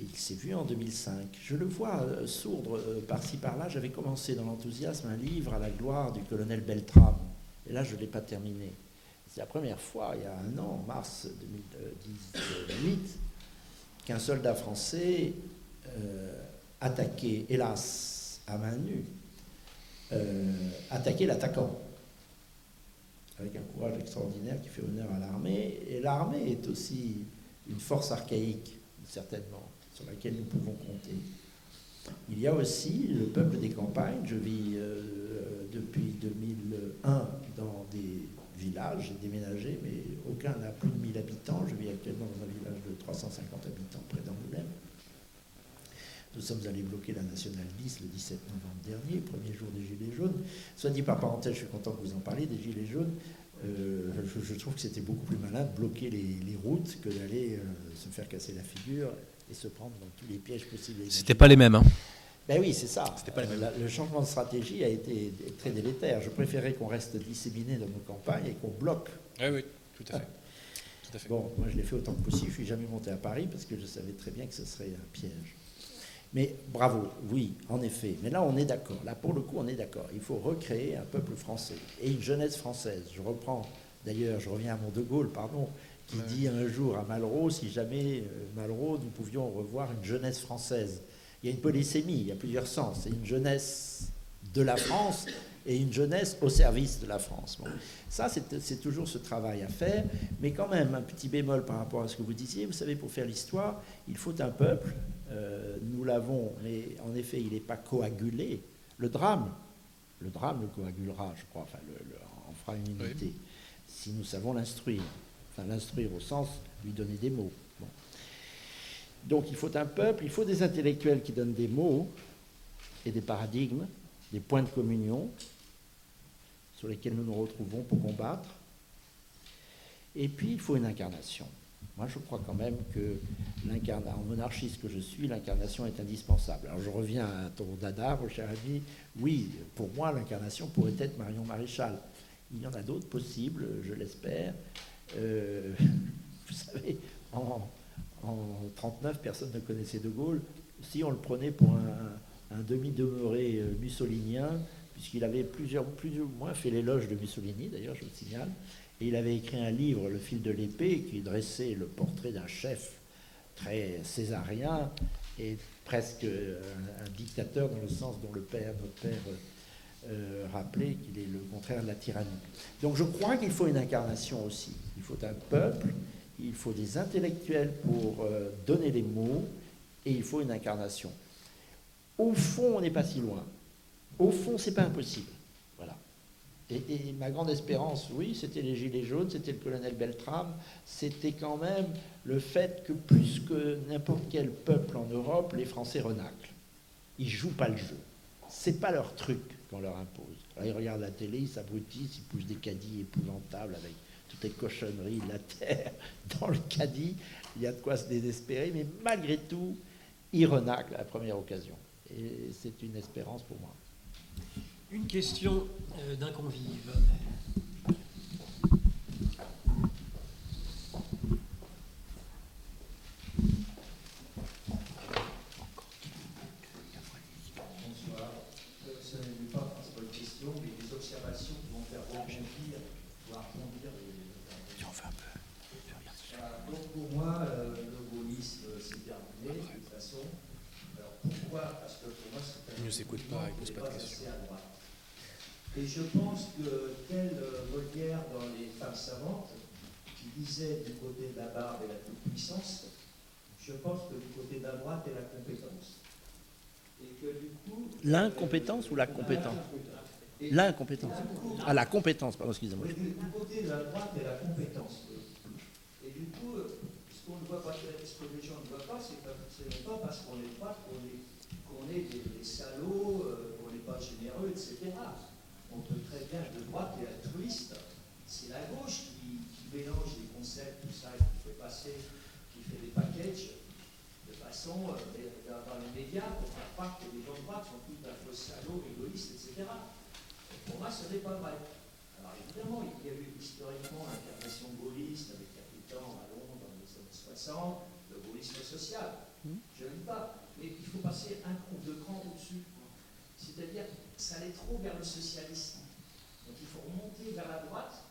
Speaker 1: Il s'est vu en 2005. Je le vois euh, sourdre euh, par-ci par-là. J'avais commencé dans l'enthousiasme un livre à la gloire du colonel Beltrame. Et là, je ne l'ai pas terminé. C'est la première fois, il y a un an, en mars 2018, qu'un soldat français euh, attaquait, hélas, à main nue, attaquait l'attaquant. Avec un courage extraordinaire qui fait honneur à l'armée. Et l'armée est aussi une force archaïque, certainement, sur laquelle nous pouvons compter. Il y a aussi le peuple des campagnes. Je vis euh, depuis 2001 dans des villages, j'ai déménagé, mais aucun n'a plus de 1000 habitants. Je vis actuellement dans un village de 350 habitants près d'Angoulême. Nous sommes allés bloquer la Nationale 10 le 17 novembre dernier, premier jour des Gilets jaunes. Soit dit par parenthèse, je suis content que vous en parliez, des Gilets jaunes. Euh, je, trouve que c'était beaucoup plus malin de bloquer les, les routes que d'aller euh, se faire casser la figure et se prendre dans tous les pièges possibles. et
Speaker 5: C'était pas les mêmes. Hein.
Speaker 1: ben oui, c'est ça.
Speaker 5: C'était pas les mêmes.
Speaker 1: La- le changement de stratégie a été très délétère. Je préférais qu'on reste disséminé dans nos campagnes et qu'on bloque.
Speaker 5: Oui, oui, tout à fait. Tout à fait.
Speaker 1: Bon, moi je l'ai fait autant que possible. Je suis jamais monté à Paris parce que je savais très bien que ce serait un piège. Mais bravo, oui, en effet. Mais là, on est d'accord. Là, pour le coup, on est d'accord. Il faut recréer un peuple français et une jeunesse française. Je reprends, d'ailleurs, je reviens à mon De Gaulle, pardon, qui
Speaker 5: Ouais.
Speaker 1: dit un jour à Malraux, si jamais, euh, Malraux, nous pouvions revoir une jeunesse française. Il y a une polysémie, il y a plusieurs sens. C'est une jeunesse de la France et une jeunesse au service de la France. Bon. Ça, c'est toujours ce travail à faire, mais quand même, un petit bémol par rapport à ce que vous disiez, vous savez, pour faire l'histoire, il faut un peuple, euh, nous l'avons, mais en effet, il n'est pas coagulé. Le drame, le drame le coagulera, je crois, enfin, le- le- en fera une unité, si nous savons l'instruire. L'instruire au sens, lui donner des mots. Donc, il faut un peuple, il faut des intellectuels qui donnent des mots et des paradigmes, des points de communion sur lesquels nous nous retrouvons pour combattre. Et puis, il faut une incarnation. Moi, je crois quand même que en monarchiste que je suis, l'incarnation est indispensable. Alors, je reviens à ton dada, mon cher ami. Oui, pour moi, l'incarnation pourrait être Marion Maréchal. Il y en a d'autres possibles, je l'espère. Euh, vous savez, en, en 39, personne ne connaissait De Gaulle. Si on le prenait pour un, un demi-demeuré euh, mussolinien, puisqu'il avait plusieurs, plus ou moins fait l'éloge de Mussolini, d'ailleurs, je le signale, et il avait écrit un livre, Le fil de l'épée, qui dressait le portrait d'un chef très césarien et presque euh, un, un dictateur dans le sens dont le père, notre père, euh, rappelait qu'il est le contraire de la tyrannie. Donc je crois qu'il faut une incarnation aussi. Il faut un peuple, il faut des intellectuels pour euh, donner les mots, et il faut une incarnation. Au fond, on n'est pas si loin. Au fond, c'est pas impossible. Voilà. Et, et ma grande espérance, oui, c'était les Gilets jaunes, c'était le colonel Beltrame, c'était quand même le fait que plus que n'importe quel peuple en Europe, les Français renaclent. Ils jouent pas le jeu. C'est pas leur truc qu'on leur impose. Alors, ils regardent la télé, ils s'abrutissent, ils poussent des caddies épouvantables avec toutes les cochonneries, la terre dans le caddie. Il y a de quoi se désespérer, mais malgré tout, ils renaclent à la première occasion. Et c'est une espérance pour moi.
Speaker 4: Une question euh, d'un convive.
Speaker 6: Bonsoir. Euh, Ce n'est pas, c'est pas une question, mais des pouvoir conduire les.
Speaker 5: Si on fait un peu.
Speaker 6: Voilà, donc pour moi, euh, le gaullisme, euh, c'est terminé, de toute façon. Alors pourquoi Parce que pour moi, c'est un
Speaker 5: Il nous écoute pas, il
Speaker 6: mouvement
Speaker 5: pose
Speaker 6: qui
Speaker 5: pas
Speaker 6: n'est
Speaker 5: de questions.
Speaker 6: assez à droite. Et je pense que, tel euh, Molière dans Les femmes savantes, qui disait du côté de la barbe et la toute-puissance, je pense que du côté de la droite est la compétence. Et que du coup.
Speaker 1: L'incompétence
Speaker 6: euh,
Speaker 1: ou la compétence
Speaker 6: Et-
Speaker 1: L'incompétence. Ah, la compétence, pardon, excusez-moi.
Speaker 6: du, du côté de la droite et la compétence. Et du coup, euh, ce qu'on ne voit pas, ce que les gens ne voient pas, c'est que ce n'est pas parce qu'on est droite qu'on est, est des salauds, euh, qu'on n'est pas généreux, etc. On peut très bien être de droite et altruiste. C'est la gauche qui, qui mélange les concepts, tout ça, et qui fait passer, qui fait des packages de façon, euh, dans dans les médias, pour faire croire que les gens de droite sont tous un peu salauds, égoïstes, etc. Pour moi, ce n'est pas vrai. Alors évidemment, il y a eu historiquement l'intervention gaulliste avec Capitan à Londres dans les années 60, le gaullisme social. Je ne dis pas, mais il faut passer un coup de cran au-dessus. C'est-à-dire, ça allait trop vers le socialisme. Donc il faut remonter vers la droite.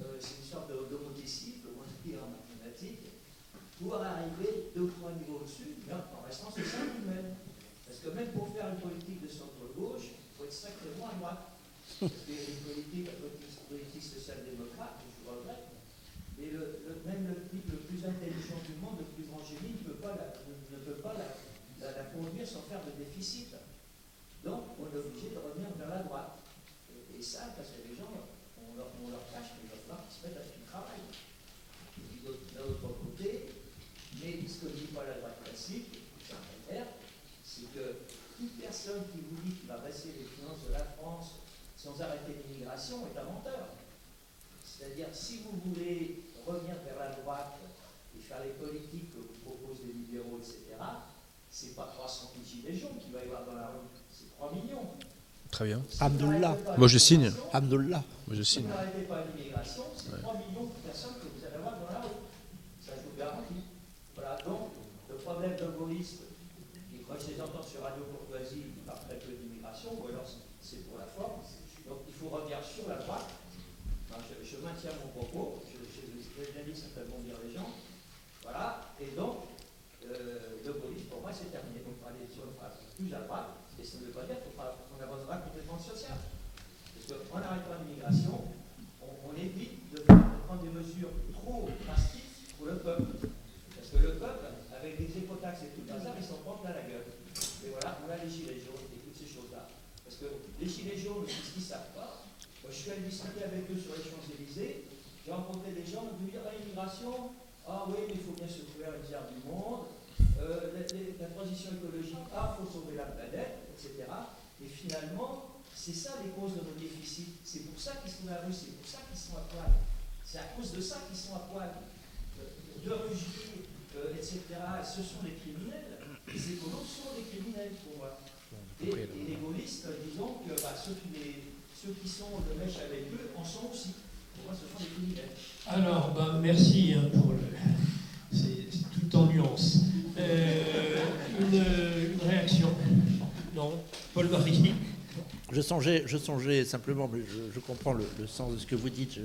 Speaker 6: Euh, c'est une sorte d'homothétie, comme on dit en mathématiques, pour arriver deux trois niveaux au-dessus, en restant social lui-même. Parce que même pour faire une politique de centre-gauche, il faut être sacrément à droite. Parce une politique, la politique, social-démocrate, je vous regrette, mais même le type le plus intelligent du monde, le plus grand génie, ne peut pas ne, peut pas la conduire sans faire de déficit. Donc, on est obligé de revenir vers la droite. Et, ça, parce que les gens, on leur, on leur cache, mais il va falloir qu'ils se mettent à du travail. D'un autre côté, mais ce que dit pas la droite classique, vert, c'est que toute personne qui vous dit qu'il va baisser les finances de la France sans arrêter l'immigration est un menteur. C'est-à-dire, si vous voulez revenir vers la droite et faire les politiques que vous proposent les libéraux, etc., c'est pas 300 000 gilets jaunes qu'il va y avoir dans la rue, 3 millions.
Speaker 5: Très bien.
Speaker 6: Si
Speaker 1: Abdullah.
Speaker 5: Moi, je signe.
Speaker 1: Abdullah.
Speaker 5: Moi, je
Speaker 6: si
Speaker 5: signe.
Speaker 6: vous n'arrêtez pas l'immigration, c'est 3 millions de personnes que vous allez avoir dans la rue. Ça, je vous garantis. Voilà, donc, le problème de gaullisme, et quand je les entends sur Radio Courtoisie, ils parlent très peu d'immigration, ou alors c'est pour la forme. Donc, il faut revenir sur la droite. Enfin, je, je maintiens mon propos, je, je, je l'ai bien dit, ça fait bondir les gens. Voilà, et donc, euh, le pour moi, c'est terminé. Donc, aller sur une phrase plus à droite, ça ne veut pas dire qu'on abandonnera complètement le social. Parce qu'en arrêtant l'immigration, on, évite de, prendre des mesures trop drastiques pour le peuple. Parce que le peuple, avec des écotaxes et tout bazar, ils s'en prend plein la gueule. Et voilà, on a les gilets jaunes et toutes ces choses-là. Parce que les gilets jaunes, c'est ce qu'ils ne savent pas. Moi, je suis allé discuter avec eux sur les Champs-Élysées. J'ai rencontré des gens qui me disent Ah, l'immigration, ah oui, mais il faut bien se trouver la misère du monde. Euh, la, la- la transition écologique, ah, il faut sauver la planète, etc. Et finalement, c'est ça les causes de nos déficits. C'est pour ça qu'ils sont à la rue, c'est pour ça qu'ils sont à poil. C'est à cause de ça qu'ils sont à poil. Euh, De rugir, euh, etc. Ce sont des criminels. Les écolos sont des criminels pour moi. Et, et les gaullistes, disons que bah, ceux, qui les- ceux qui sont de mèche avec eux en sont aussi. Pour moi, ce sont des criminels.
Speaker 4: Alors, ben, merci hein, pour le. C'est c'est tout en nuance. Euh, une, une réaction Non Paul Marie
Speaker 1: Je songeais, simplement, mais je, comprends le, sens de ce que vous dites, je,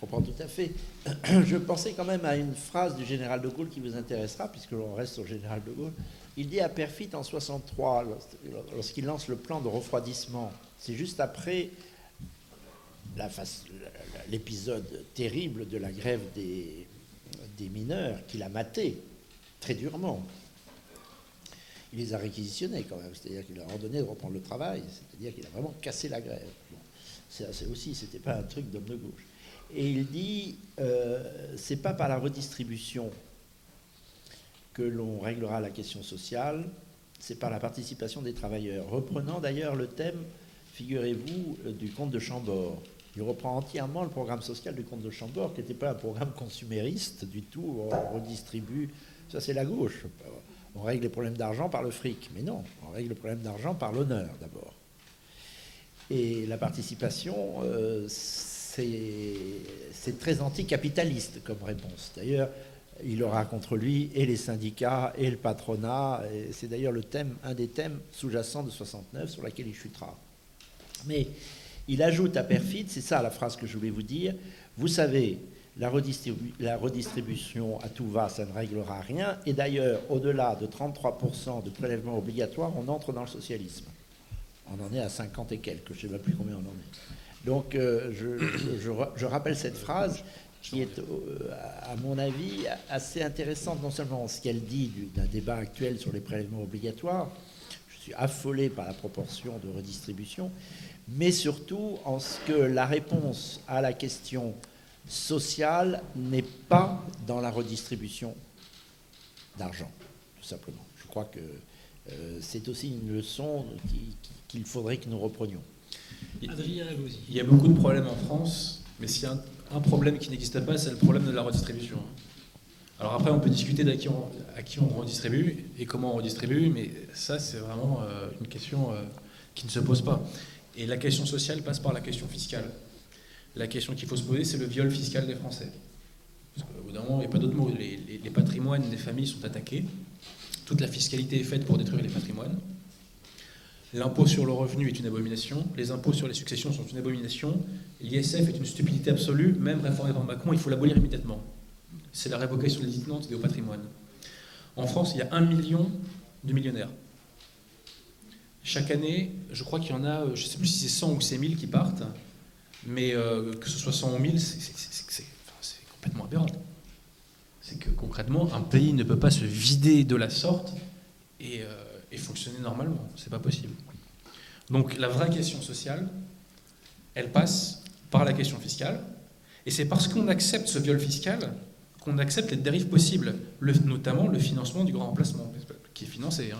Speaker 1: comprends tout à fait. Je pensais quand même à une phrase du général de Gaulle qui vous intéressera, puisque l'on reste au général de Gaulle. Il dit à Perfit en 63, lors- lorsqu'il lance le plan de refroidissement, c'est juste après l'épisode terrible de la grève des mineurs qu'il a maté très durement. Il les a réquisitionnés quand même, c'est-à-dire qu'il leur a ordonné de reprendre le travail, c'est-à-dire qu'il a vraiment cassé la grève. C'est aussi, c'était pas un truc d'homme de gauche. Et il dit, euh, c'est pas par la redistribution que l'on réglera la question sociale, c'est par la participation des travailleurs. Reprenant d'ailleurs le thème, figurez-vous, euh, du comte de Chambord. Il reprend entièrement le programme social du comte de Chambord, qui n'était pas un programme consumériste du tout, on redistribue, ça c'est la gauche. On règle les problèmes d'argent par le fric, mais non, on règle le problème d'argent par l'honneur d'abord. Et la participation, euh, c'est très anticapitaliste comme réponse. D'ailleurs, il aura contre lui et les syndicats et le patronat. C'est d'ailleurs le thème, un des thèmes sous-jacents de 69 sur laquelle il chutera. Mais Il ajoute à perfide, c'est ça la phrase que je voulais vous dire, vous savez, la, redistribution à tout va, ça ne réglera rien. Et d'ailleurs, au-delà de 33% de prélèvements obligatoires, on entre dans le socialisme. On en est à 50 et quelques, je ne sais pas plus combien on en est. Donc euh, je, rappelle cette phrase qui est, euh, à mon avis, assez intéressante, non seulement en ce qu'elle dit d'un débat actuel sur les prélèvements obligatoires, je suis affolé par la proportion de redistribution, mais surtout en ce que la réponse à la question sociale n'est pas dans la redistribution d'argent, tout simplement. Je crois que euh, c'est aussi une leçon qu'il faudrait que nous reprenions.
Speaker 5: Adrien Il y a beaucoup de problèmes en France, mais s'il y a un, problème qui n'existe pas, c'est le problème de la redistribution. Alors après, on peut discuter d'à qui, on, redistribue et comment on redistribue, mais ça, c'est vraiment euh, une question euh, qui ne se pose pas. Et la question sociale passe par la question fiscale. La question qu'il faut se poser, c'est le viol fiscal des Français. Parce qu'au bout d'un moment, il n'y a pas d'autre mot. Les, patrimoines des familles sont attaqués. Toute la fiscalité est faite pour détruire les patrimoines. L'impôt sur le revenu est une abomination. Les impôts sur les successions sont une abomination. L'ISF est une stupidité absolue. Même réformé par Macron, il faut l'abolir immédiatement. C'est la révocation des lieutenants et au patrimoine. En France, il y a un million de millionnaires. Chaque année, je crois qu'il y en a, je ne sais plus si c'est 100 ou c'est 1000 qui partent, mais euh, que ce soit 100 ou 1000, c'est complètement aberrant. C'est que concrètement, un pays ne peut pas se vider de la sorte et, euh, et fonctionner normalement. C'est pas possible. Donc la vraie question sociale, elle passe par la question fiscale. Et c'est parce qu'on accepte ce viol fiscal qu'on accepte les dérives possibles, notamment le financement du grand remplacement, qui est financé, hein,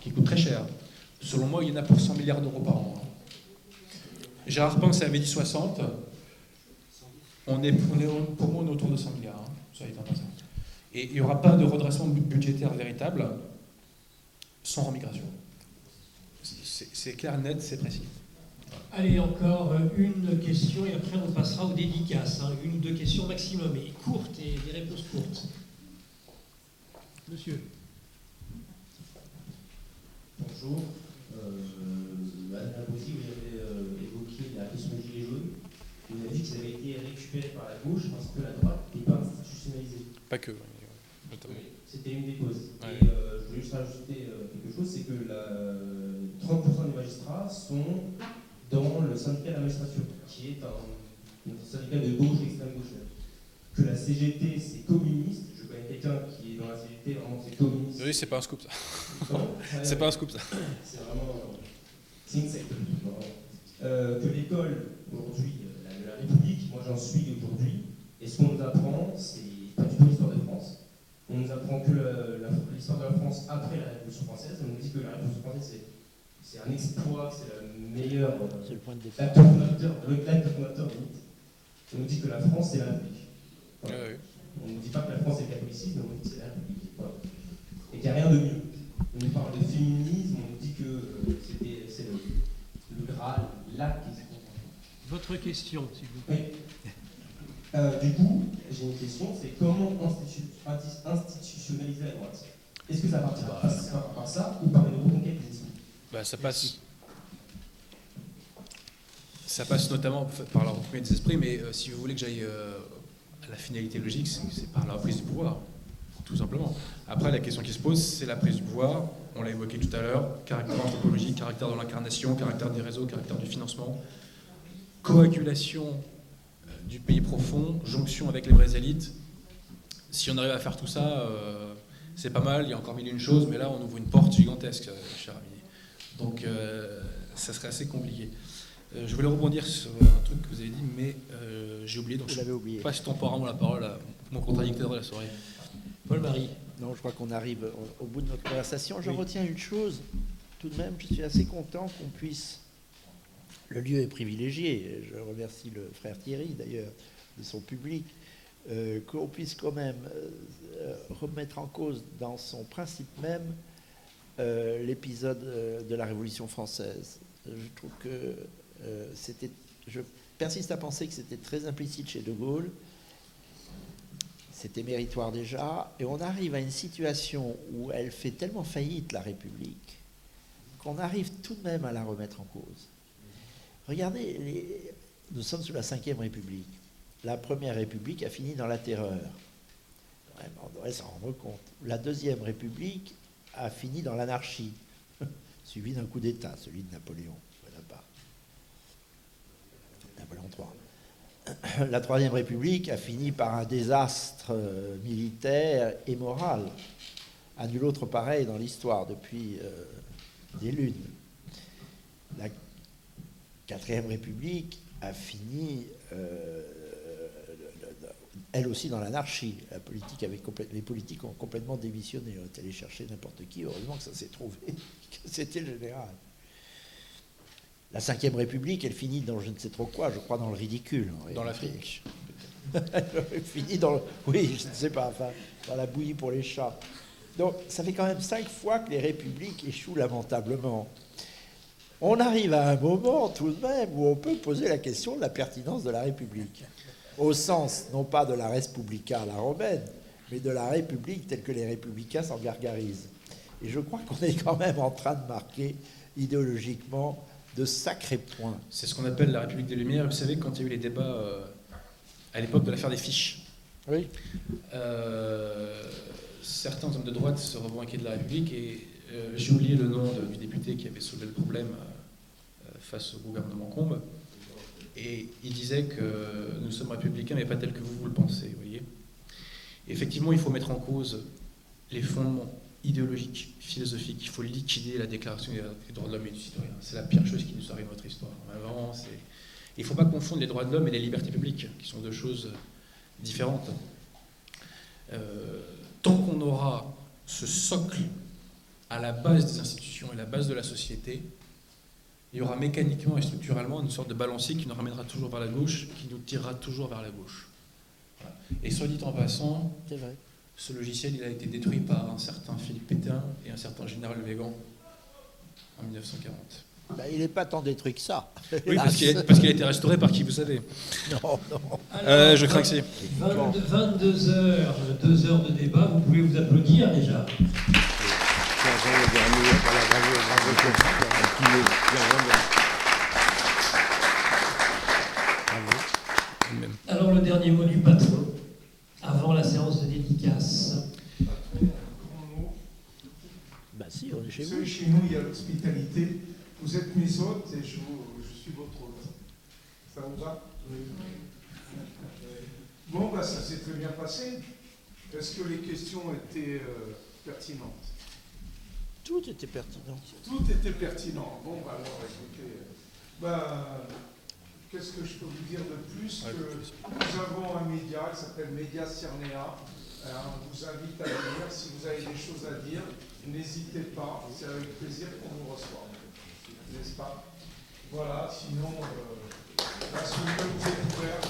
Speaker 5: qui coûte très cher. Selon moi, il y en a pour 100 milliards d'euros par an. Gérard Pince avait dit 60. On est, pour moi, on est autour de 100 milliards. Hein, ça Et il n'y aura pas de redressement budgétaire véritable sans remigration. C'est clair, net, c'est précis.
Speaker 4: Allez, encore euh, une question et après on passera aux dédicaces. Hein. Une ou deux questions maximum, et courtes et des réponses courtes. Monsieur.
Speaker 8: Bonjour. Euh, Madame vous avez euh, question des gilets jaunes. Avez dit que ça avait été récupéré par la gauche parce que la droite n'est pas institutionnalisée.
Speaker 5: Pas que,
Speaker 8: notamment. C'était une des causes. Et euh, je voulais juste rajouter euh, quelque chose, c'est que la, 30% des magistrats sont dans le syndicat de la magistrature, qui est un, syndicat de gauche, extrême gauche. Que la CGT, c'est communiste, quelqu'un qui est dans la CGT, vraiment c'est communiste.
Speaker 5: Oui, c'est pas un scoop ça. c'est pas un scoop ça.
Speaker 8: C'est vraiment. C'est une secte. Euh, que l'école, aujourd'hui, la, la République, moi j'en suis aujourd'hui, et ce qu'on nous apprend, c'est pas du tout l'histoire de France. On nous apprend que l'histoire de la France après la Révolution française. On nous dit que la Révolution française, c'est un exploit, c'est le meilleur. Euh,
Speaker 1: c'est le point de
Speaker 8: départ. fondateur, l'acte fondateur, limite. On nous dit que la France, c'est la République. On ne dit pas que la France est catholicisme, mais on dit que c'est la République. Et qu'il n'y a rien de mieux. On nous parle de féminisme, on nous dit que euh, c'est le, le Graal,
Speaker 4: Votre question, s'il vous plaît.
Speaker 8: Euh, du coup, j'ai une question, c'est comment institutionnaliser la droite? Est-ce que ça partira bah, par, ça ou par une reconquête
Speaker 5: bah, Ça passe. Ça passe notamment par la reconquête des esprits, mais euh, si vous voulez que j'aille euh, à la finalité logique, c'est par la reprise du pouvoir, tout simplement. Après, la question qui se pose, c'est la prise du pouvoir. On l'a évoqué tout à l'heure caractère anthropologique, caractère de l'incarnation, caractère des réseaux, caractère du financement, coagulation du pays profond, jonction avec les vraies élites. Si on arrive à faire tout ça, euh, c'est pas mal. Il y a encore mille et une choses, mais là, on ouvre une porte gigantesque, euh, cher ami. Donc, euh, ça serait assez compliqué. je voulais rebondir sur un truc que vous avez dit, mais j'ai oublié. Donc, je
Speaker 1: oublié.
Speaker 5: passe temporairement la parole à mon contradicteur de la soirée. Paul-Marie.
Speaker 1: Non, je crois qu'on arrive au, bout de notre conversation. Je retiens une chose, tout de même, je suis assez content qu'on puisse le lieu est privilégié. Je remercie le frère Thierry, d'ailleurs, de son public. Euh, qu'on puisse quand même euh, remettre en cause dans son principe même euh, l'épisode de la Révolution française. Je trouve que c'était. Je persiste à penser que c'était très implicite chez De Gaulle. C'était méritoire déjà. Et on arrive à une situation où elle fait tellement faillite, la République, qu'on arrive tout de même à la remettre en cause. Regardez, nous sommes sous la Ve République. La Première République a fini dans la terreur. On devrait s'en rendre compte. La Deuxième République a fini dans l'anarchie, suivi d'un coup d'État, celui de Napoléon Bonaparte. Napoléon III. La Troisième République a fini par un désastre euh, militaire et moral. À nul autre pareil dans l'histoire depuis euh, des lunes. La Quatrième République a fini, euh, elle aussi, dans l'anarchie. Les politiques ont complètement démissionné. On est allé chercher n'importe qui. Heureusement que ça s'est trouvé, que c'était le général. La Cinquième République, elle finit dans je ne sais trop quoi, je crois dans le ridicule.
Speaker 5: Dans l'Afrique.
Speaker 1: Elle finit dans le... Oui, je ne sais pas, enfin, dans la bouillie pour les chats. Donc, ça fait quand même cinq fois que les républiques échouent lamentablement. On arrive à un moment, tout de même, où on peut poser la question de la pertinence de la République. Au sens, non pas de la res publica à la romaine, mais de la République telle que les républicains s'en gargarisent. Et je crois qu'on est quand même en train de marquer idéologiquement de sacrés points.
Speaker 5: C'est ce qu'on appelle la République des Lumières. Vous savez, quand il y a eu les débats euh, à l'époque de l'affaire des fiches,
Speaker 1: Oui.
Speaker 5: euh, certains hommes de droite se revendiquaient de la République et euh, j'ai oublié le nom de- du député qui avait soulevé le problème euh, face au gouvernement Combe. Et il disait que nous sommes républicains, mais pas tels que vous, vous le pensez. Vous voyez effectivement, il faut mettre en cause les fondements idéologiques, philosophiques. Il faut liquider la déclaration des droits de l'homme et du citoyen. C'est la pire chose qui nous arrive dans notre histoire. Il ne faut pas confondre les droits de l'homme et les libertés publiques, qui sont deux choses différentes. Euh, tant qu'on aura ce socle à la base des institutions et la base de la société, il y aura mécaniquement et structurellement une sorte de balancier qui nous ramènera toujours vers la gauche, qui nous tirera toujours vers la gauche. Et soit dit en passant. Ce logiciel il a été détruit par un certain Philippe Pétain et un certain général Végan en 1940.
Speaker 1: Ben, il n'est pas tant détruit que ça.
Speaker 5: Oui, parce qu'il a, parce qu'il a été restauré par qui vous savez
Speaker 1: Non, non.
Speaker 5: Euh, Je crains que c'est.
Speaker 4: 22, 22 heures, 2 heures de débat, vous pouvez vous applaudir déjà. Alors le dernier mot du patron, avant la séance de dédicace.
Speaker 1: Bah si, on est chez
Speaker 3: Vous chez nous, il y a l'hospitalité. Vous êtes mes hôtes et je, vous- je suis votre hôte. Ça vous va? Bon, bah, ça s'est très bien passé. Est-ce que les questions étaient euh, pertinentes?
Speaker 1: Tout était pertinent.
Speaker 3: Tout était pertinent. Bon, bah, alors, écoutez, euh, bah, qu'est-ce que je peux vous dire de plus Nous avons un média, il s'appelle Média Cirnea. Euh, on vous invite à venir. Si vous avez des choses à dire, n'hésitez pas. C'est avec plaisir qu'on vous reçoit. N'est-ce pas? Voilà, sinon, euh, la souveraineté ouverte.